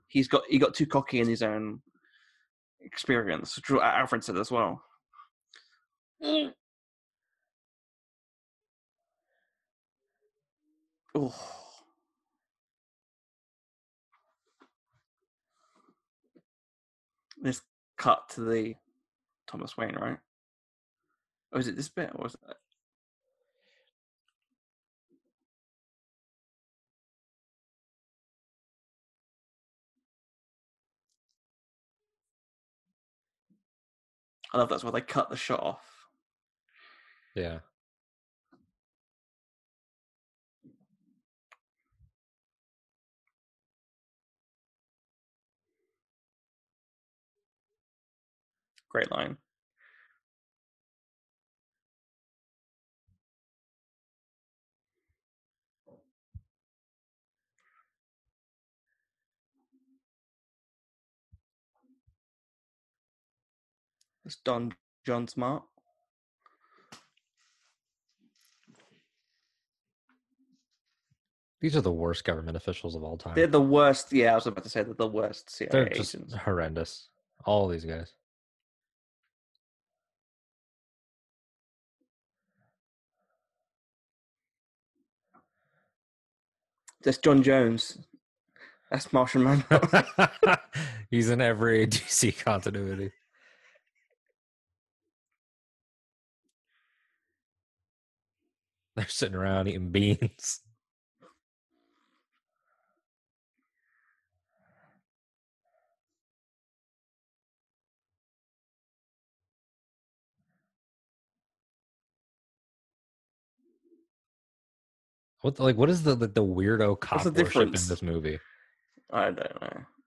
He's got he got too cocky in his own experience. which Alfred said as well. *clears throat* Oh. This cut to the Thomas Wayne, right? Or is it this bit? Or was it? I love that's where they cut the shot off. Yeah. Great line. It's Don John Smart. These are the worst government officials of all time. They're the worst. Yeah, I was about to say they're the worst CIA They're just agents. horrendous. All these guys. That's John Jones. That's Martian Manhunter. *laughs* He's in every DC *laughs* continuity. *laughs* They're sitting around eating beans. *laughs* What like what is the the, the weirdo cop the worship in this movie? I don't know.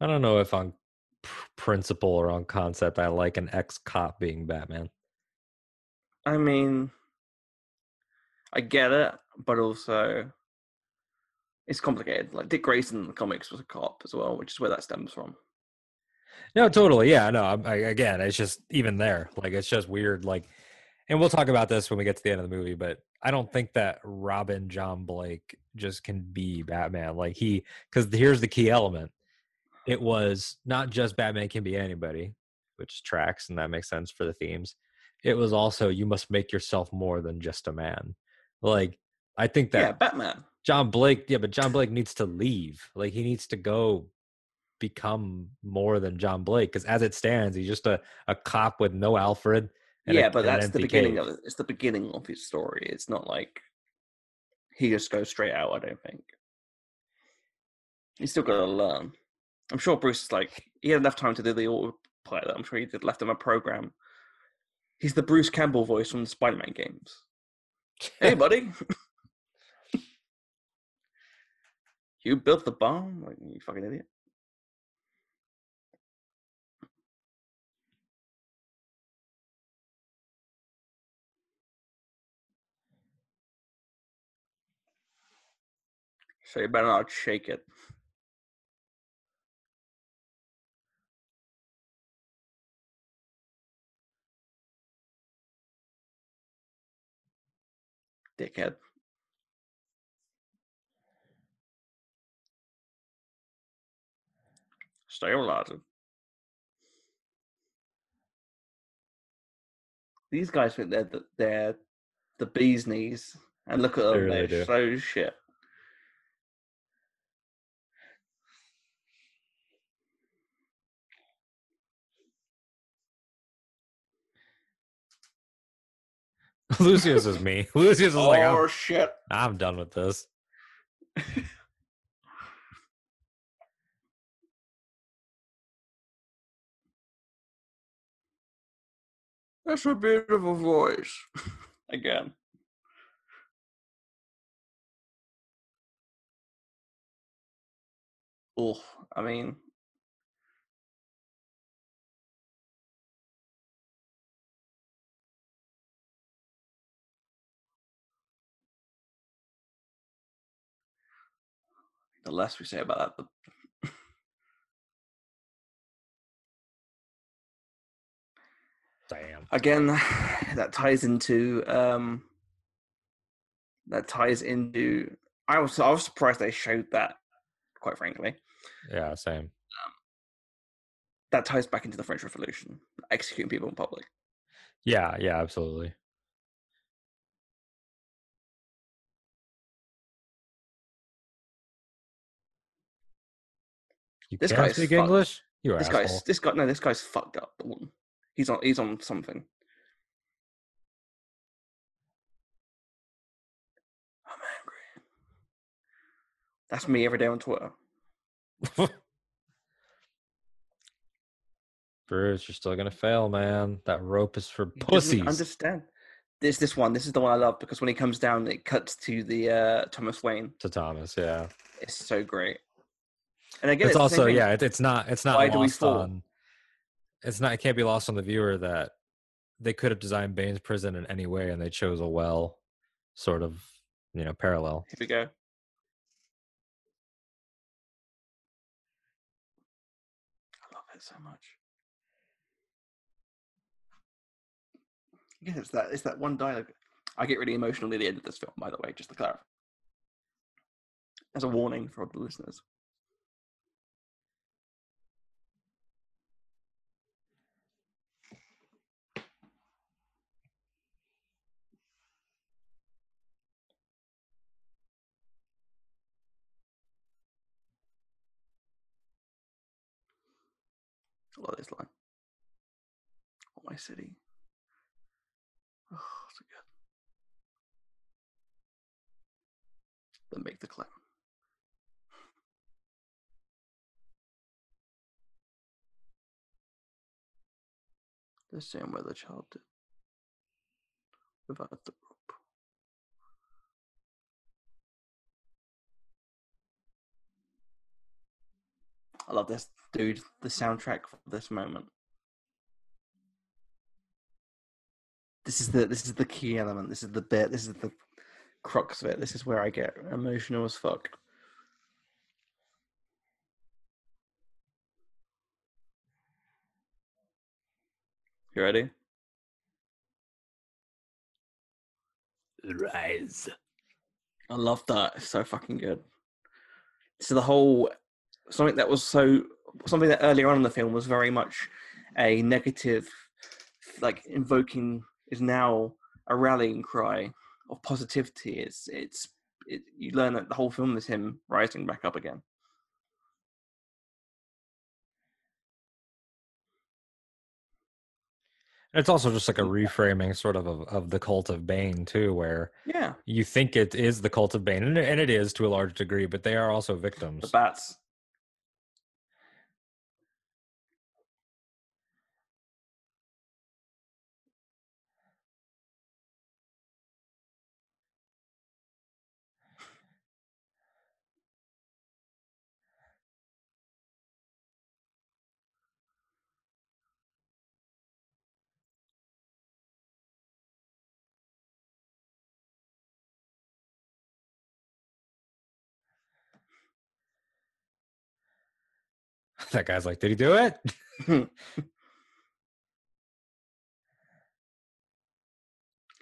I don't know if on pr- principle or on concept I like an ex cop being Batman. I mean, I get it, but also it's complicated. Like Dick Grayson in the comics was a cop as well, which is where that stems from. No, totally. Yeah, no. I, again, it's just even there. Like it's just weird. Like, and we'll talk about this when we get to the end of the movie. But I don't think that Robin John Blake just can be Batman. Like he, because here's the key element. It was not just Batman can be anybody, which tracks and that makes sense for the themes. It was also you must make yourself more than just a man. Like I think that yeah, Batman. John Blake, yeah, but John Blake needs to leave. Like he needs to go become more than John Blake because as it stands, he's just a, a cop with no Alfred. and a- Yeah, but that's the beginning of it. It's the beginning of his story. It's not like he just goes straight out. I don't think he's still got to learn. I'm sure Bruce is like he had enough time to do the autopilot. I'm sure he did left him a program. He's the Bruce Campbell voice from the Spider-Man games. Hey, *laughs* buddy. you built the bomb? Like you fucking idiot. So you better not shake it. Dickhead. Stay alive. These guys think they're the, they're the bee's knees, and look at them, they are do. so shit. *laughs* Lucius is me. *laughs* Lucius is like, oh shit! I'm done with this. *laughs* That's a beautiful voice. Again. Oh, I mean, the less we say about that, the Damn. again *sighs* that ties into um that ties into. I was I was surprised they showed that. Quite frankly, Yeah, same. that ties back into the French Revolution, executing people in public. Yeah, yeah, absolutely. You This guy's speak. English? You This asshole. guy's this guy no, this guy's fucked up. He's on he's on something. I'm angry. That's me every day on Twitter. *laughs* Bruce, you're still gonna fail, man. That rope is for pussies. understand. This this one, this is the one I love because when he comes down, it cuts to the uh, Thomas Wayne. to Thomas, yeah. It's so great. And again, it's it's, also yeah, it, it's not it's not Why do we lost fall? on it's not it can't be lost on the viewer that they could have designed Bane's prison in any way and they chose a well sort of, you know, parallel. Here we go. I love it so much. Yeah, it's that it's that one dialogue. I get really emotional near the end of this film, by the way, just to clarify. As a warning for all the listeners. I love this line. Oh, my city. Oh, so good. Then make the claim. *laughs* The same way the child did. Without the rope. I love this, dude. The soundtrack for this moment. This is the this is the key element. This is the bit. This is the crux of it. This is where I get emotional as fuck. You ready? Rise. I love that. It's so fucking good. So the whole something that was so something that earlier on in the film was very much a negative, like invoking is now a rallying cry of positivity. It's it's it, you learn that the whole film is him rising back up again. It's also just like a reframing sort of, of of the cult of Bane too, where Yeah, you think it is the cult of Bane, and, and it is to a large degree, but they are also victims. the bats. *laughs* that guy's like, did he do it? *laughs*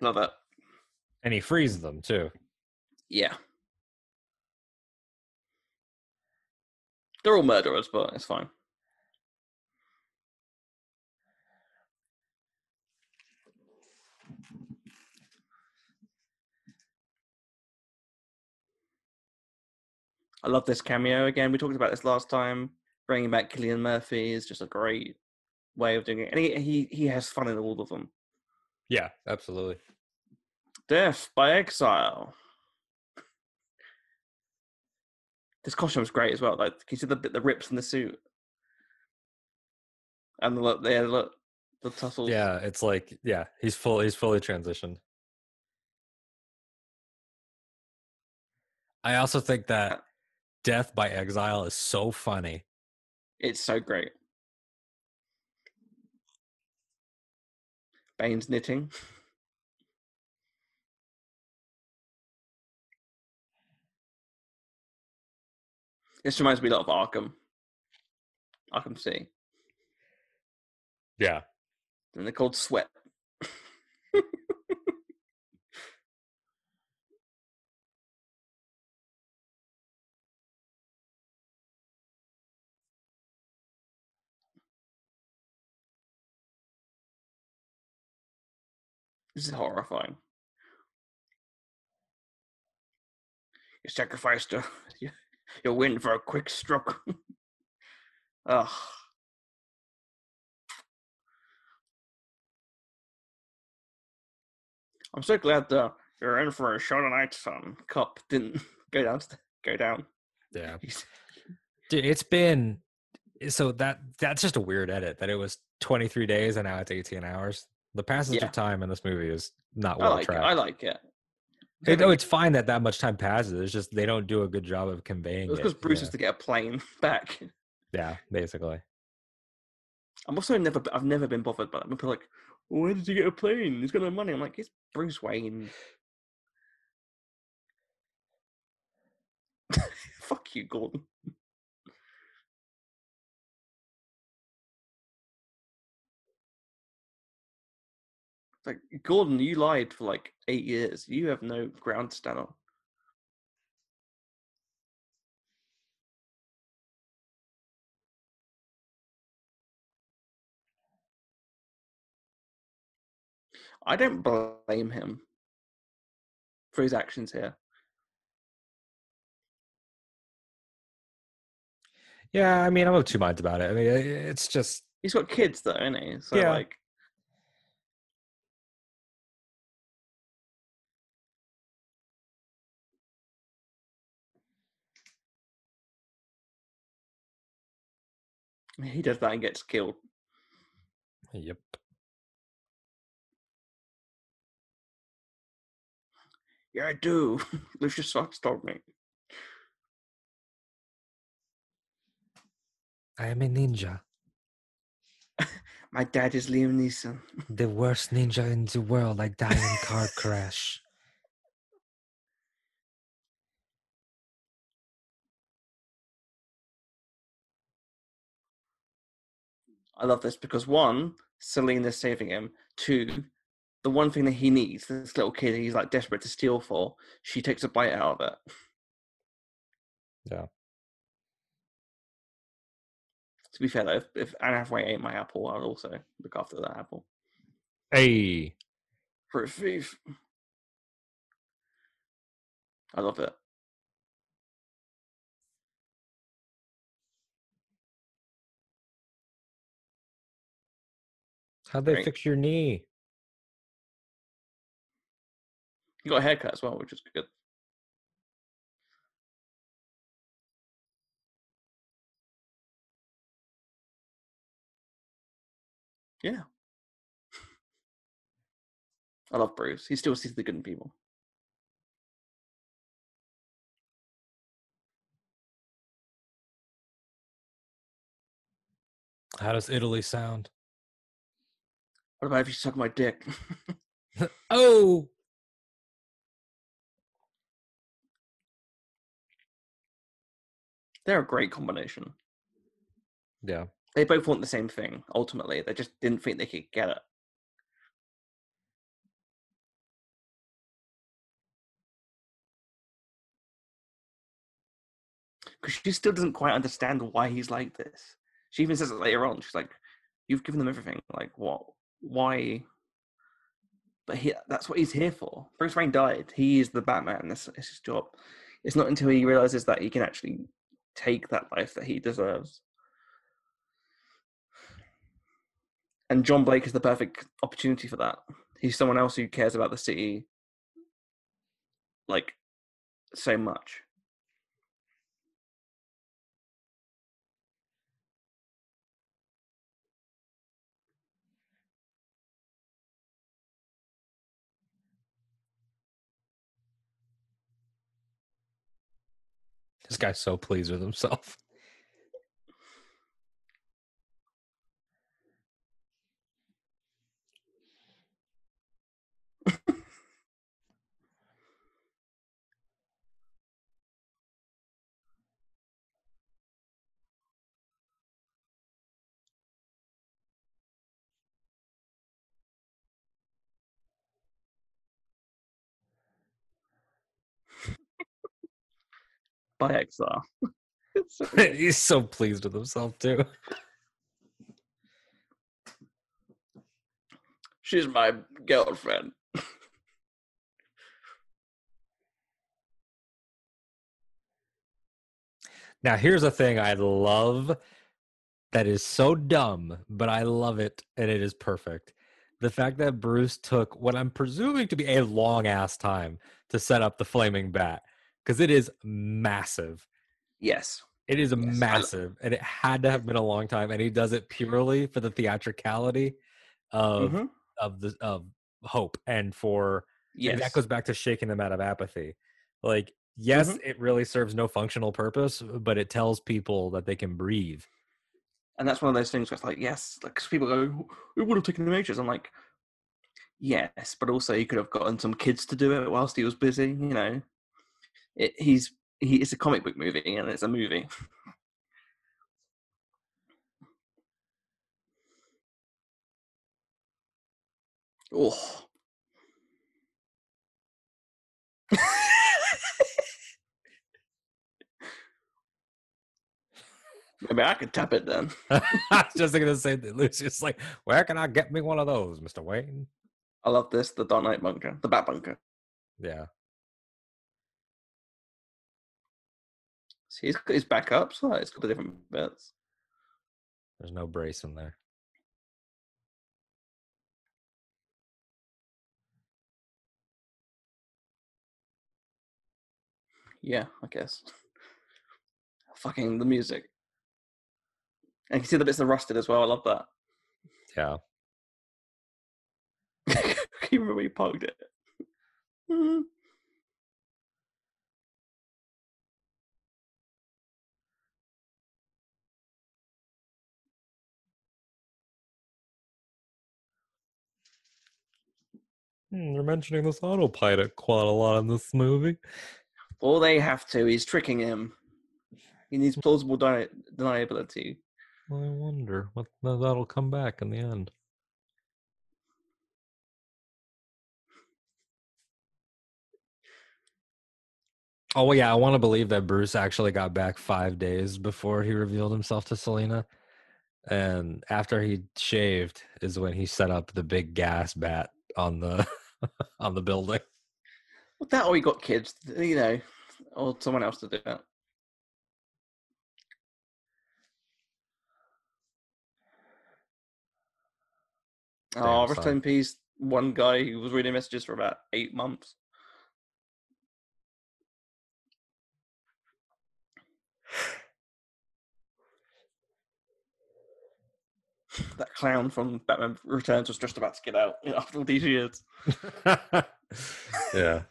Love it. And he frees them too. Yeah. They're all murderers, but it's fine. I love this cameo again. We talked about this last time. Bringing back Cillian Murphy is just a great way of doing it, and he he, he has fun in all of them. Yeah, absolutely. Death by exile. This costume's great as well. Like, can you see the bit the rips in the suit? And the look, yeah, look, the tussles. Yeah, it's like yeah, he's full. He's fully transitioned. I also think that uh death by exile is so funny. It's so great. Bane's knitting. This reminds me a lot of Arkham. Arkham City. Yeah, And they're called Sweat. *laughs* This is horrifying. You sacrificed a, *laughs* your win for a quick stroke. *laughs* Ugh. I'm so glad the you're in for a Shonen Night Sun Cup didn't *laughs* go down. Go down. Yeah, dude, it's been so that that's just a weird edit that it was 23 days and now it's 18 hours. The passage Yeah. of time in this movie is not I well like it. tracked. I like it. It- oh, it's fine that that much time passes. It's just they don't do a good job of conveying It was it. because Bruce yeah. has to get a plane *laughs* back. yeah, basically. I'm also never. I've never been bothered by that. People like, "Where did you get a plane? He's got no money." I'm like, "It's Bruce Wayne." *laughs* Fuck you, Gordon. Like Gordon, you lied for like eight years. You have no ground to stand on. I don't blame him for his actions here. Yeah, I mean, I'm of two minds about it. I mean, it's just He's got kids though, isn't he? So Yeah. like, he does that and gets killed. yep. Yeah, I do. *laughs* Lucius Fox told me. I am a ninja, *laughs* My dad is Liam Neeson. the worst ninja in the world. I died in car crash. *laughs* I love this because one, Selina's saving him. Two, the one thing that he needs, this little kid he's like desperate to steal for, she takes a bite out of it. Yeah. To be fair though, if, if Anne Hathaway ate my apple, I would also look after that apple. Hey, For a thief. I love it. How'd they Great. fix your knee? You got a haircut as well, which is good. Yeah. I love Bruce. He still sees the good in people. How does Italy sound? What about if you suck my dick? *laughs* Oh, They're a great combination. yeah. They both want the same thing, ultimately. They just didn't think they could get it. Because she still doesn't quite understand why he's like this. She even says it later on. She's like, You've given them everything. Like, what? Why? But he, that's what he's here for. Bruce Wayne died. He is the Batman. That's, that's his job. It's not until he realizes that he can actually take that life that he deserves. And John Blake is the perfect opportunity for that. He's someone else who cares about the city like so much. This guy's so pleased with himself. *laughs* *laughs* by Exile. *laughs* *laughs* He's so pleased with himself too. She's my girlfriend. now here's a thing I love that is so dumb, but I love it and it is perfect. The fact that Bruce took what I'm presuming to be a long ass time to set up the flaming bat because it is massive. Yes. It is Yes, massive and it had to have been a long time and he does it purely for the theatricality of Mhm. of the of hope and for Yes. and that goes back to shaking them out of apathy. Like, yes, Mm-hmm. it really serves no functional purpose, but it tells people that they can breathe. and that's one of those things where it's like, yes, like 'cause people go, it would have taken him ages. I'm like, yes, but also he could have gotten some kids to do it whilst he was busy. You know, it, he's he, it's a comic book movie and it's a movie. Oh. Maybe I could tap it then. *laughs* I was just thinking the same thing. Lucy's like, where can I get me one of those, Mr. Wayne? I love this, the Dark Knight bunker, the Bat bunker. Yeah. See, he's got his backups. Oh, it's got the different bits. There's no brace in there. Yeah, I guess. *laughs* Fucking the music. And you can see the bits that rusted as well. I love that. Yeah. can *laughs* you remember where you parked it? *laughs* Mm-hmm. Hmm, they're mentioning this autopilot quite a lot in this movie. All they have to, he's tricking him. He needs hmm. plausible deni- deniability. I wonder what that'll come back in the end. Oh yeah, I want to believe that Bruce actually got back five days before he revealed himself to Selina, and after he shaved is when he set up the big gas bat on the *laughs* *laughs* on the building. Well, that or he got kids, you know, or someone else to do that. Oh, Damn, rest son. in peace. One guy who was reading messages for about eight months. That clown from Batman Returns was just about to get out you know, *laughs* after all these years. yeah,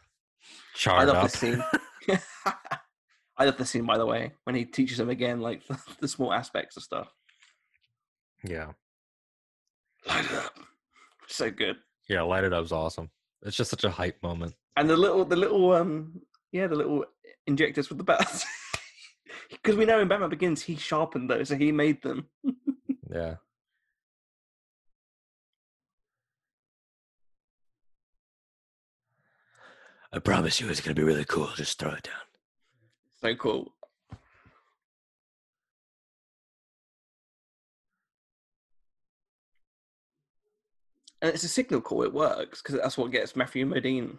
I love up. this scene. *laughs* *laughs* I love the scene, by the way, when he teaches him again, like the small aspects of stuff. Yeah, Light it up. So good. yeah, light it up's awesome. It's just such a hype moment. And the little, the little, um, yeah, the little injectors with the bats. Because we know in Batman Begins he sharpened those, so he made them. Yeah. I promise you, it's gonna be really cool. Just throw it down. So cool. And it's a signal call. It works because that's what gets Matthew Modine.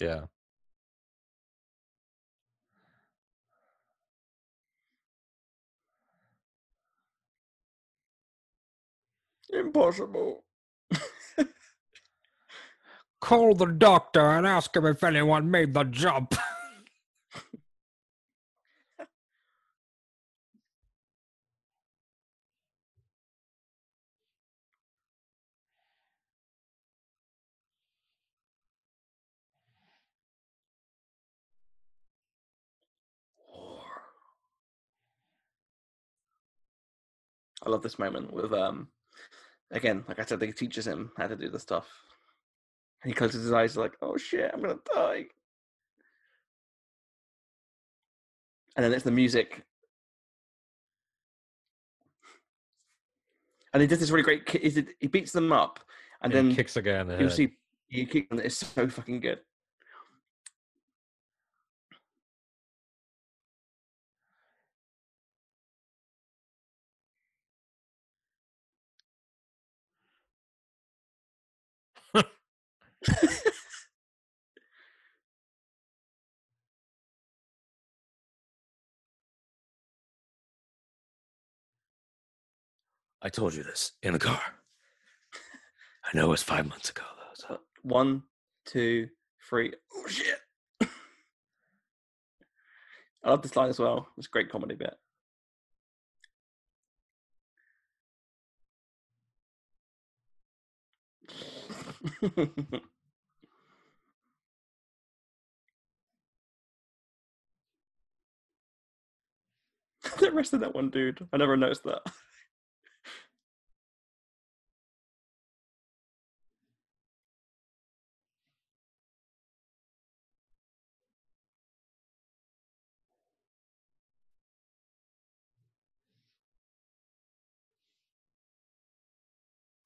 Yeah. Impossible. *laughs* Call the doctor and ask him if anyone made the jump. *laughs* I love this moment with um again, like I said, they teaches him how to do the stuff. And he closes his eyes like, oh shit, I'm gonna die. And then it's the music. And he does this really great ki- is it he beats them up and And then kicks again. the you'll see you kick and it's so fucking good. *laughs* I told you this in the car. I know it was five months ago, though. So. Uh, one, two, three. Oh, shit. *laughs* I love this line as well. It's a great comedy bit. The rest of that one dude. I never noticed that.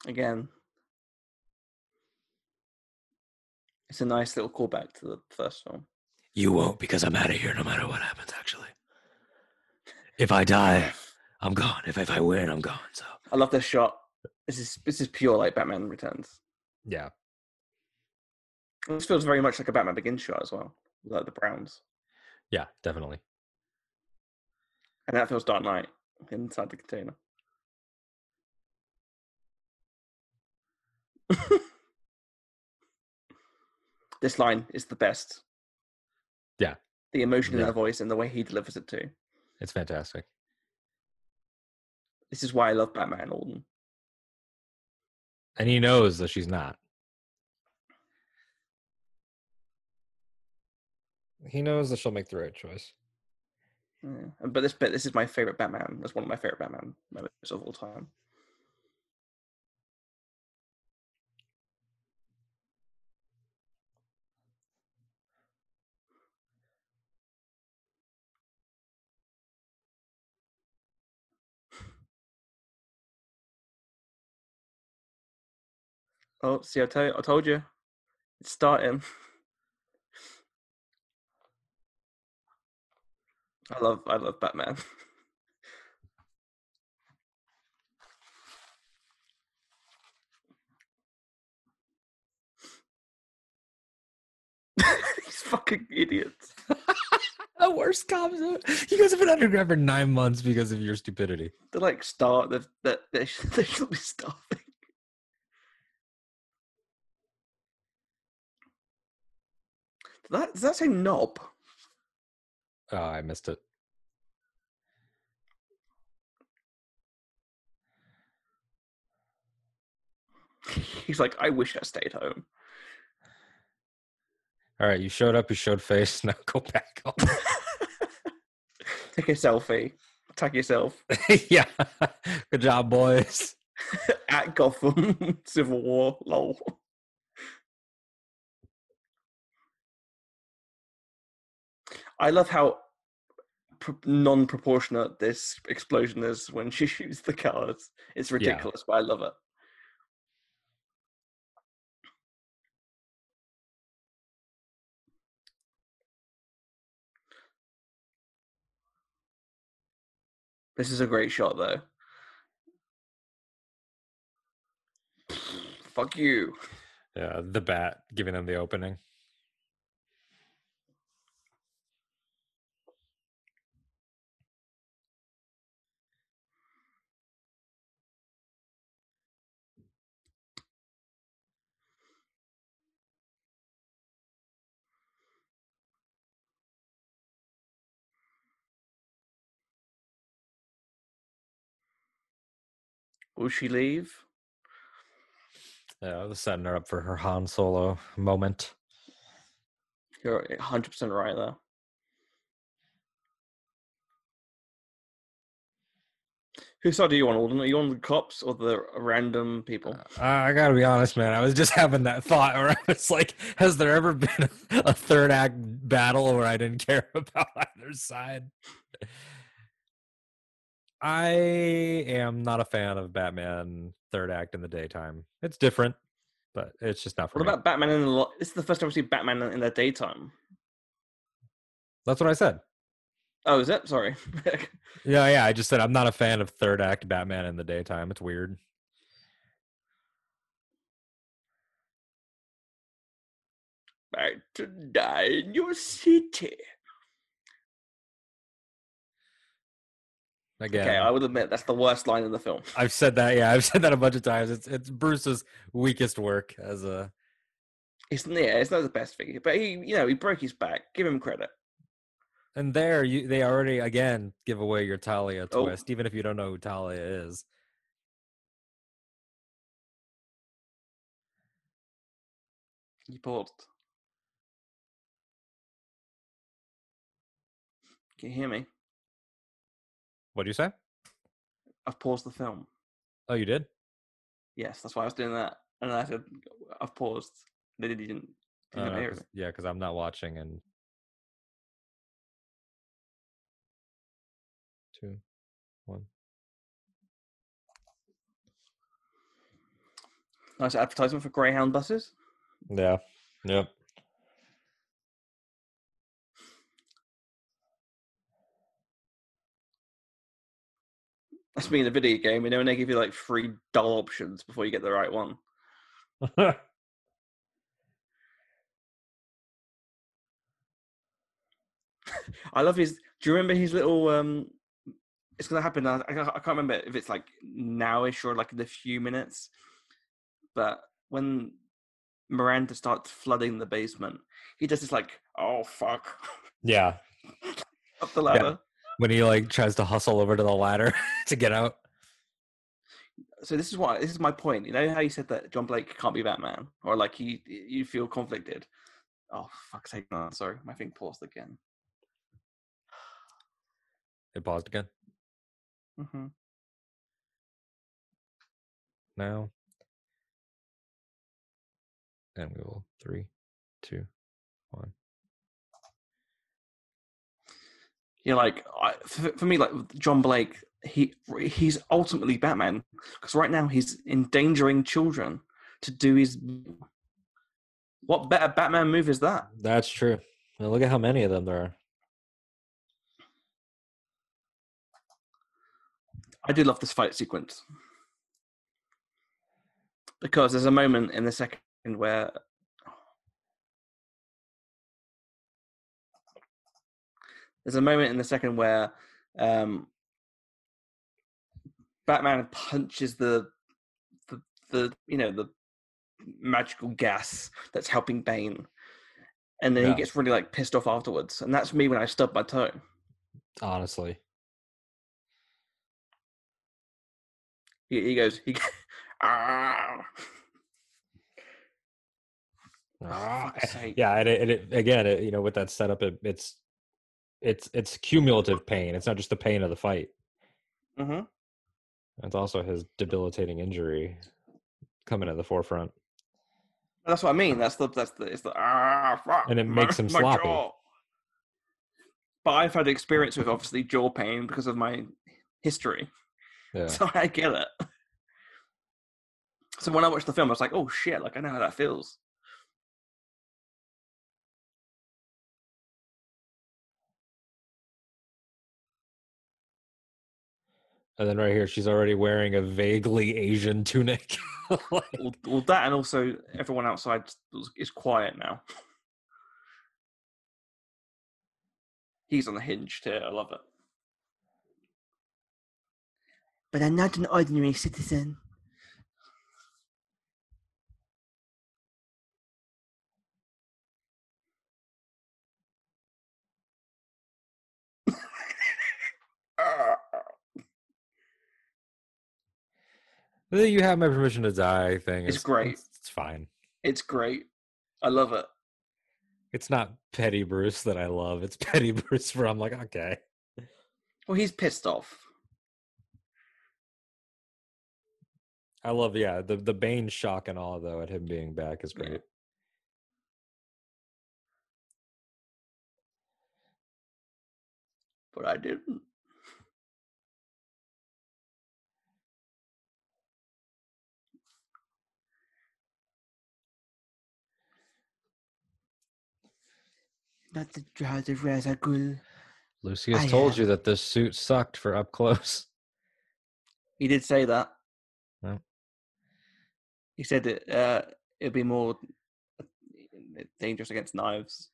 Again, it's a nice little callback to the first film. You won't because I'm out of here no matter what happens, actually. If I die, *laughs* I'm gone. If, if I win, I'm gone. So I love this shot. This is this is pure like Batman Returns. Yeah. This feels very much like a Batman Begins shot as well, like the Browns. Yeah, definitely. And that feels Dark Knight inside the container. *laughs* this line is the best. Yeah. The emotion in Yeah. her voice and the way he delivers it too. It's fantastic. This is why I love Batman Alden. And he knows that she's not. He knows that she'll make the right choice. Yeah. But this bit, this is my favorite Batman. That's one of my favorite Batman moments of all time. Oh, see, I tell you, I told you, it's starting. I love, I love Batman. *laughs* These fucking idiots. *laughs* the worst out. You guys have been underground for nine months because of your stupidity. They're like start. They're, they *laughs* they should be starving. Does that, does that say knob? Oh, ah, I missed it. *laughs* He's like, I wish I stayed home. All right, you showed up, you showed face. *laughs* Now go back home. *laughs* Take a selfie. Tag yourself yeah. Good job, boys. at Gotham Civil War. Lol. I love how non-proportionate this explosion is when she *laughs* shoots the cars. It's ridiculous, but I love it. This is a great shot, though. Fuck you. Yeah, the bat giving them the opening. Will she leave? Yeah, I was setting her up for her Han Solo moment. You're 100% right there. Whose side do you on, Alden? Are you on the cops or the random people? Uh, I gotta be honest, man. I was just having that thought where I was like, has there ever been a, a third act battle where I didn't care *laughs* about either side? I am not a fan of Batman third act in the daytime. It's different, but it's just not for What me. about Batman in the lo- This is the first time we see Batman in the daytime. That's what I said. Oh, is it? Sorry. *laughs* Yeah, yeah. I just said I'm not a fan of third act Batman in the daytime. It's weird. Back to die in your city. Again, Okay, I will admit that's the worst line in the film. I've said that. Yeah, I've *laughs* said that a bunch of times. It's it's Bruce's weakest work as a. It's yeah, it's not the best thing, but he, you know, he broke his back. Give him credit. And there, you they already again give away your Talia Oh. twist, even if you don't know who Talia is. He paused. Can you hear me? What do you say? I've paused the film. Oh, you did. Yes, that's why I was doing that. And I said, I've paused. They didn't, didn't, didn't no, hear it. yeah, because I'm not watching. And two, one. Nice advertisement for Greyhound buses. Yeah. Yep. That's me in a video game, you know, and they give you like three dull options before you get the right one. *laughs* I love his. Do you remember his little? um It's gonna happen. I, I can't remember if it's like nowish or like in a few minutes. But when Miranda starts flooding the basement, he does this like, "Oh fuck," yeah. *laughs* up the ladder. When he like tries to hustle over to the ladder *laughs* to get out. So this is why this is my point. You know how you said that John Blake can't be Batman, or like he you feel conflicted. Oh fuck's sake! No, sorry, my thing paused again. It paused again. Mm-hmm. Now. And we will three, two, one. Yeah, like I, for, for me, like John Blake, he he's ultimately Batman because right now he's endangering children to do his. What better Batman move is that? That's true. Now look at how many of them there are. I do love this fight sequence because there's a moment in the second where there's a moment in the second where um, Batman punches the, the the you know the magical gas that's helping Bane, and then Yeah. he gets really like pissed off afterwards, and that's me when I stub my toe. Honestly. He, he goes, he, *laughs* ah, Ah, *laughs* yeah, and it, and it again, it, you know, with that setup, it, it's it's it's cumulative pain. It's not just the pain of the fight. hmm It's also his debilitating injury coming at the forefront. That's what I mean. That's the that's the it's the ah fuck, And it makes him sloppy. jaw. But I've had experience with obviously jaw pain because of my history, *laughs* Yeah. so I get it. So when I watched the film, I was like, "Oh shit!" Like I know how that feels. And then right here, she's already wearing a vaguely Asian tunic. *laughs* Like, Well, well, that and also everyone outside is- is quiet now. He's on the hinge too. I love it. But I'm not an ordinary citizen. The you have my permission to die thing. It's is- great. It's, it's fine. It's great. I love it. It's not petty Bruce that I love. It's *laughs* petty Bruce where I'm like, okay. Well, he's pissed off. I love, yeah, the the Bane shock and all though at him being back is Yeah. great. but I didn't. Not the drought of Ra's al Ghul. Lucius I told am- you that this suit sucked for up close. *laughs* He did say that. Yeah. He said it. Uh, it'd be more uh, dangerous against knives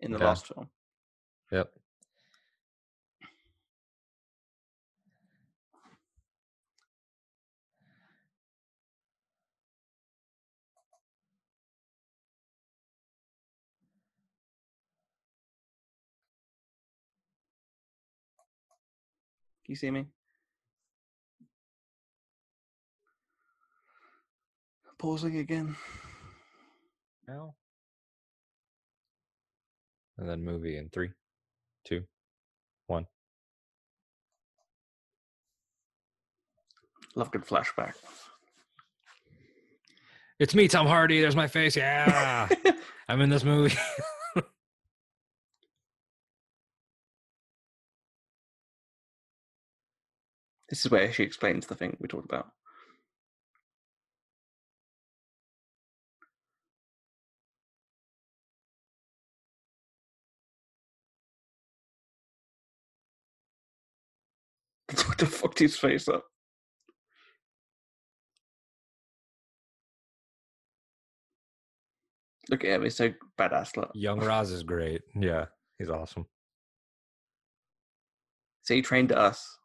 in the Okay. last film. Yep. You see me? Pausing again. Now. And then movie in three, two, one. Love good flashback. It's me, Tom Hardy. There's my face. Yeah, *laughs* I'm in this movie. *laughs* this is where she explains the thing we talked about. *laughs* what the fucked his face up? Look at him, he's so badass. Look. Young Ra's is great. Yeah, he's awesome. So he trained us.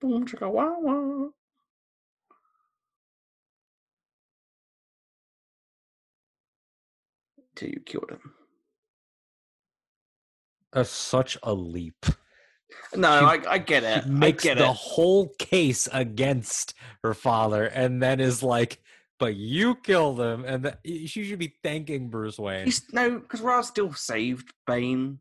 Boom, chicka, wow, wow. Till you killed him. That's such a leap. No, She- I, I get it. Makes I get the it. whole case against her father, and then is like, "But you killed him," and that she should be thanking Bruce Wayne. He's no, because Ra's still saved Bane.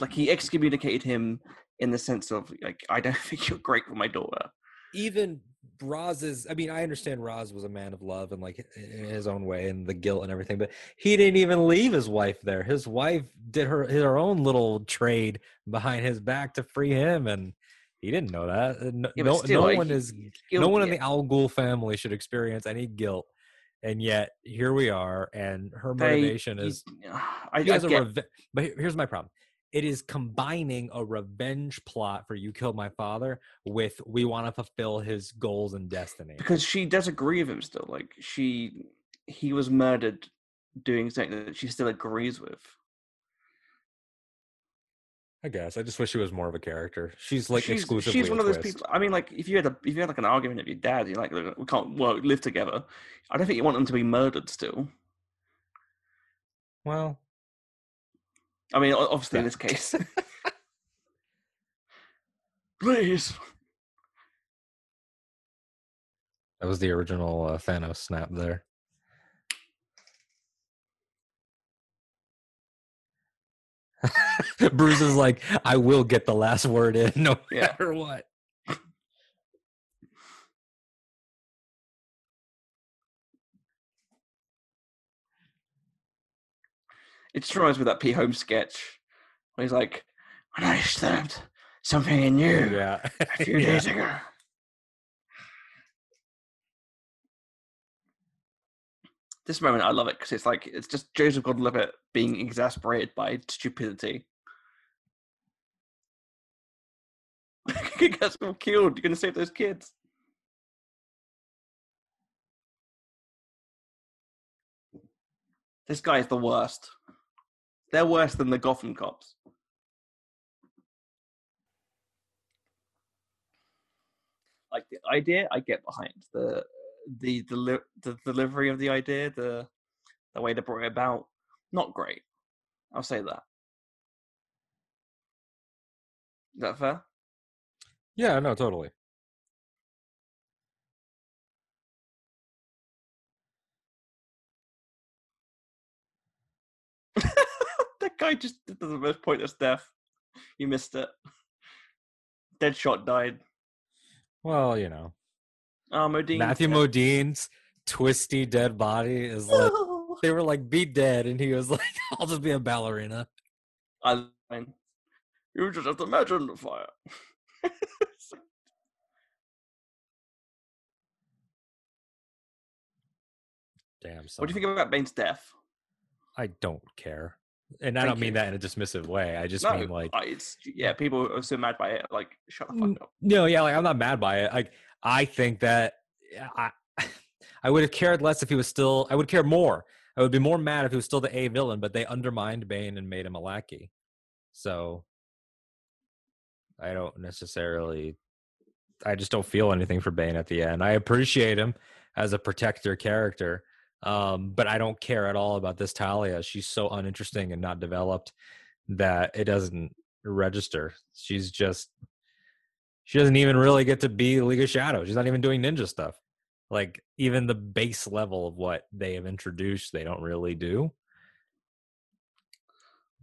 Like he excommunicated him in the sense of like, I don't *laughs* think you're great for my daughter. even Roz's I mean, I understand Roz was a man of love and like in his own way and the guilt and everything, but he didn't even leave his wife there. His wife did her her own little trade behind his back to free him and he didn't know that. Uh, No, Yeah, still, no like, one is he's no one in the Al Ghul family should experience any guilt. And yet here we are and her They- motivation you- is *sighs* I, he I has a get reve- but here's my problem. It is combining a revenge plot for you killed my father with we want to fulfill his goals and destiny. because she does agree with him still. Like she, he was murdered doing something that she still agrees with. I guess I just wish she was more of a character. She's like she's, exclusively. She's one of those twist. people. I mean, like if you had a if you had like an argument with your dad, you're like, we can't work live together. I don't think you want them to be murdered still. Well, I mean, o- obviously in this case. *laughs* Please. that was the original uh, Thanos snap there. *laughs* Bruce is like, I will get the last word in no Yeah. matter what. It just reminds me of that P. Holmes sketch where he's like, when I stabbed something in you Yeah. a *laughs* few Yeah. days ago. This moment, I love it because it's like it's just Joseph Gordon-Levitt being exasperated by stupidity. *laughs* he gets them killed. You're gonna save those kids. This guy is the worst. They're worse than the Gotham cops. Like the idea, I get behind the the deli- the delivery of the idea, the the way they brought it about. Not great. I'll say that. Is that fair? Yeah, no, totally. That guy just did the most pointless death. You missed it. Deadshot died. Well, you know, Oh, Modine. Matthew Modine's twisty dead body is *laughs* like they were like be dead, and he was *laughs* like, "I'll just be a ballerina." I mean, you just have to imagine the fire. *laughs* Damn. Son. what do you think about Bane's death? I don't care, and I Thank don't mean you. that in a dismissive way. I just no, mean like, it's yeah. People are so mad by it. Like, shut the fuck up. no, yeah, like I'm not mad by it. Like I think that I, *laughs* I would have cared less if he was still. I would care more. I would be more mad if he was still the A villain, but they undermined Bane and made him a lackey. So I don't necessarily. I just don't feel anything for Bane at the end. I appreciate him as a protector character, um, but I don't care at all about this Talia. She's so uninteresting and not developed that it doesn't register. She's just she doesn't even really get to be League of Shadows. She's not even doing ninja stuff. Like even the base level of what they have introduced, they don't really do.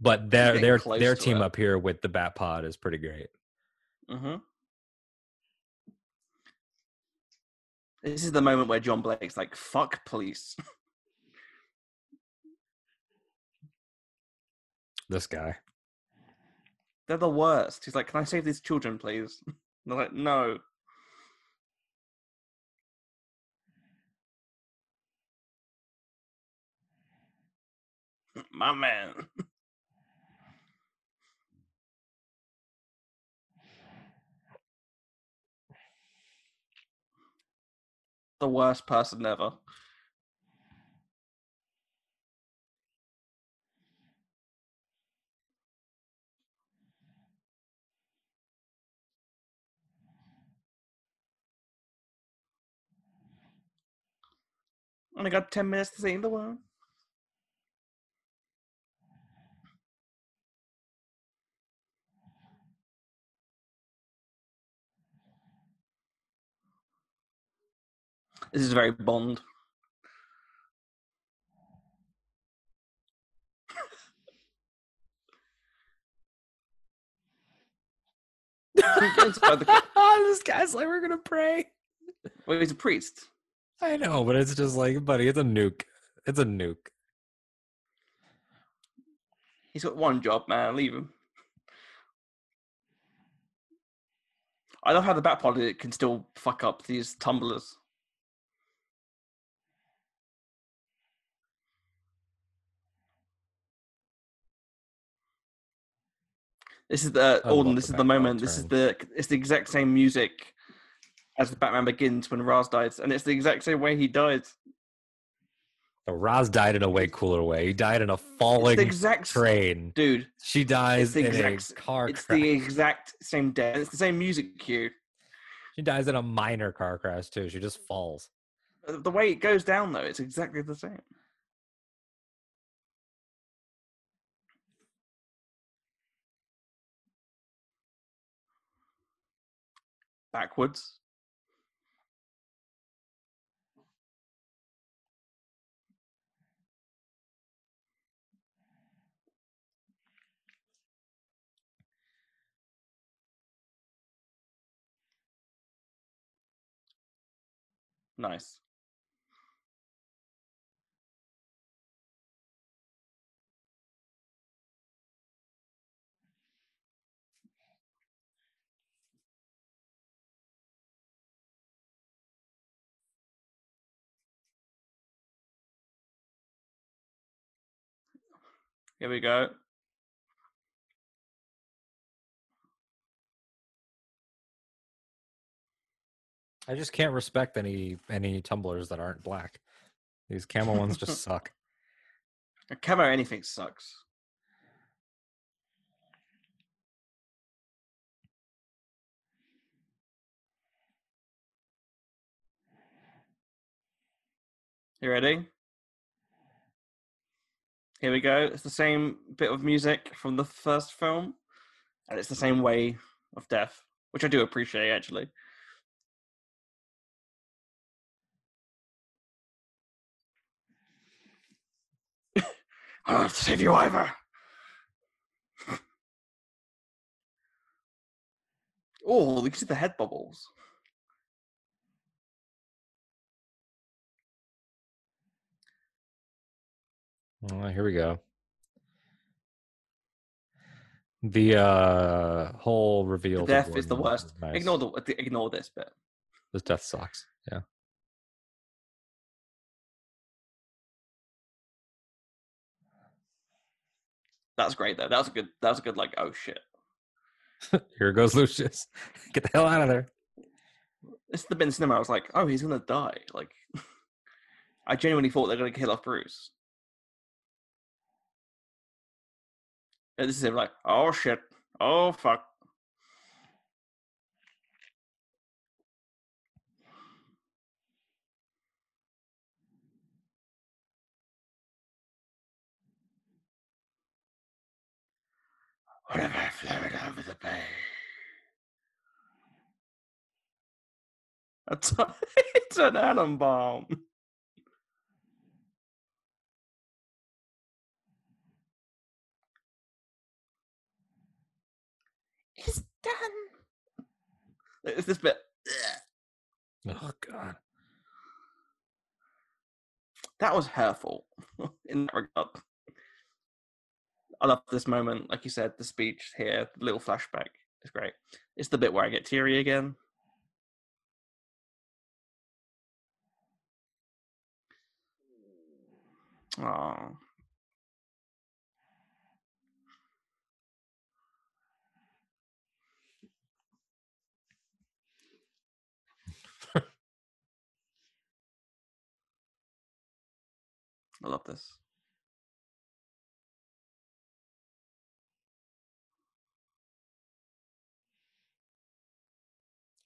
But their their their team it. up here with the Batpod is pretty great. Mm-hmm. This is the moment where John Blake's like, "Fuck police." *laughs* this guy. They're the worst. He's like, "Can I save these children, please?" *laughs* they're like, "No." *laughs* My man. The worst person ever. Only got 10 minutes to save the world. This is very Bond. *laughs* *laughs* this guy's like, we're gonna pray. Well, he's a priest. I know, but it's just like, buddy, it's a nuke. It's a nuke. He's got one job, man. Leave him. I love how the back pocket can still fuck up these tumblers. This is the Alden. This is the moment. This is the. It's the exact same music as the Batman Begins when Ra's dies, and it's the exact same way he dies. So Ra's died in a way cooler way. He died in a falling exact, train, dude. She dies in exact, a car. It's crash. the exact same death. It's the same music cue. She dies in a minor car crash too. She just falls. Uh, the way it goes down, though, it's exactly the same. Backwards. Nice. Here we go. I just can't respect any any tumblers that aren't black. These camo ones just *laughs* suck. A camo anything sucks. You ready? Here we go. It's the same bit of music from the first film, and it's the same way of death, which I do appreciate actually. *laughs* I'll have to save you, Ivor. *laughs* oh, you can see the head bubbles. Oh, here we go. The uh whole reveal. The death is the worst. Is nice. Ignore the ignore this bit. This death sucks. Yeah. That's great though. That was a good. That was a good. Like, oh shit. *laughs* Here goes Lucius. *laughs* Get the hell out of there. This is the bit in cinema. I was like, oh, he's gonna die. Like, *laughs* I genuinely thought they're gonna kill off Bruce. And this is like, oh shit, oh fuck. Whatever it over the bay. *laughs* That's a, *laughs* it's an atom bomb. Done. It's this bit. Oh god. That was her fault *laughs* in that regard. I love this moment, like you said, the speech here, the little flashback. It's great. It's the bit where I get teary again. Oh. I love this.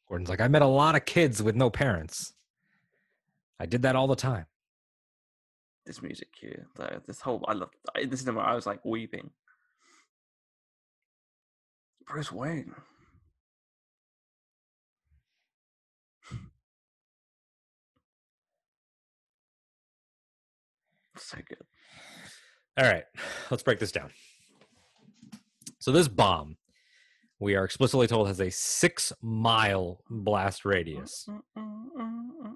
Gordon's like, I met a lot of kids with no parents. I did that all the time. This music cue, though. This whole I love this is the moment I was like weeping. Bruce Wayne. So good. All right, let's break this down. So this bomb, we are explicitly told has a six mile blast radius.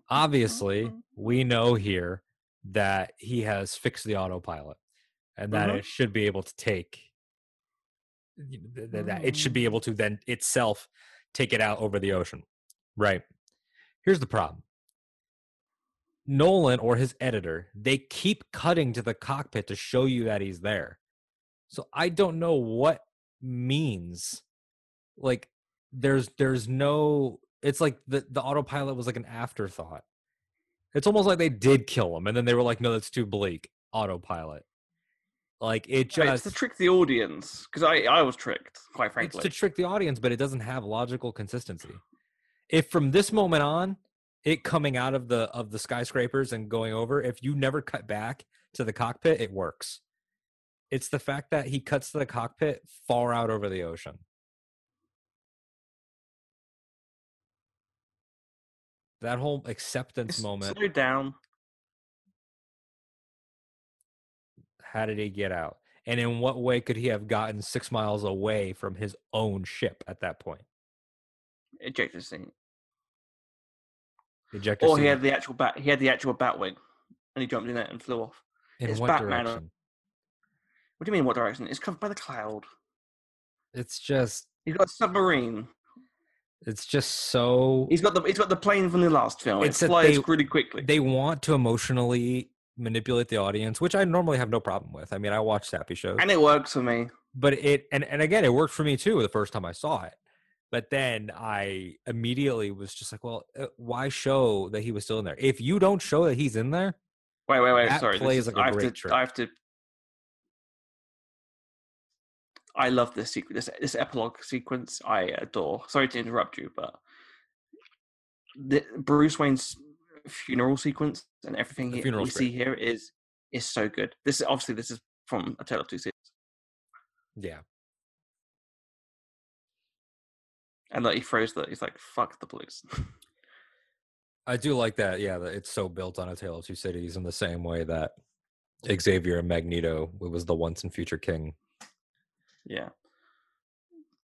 Obviously, we know here that he has fixed the autopilot and that Mhm. it should be able to take th- th- that it should be able to then itself take it out over the ocean. Right. Here's the problem. Nolan or his editor, they keep cutting to the cockpit to show you that he's there. So I don't know what means like there's there's no it's like the the autopilot was like an afterthought. It's almost like they did kill him and then they were like no that's too bleak autopilot. Like it just it's to trick the audience because I I was tricked, quite frankly. it's to trick the audience, but it doesn't have logical consistency. If from this moment on, it coming out of the of the skyscrapers and going over, if you never cut back to the cockpit, it works. It's the fact that he cuts to the cockpit far out over the ocean. That whole acceptance Just moment. Slow down. How did he get out? And in what way could he have gotten six miles away from his own ship at that point? Ejector seat. Ejector Or he had the actual bat. He had the actual bat wing, and he jumped in it and flew off. in it's what Batman, uh, direction? What do you mean? What direction? It's covered by the cloud. It's just He's got a submarine. it's just so He's got the he's got the plane from the last film. It's it flies they- really quickly. they want to emotionally manipulate the audience, which I normally have no problem with. I mean, I watch sappy shows, and it works for me. but it and and again, it worked for me too the first time I saw it. But then I immediately was just like, well, uh, why show that he was still in there? If you don't show that he's in there, Wait, wait, wait. That sorry. plays is- like a I have great to, trick. I have to. I love this sequence. This, this epilogue sequence, I adore. Sorry to interrupt you, but the Bruce Wayne's funeral sequence and everything The we see here is is so good. This is obviously this is from A Tale of Two Cities, yeah, and like he throws that. He's like, "Fuck the police." *laughs* I do like that. Yeah, that it's so built on a Tale of Two Cities in the same way that Xavier and Magneto it was the once and future king. yeah.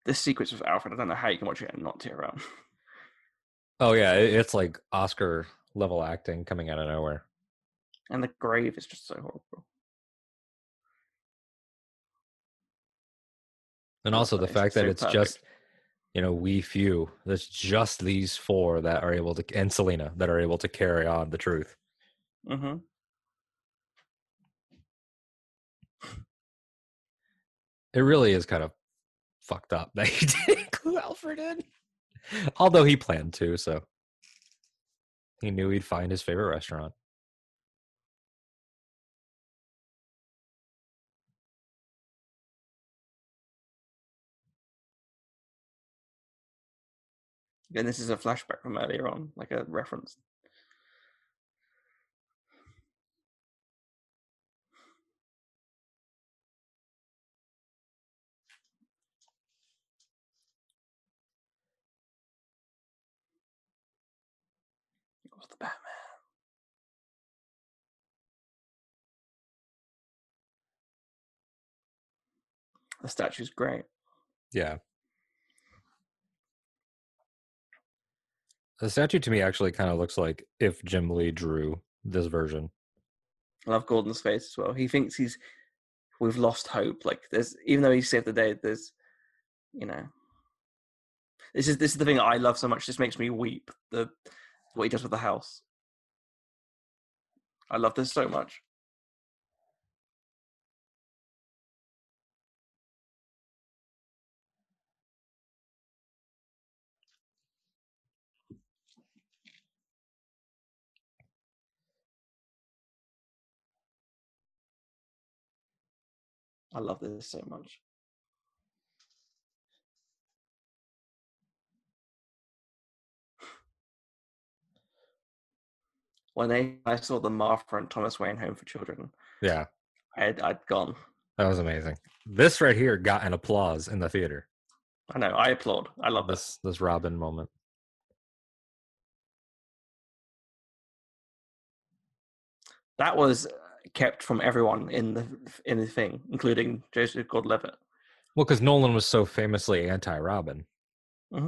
This sequence with Alfred, I don't know how you can watch it and not tear up. *laughs* Oh yeah, it's like Oscar level acting coming out of nowhere. And the grave is just so horrible. And also the fact that it's just, you know, we few. There's just these four that are able to, and Selina that are able to carry on the truth. Mm-hmm. It really is kind of fucked up *laughs* that he didn't include Alfred in. Although he planned to, so he knew he'd find his favorite restaurant. And this is a flashback from earlier on, like a reference. It was the Batman. The statue's great. Yeah. The statue to me actually kind of looks like if Jim Lee drew this version. I love Gordon's face as well. He thinks he's we've lost hope. Like there's even though he saved the day, there's you know this is this is the thing I love so much. This makes me weep. The what he does with the house. I love this so much. I love this so much. When they, I saw the Martha and Thomas Wayne Home for Children, Yeah, I'd, I'd gone. that was amazing. This right here got an applause in the theater. I know. I applaud. I love this. This this Robin moment. That was kept from everyone in the in the thing, including Joseph Gordon-Levitt. Well, because Nolan was so famously anti-Robin. Mm-hmm.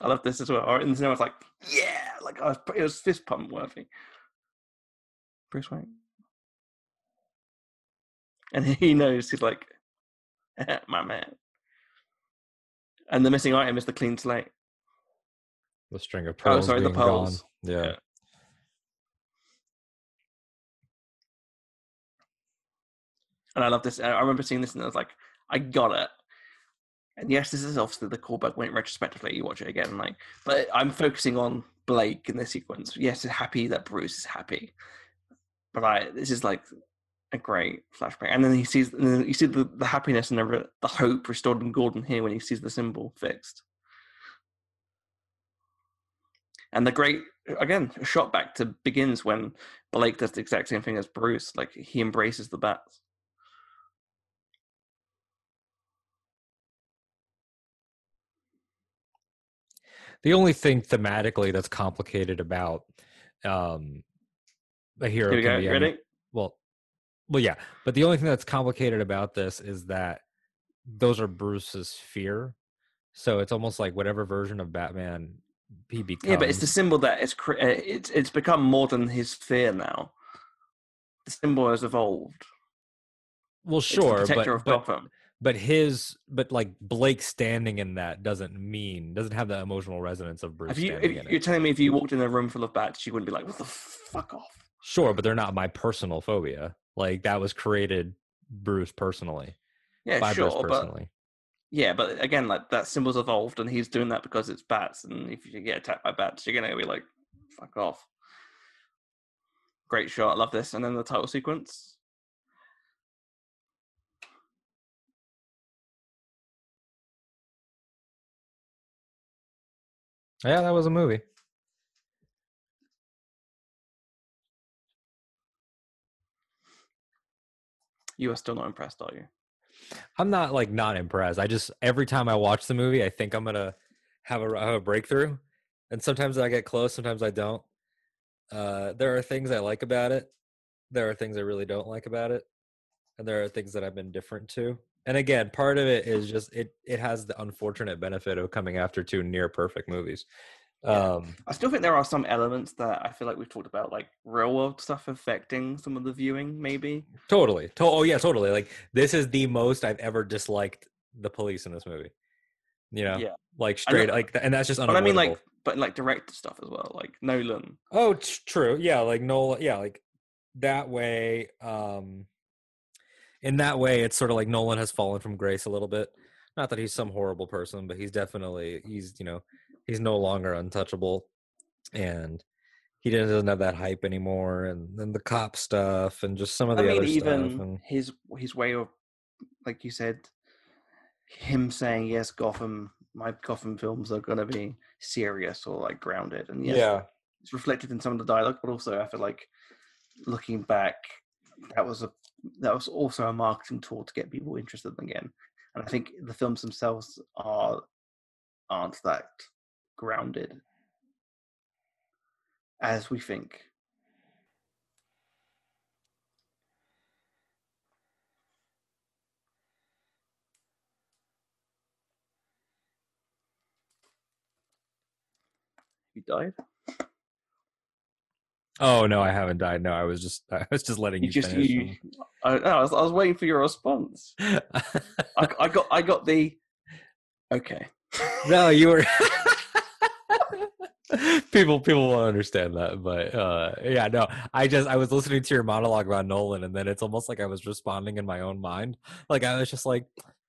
I love this as well. Or in the cinema, it's like, yeah, like I was, it was fist pump worthy. Bruce Wayne, and he knows he's like, *laughs* my man. And the missing item is the clean slate. The string of Oh, pearls. sorry, the being gone. pearls. Yeah. Yeah. And I love this. I remember seeing this and I was like, I got it. And yes, this is obviously the callback went retrospectively. You watch it again, like, but I'm focusing on Blake in this sequence. Yes, it's happy that Bruce is happy, but I this is like a great flashback. And then he sees, and then you see the, the happiness and the, the hope restored in Gordon here when he sees the symbol fixed. And the great again a shot back to begins when Blake does the exact same thing as Bruce. Like he embraces the bats. The only thing thematically that's complicated about um a hero Here we can go. be ready? well well yeah but the only thing that's complicated about this is that those are bruce's fear so it's almost like whatever version of batman he becomes Yeah, but it's the symbol that it's cre- uh, it's it's become more than his fear now. The symbol has evolved. well sure protector but, of but Gotham. But his but like blake standing in that doesn't mean doesn't have the emotional resonance of bruce Have you? standing If, you're it telling me if you walked in a room full of bats, you wouldn't be like, "What the fuck off"? sure but they're not my personal phobia like that was created bruce personally Yeah, by sure, bruce but personally yeah, but again, like that symbol's evolved, and he's doing that because it's bats. And if you get attacked by bats, you're gonna be like, "Fuck off." Great shot. I love this. And then the title sequence. Yeah that was a movie You are still not impressed, are you? I'm not like not impressed. I just every time I watch the movie, I think I'm gonna have a have a breakthrough, and sometimes I get close, sometimes I don't. Uh, there are things I like about it. There are things I really don't like about it, and there are things that I've been different to. And again, part of it is just it it has the unfortunate benefit of coming after two near perfect movies. Um, I still think there are some elements that I feel like we've talked about, like real world stuff affecting some of the viewing, maybe. totally. To- oh yeah, totally. Like this is the most I've ever disliked the police in this movie. You know, Yeah. like I know- straight like, and that's just But I mean, like, but like director stuff as well, like Nolan. Oh, it's true. Yeah, like Nolan. Yeah, like that way. Um, in that way, it's sort of like Nolan has fallen from grace a little bit. Not that he's some horrible person, but he's definitely he's you know he's no longer untouchable, and he doesn't have that hype anymore. And then the cop stuff, and just some of I the mean, other even stuff. And his his way of, like you said, him saying yes, Gotham, my Gotham films are gonna be serious or like grounded, and yes, it's reflected in some of the dialogue, but also I feel like looking back, that was a that was also a marketing tool to get people interested again. And I think the films themselves are aren't that grounded as we think. You died? Oh no, I haven't died. No, I was just *laughs* I was just letting You you, just you. I, no, I, was, I was waiting for your response. I, I got I got the. Okay. *laughs* no, you were. *laughs* people people won't understand that, but uh, yeah, no. I just I was listening to your monologue about Nolan, and then it's almost like I was responding in my own mind. Like I was just like,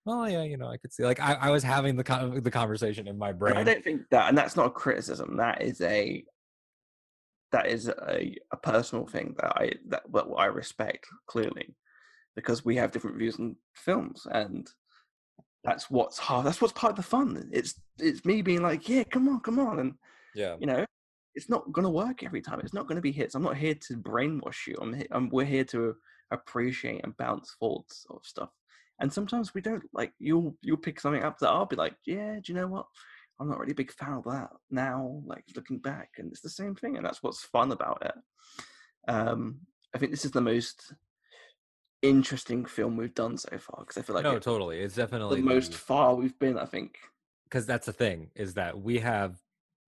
oh yeah, you know, I could see. Like I, I was having the con- the conversation in my brain. I don't think that, and that's not a criticism. That is a that is a, a personal thing that I that what I respect clearly, because we have different views on films, and that's what's hard. That's what's part of the fun. It's it's me being like, yeah, come on, come on, and Yeah. you know, it's not gonna work every time. It's not gonna be hits. I'm not here to brainwash you. I'm, I'm we're here to appreciate and bounce thoughts of stuff. And sometimes we don't like you'll you'll pick something up that I'll be like, yeah, do you know what? I'm not really a big fan of that now. Like looking back, and it's the same thing, and that's what's fun about it. Um, I think this is the most interesting film we've done so far because I feel like no, it's totally. It's definitely the most far we've been. I think. because that's the thing is that we have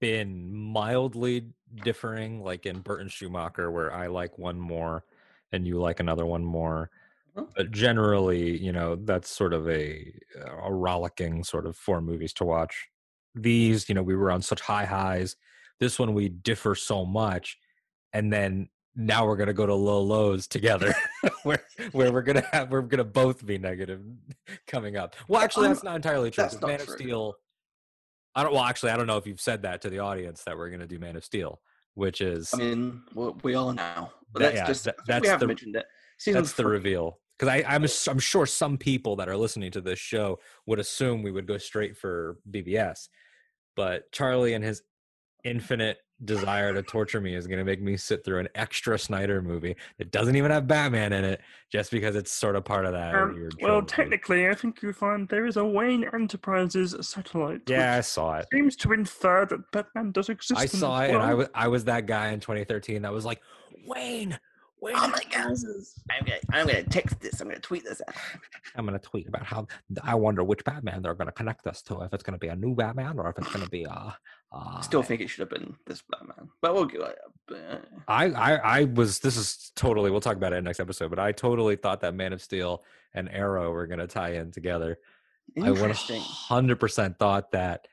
been mildly differing like in burton schumacher where i like one more and you like another one more Mhm. but generally you know that's sort of a a rollicking sort of four movies to watch these you know we were on such high highs this one we differ so much and then now we're gonna go to low lows together *laughs* where where we're gonna have we're gonna both be negative *laughs* coming up well actually that's not entirely true that's not man of steel I don't. Well, actually, I don't know if you've said that to the audience that we're going to do Man of Steel, which is I mean, we are now. But That- let's yeah, just. that- that's we have the- mentioned it. Season that's the reveal. Because I'm, I'm sure some people that are listening to this show would assume we would go straight for BvS, but Charlie and his infinite desire to torture me is going to make me sit through an extra Snyder movie that doesn't even have Batman in it, just because it's sort of part of that Um, well, technically, I think you'll find there is a Wayne Enterprises satellite. yeah, I saw it. seems to infer that Batman does exist. I saw it, and I was I was that guy in 2013 that was like, Wayne, Wayne. Oh my God. I'm gonna, I'm gonna text this. I'm gonna tweet this. I'm gonna tweet about how I wonder which Batman they're gonna connect us to. If it's gonna be a new Batman or if it's gonna be uh, uh Still think it should have been this Batman, but we'll go. I, I I was this is totally we'll talk about it next episode, but I totally thought that Man of Steel and Arrow were gonna tie in together. I interesting. 100% thought that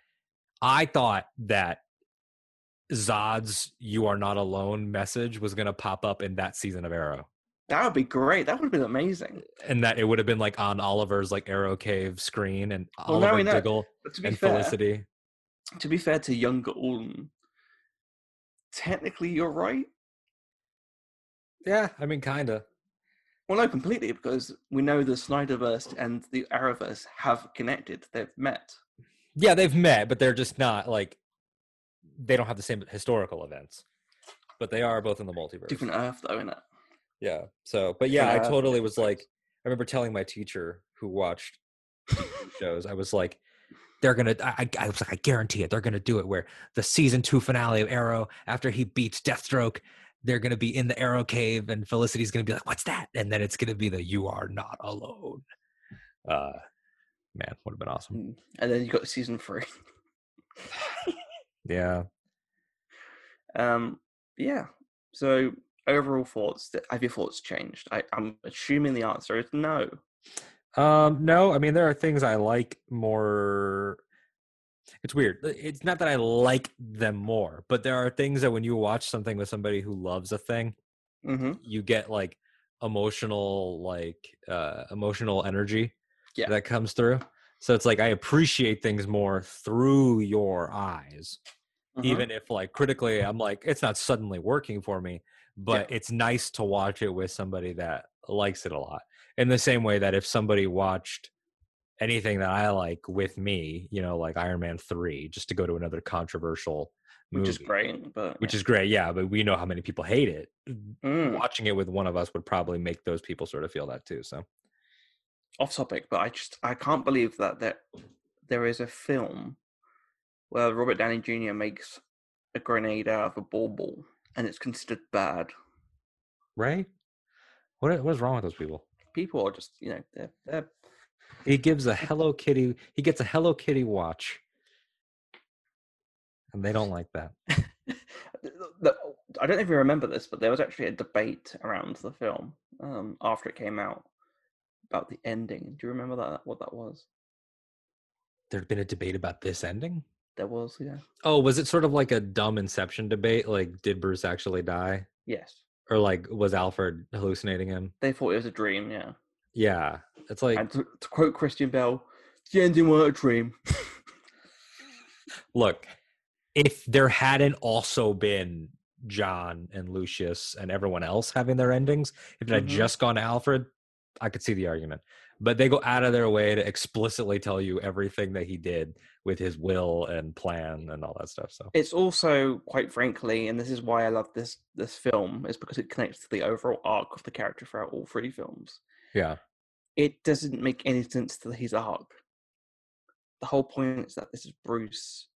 I thought that Zod's "You Are Not Alone" message was gonna pop up in that season of Arrow. That would be great. That would have been amazing. And that it would have been like on Oliver's like Arrow Cave screen and Well, Oliver. Diggle to and fair, Felicity. to be fair to younger Alden, technically you're right. Yeah, I mean, kinda. Well, no, completely, because we know the Snyderverse and the Arrowverse have connected. They've met. Yeah, they've met, but they're just not like they don't have the same historical events. But they are both in the multiverse. Different Earth, though, innit? Yeah. So, but yeah, I Earth, totally was like, I remember telling my teacher who watched *laughs* shows, I was like, they're gonna. I, I- I was like, I guarantee it. They're gonna do it where the season two finale of Arrow, after he beats Deathstroke, they're gonna be in the Arrow cave, and Felicity's gonna be like, "What's that?" And then it's gonna be the "You are not alone." Uh, man, would have been awesome. Mm. And then you got season three. *laughs* Yeah. Um, yeah. So overall thoughts. th- Have your thoughts changed? I, I'm assuming the answer is no. Um, no, I mean there are things I like more. It's weird. Uh, It's not that I like them more, but there are things that when you watch something with somebody who loves a thing, Mm-hmm. you get like emotional, like uh emotional energy Yeah. that comes through. So it's like I appreciate things more through your eyes, Mm-hmm. even if like critically I'm like it's not suddenly working for me, but it's nice to watch it with somebody that likes it a lot. In the same way that if somebody watched anything that I like with me, you know, like Iron Man 3, just to go to another controversial which is movie, great. But Which is great, yeah, but we know how many people hate it. Mm. Watching it with one of us would probably make those people sort of feel that too. So off topic, but I just I can't believe that there there is a film where Robert Downey Jr. makes a grenade out of a ball ball and it's considered bad. right? What what is wrong with those people? People are just you know they're they're He gives a Hello Kitty. He gets a Hello Kitty watch, and they don't like that. *laughs* th- th- I don't know if you remember this, but there was actually a debate around the film um, after it came out about the ending. Do you remember that? What that was? There'd been a debate about this ending. There was, yeah. Oh, was it sort of like a dumb Inception debate? Like, did Bruce actually die, Yes, or like was Alfred hallucinating him? they thought it was a dream. Yeah, Yeah, it's like and to, to quote Christian Bale, "The ending was a dream." look, if there hadn't also been John and Lucius and everyone else having their endings, if it had Mhm. just gone to Alfred, I could see the argument. But they go out of their way to explicitly tell you everything that he did with his will and plan and all that stuff. So it's also, quite frankly, and this is why I love this this film, is because it connects to the overall arc of the character throughout all three films. yeah, it doesn't make any sense to he's a Hulk. The whole point is that this is Bruce,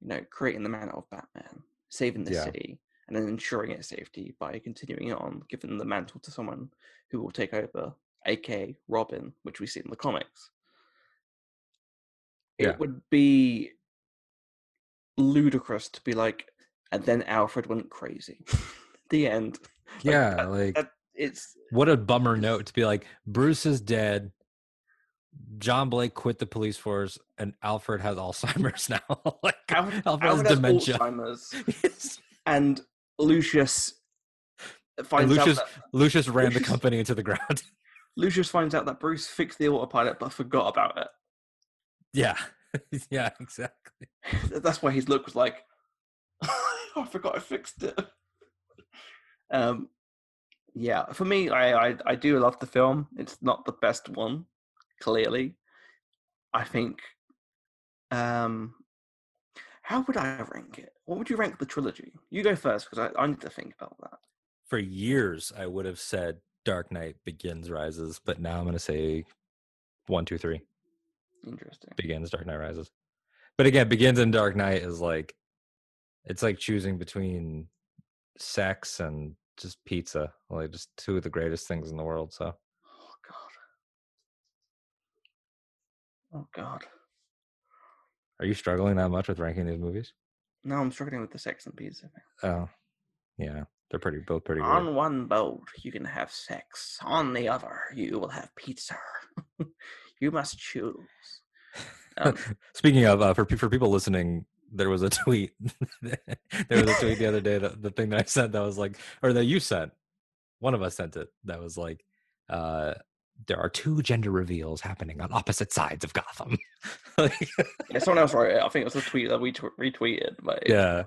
you know, creating the mantle of Batman, saving the Yeah. city, and then ensuring its safety by continuing on, giving the mantle to someone who will take over, aka Robin, which we see in the comics. Yeah. It would be ludicrous to be like, and then Alfred went crazy. *laughs* the end. *laughs* Like, yeah, that- like that- it's what a bummer note to be like Bruce is dead. John Blake quit the police force, and Alfred has Alzheimer's *laughs* now. like Alfred, Alfred has has dementia. Alzheimer's. and Lucius finds Lucius- out that Lucius ran the company into the ground. *laughs* Lucius finds out that Bruce fixed the autopilot but forgot about it. yeah, *laughs* yeah, exactly. *laughs* That's why his look was like, I forgot I fixed it. Um, yeah, for me, I, I I do love the film. It's not the best one, clearly. I think. Um, how would I rank it? What would you rank the trilogy? You go first because I, I need to think about that. For years, I would have said Dark Knight begins, rises, but now I'm going to say one, two, three Interesting. begins, Dark Knight rises. But again, begins and Dark Knight is like, it's like choosing between sex and just pizza, like just two of the greatest things in the world. So Oh god. Oh god. Are you struggling that much with ranking these movies? No, I'm struggling with the sex and pizza. Oh, yeah, they're pretty, both pretty good. On one boat, you can have sex. On the other, you will have pizza. *laughs* you must choose. Um, *laughs* Speaking of, uh, for for people listening, there was a *laughs* tweet. there was a tweet the other day. that the thing that I sent that was like, or that you sent. One of us sent it. That was like, uh, there are two gender reveals happening on opposite sides of Gotham. *laughs* Like, yeah, someone else wrote it. I think it was a tweet that we tw- retweeted. But it's yeah,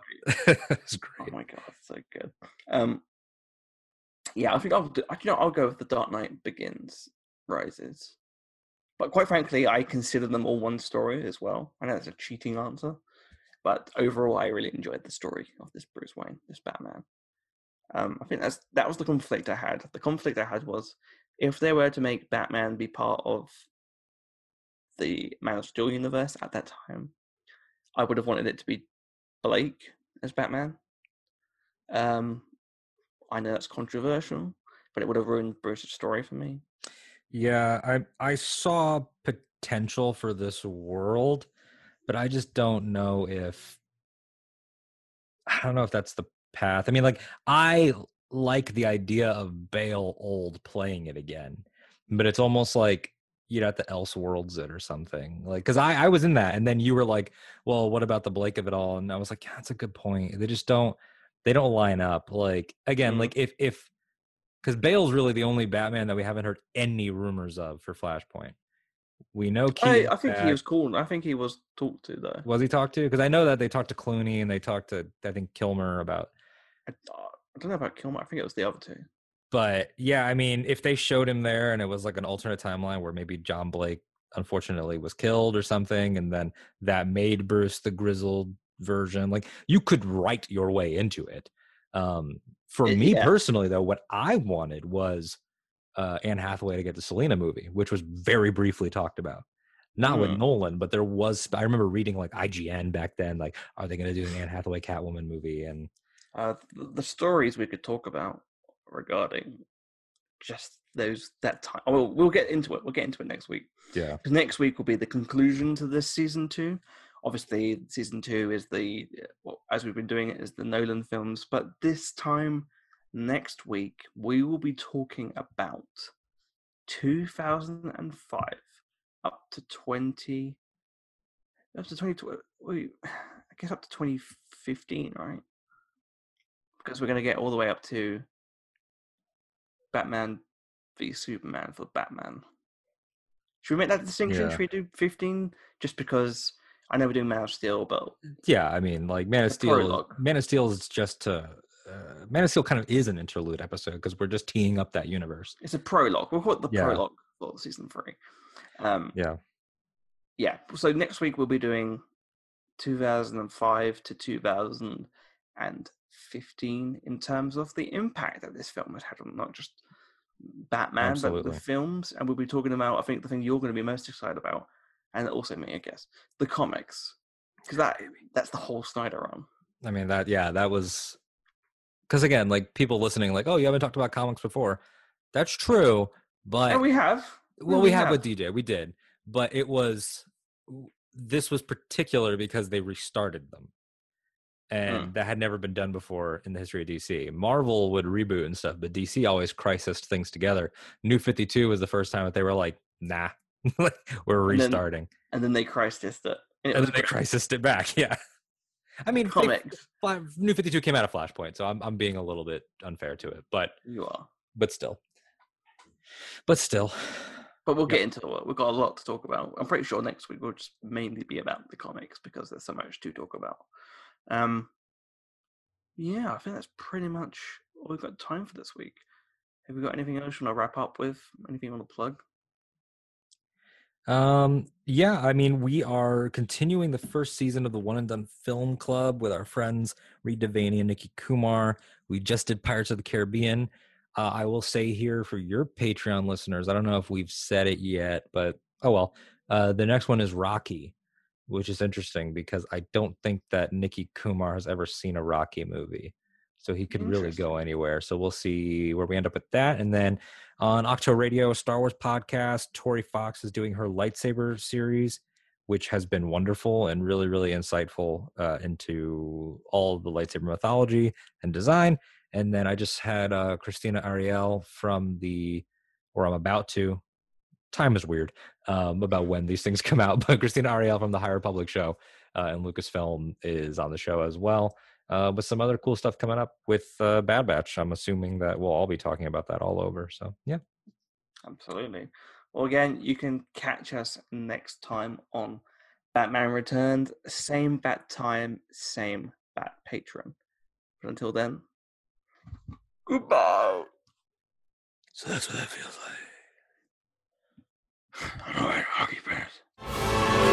great. *laughs* Oh my god, so good. Um, yeah, I think I'll do, you know I'll go with the Dark Knight Begins, Rises. But quite frankly, I consider them all one story as well. I know that's a cheating answer, but overall, I really enjoyed the story of this Bruce Wayne, this Batman. Um, I think that's that was the conflict I had. The conflict I had was if they were to make Batman be part of the Man of Steel universe at that time, I would have wanted it to be Blake as Batman. Um, I know that's controversial, but it would have ruined Bruce's story for me. Yeah, I I saw potential for this world, but I just don't know if I don't know if that's the path. I mean, like I like the idea of Bale old playing it again, but it's almost like you'd have to Elseworlds it or something. Like, because I I was in that, and then you were like, "Well, what about the Blake of it all?" And I was like, "Yeah, that's a good point." They just don't they don't line up. Like again, Mhm. like if if because Bale's really the only Batman that we haven't heard any rumors of for Flashpoint. We know I, I think back. he was cool. I think he was talked to though. Was he talked to? Because I know that they talked to Clooney and they talked to I think Kilmer about. I, I don't know about Kilmer. I think it was the other two. But yeah, I mean, if they showed him there and it was like an alternate timeline where maybe John Blake unfortunately was killed or something, and then that made Bruce the grizzled version, like you could write your way into it. Um, for It- me yeah. personally, though, what I wanted was uh, Anne Hathaway to get the Selina movie, which was very briefly talked about. Not with Mm. Nolan, but there was. I remember reading like IGN back then, like, are they going to do an Anne Hathaway Catwoman movie? And Uh, the, the stories we could talk about regarding just those that time. Oh, we'll get into it. We'll get into it next week. yeah, 'Cause next week will be the conclusion to this season two obviously season two is the well, as we've been doing it is the Nolan films, but this time next week we will be talking about 2005 up to 20 up to 20 wait, *sighs* I guess up to 2015, right? Because we're going to get all the way up to Batman v Superman for Batman. Should we make that distinction? Yeah. Should we do 15 just because I know we're doing Man of Steel, but Yeah, I mean, like Man of Steel. prologue. Man of Steel is just to. Uh, Man of Steel kind of is an interlude episode because we're just teeing up that universe. it's a prologue. We'll call it the Yeah. prologue for season three. Um, Yeah. yeah. So next week we'll be doing 2005 to 2015 in terms of the impact that this film has had on not just Batman, but the films. And we'll be talking about, I think, the thing you're going to be most excited about, and also me, I guess, the comics, because that that's the whole Snyder run. I mean that. Yeah, that was. Because again, like people listening, like, oh, you haven't talked about comics before. That's true, but Oh, we have. well we have with dj we did but it was this was particular because they restarted them and Hmm. that had never been done before in the history of dc marvel would reboot and stuff but dc always crisised things together new 52 was the first time that they were like nah *laughs* we're And then restarting and then they crisised it. And, it and then they crisised it back *laughs* yeah i mean comics. Fla- new 52 came out of flashpoint so I'm, I'm being a little bit unfair to it but You are. but still but still But we'll Yeah. get into it. We've got a lot to talk about. I'm pretty sure next week will just mainly be about the comics because there's so much to talk about. Um, yeah, I think that's pretty much all we've got time for this week. Have we got anything else you want to wrap up with? Anything you want to plug? Um, yeah, I mean, we are continuing the first season of the One and Done Film Club with our friends Reed Devaney and Nikki Kumar. We just did Pirates of the Caribbean. Uh, I will say here for your Patreon listeners, I don't know if we've said it yet, but oh well. Uh, the next one is Rocky, which is interesting because I don't think that Nikki Kumar has ever seen a Rocky movie. So he could really go anywhere. So we'll see where we end up with that. And then on Octo Radio, Star Wars podcast, Tori Fox is doing her lightsaber series, which has been wonderful and really, really insightful uh, into all the lightsaber mythology and design. And then I just had uh, Christina Ariel from the, or I'm about to, time is weird um, about when these things *laughs* come out, but Christina Ariel from the High Republic show uh, and Lucasfilm is on the show as well. Uh, with some other cool stuff coming up with uh, Bad Batch. I'm assuming that we'll all be talking about that all over. So, yeah. Absolutely. Well, again, you can catch us next time on Batman Returns, Same bat time, same bat patron. But until then, goodbye. So that's what that feels like. I don't like hockey fans.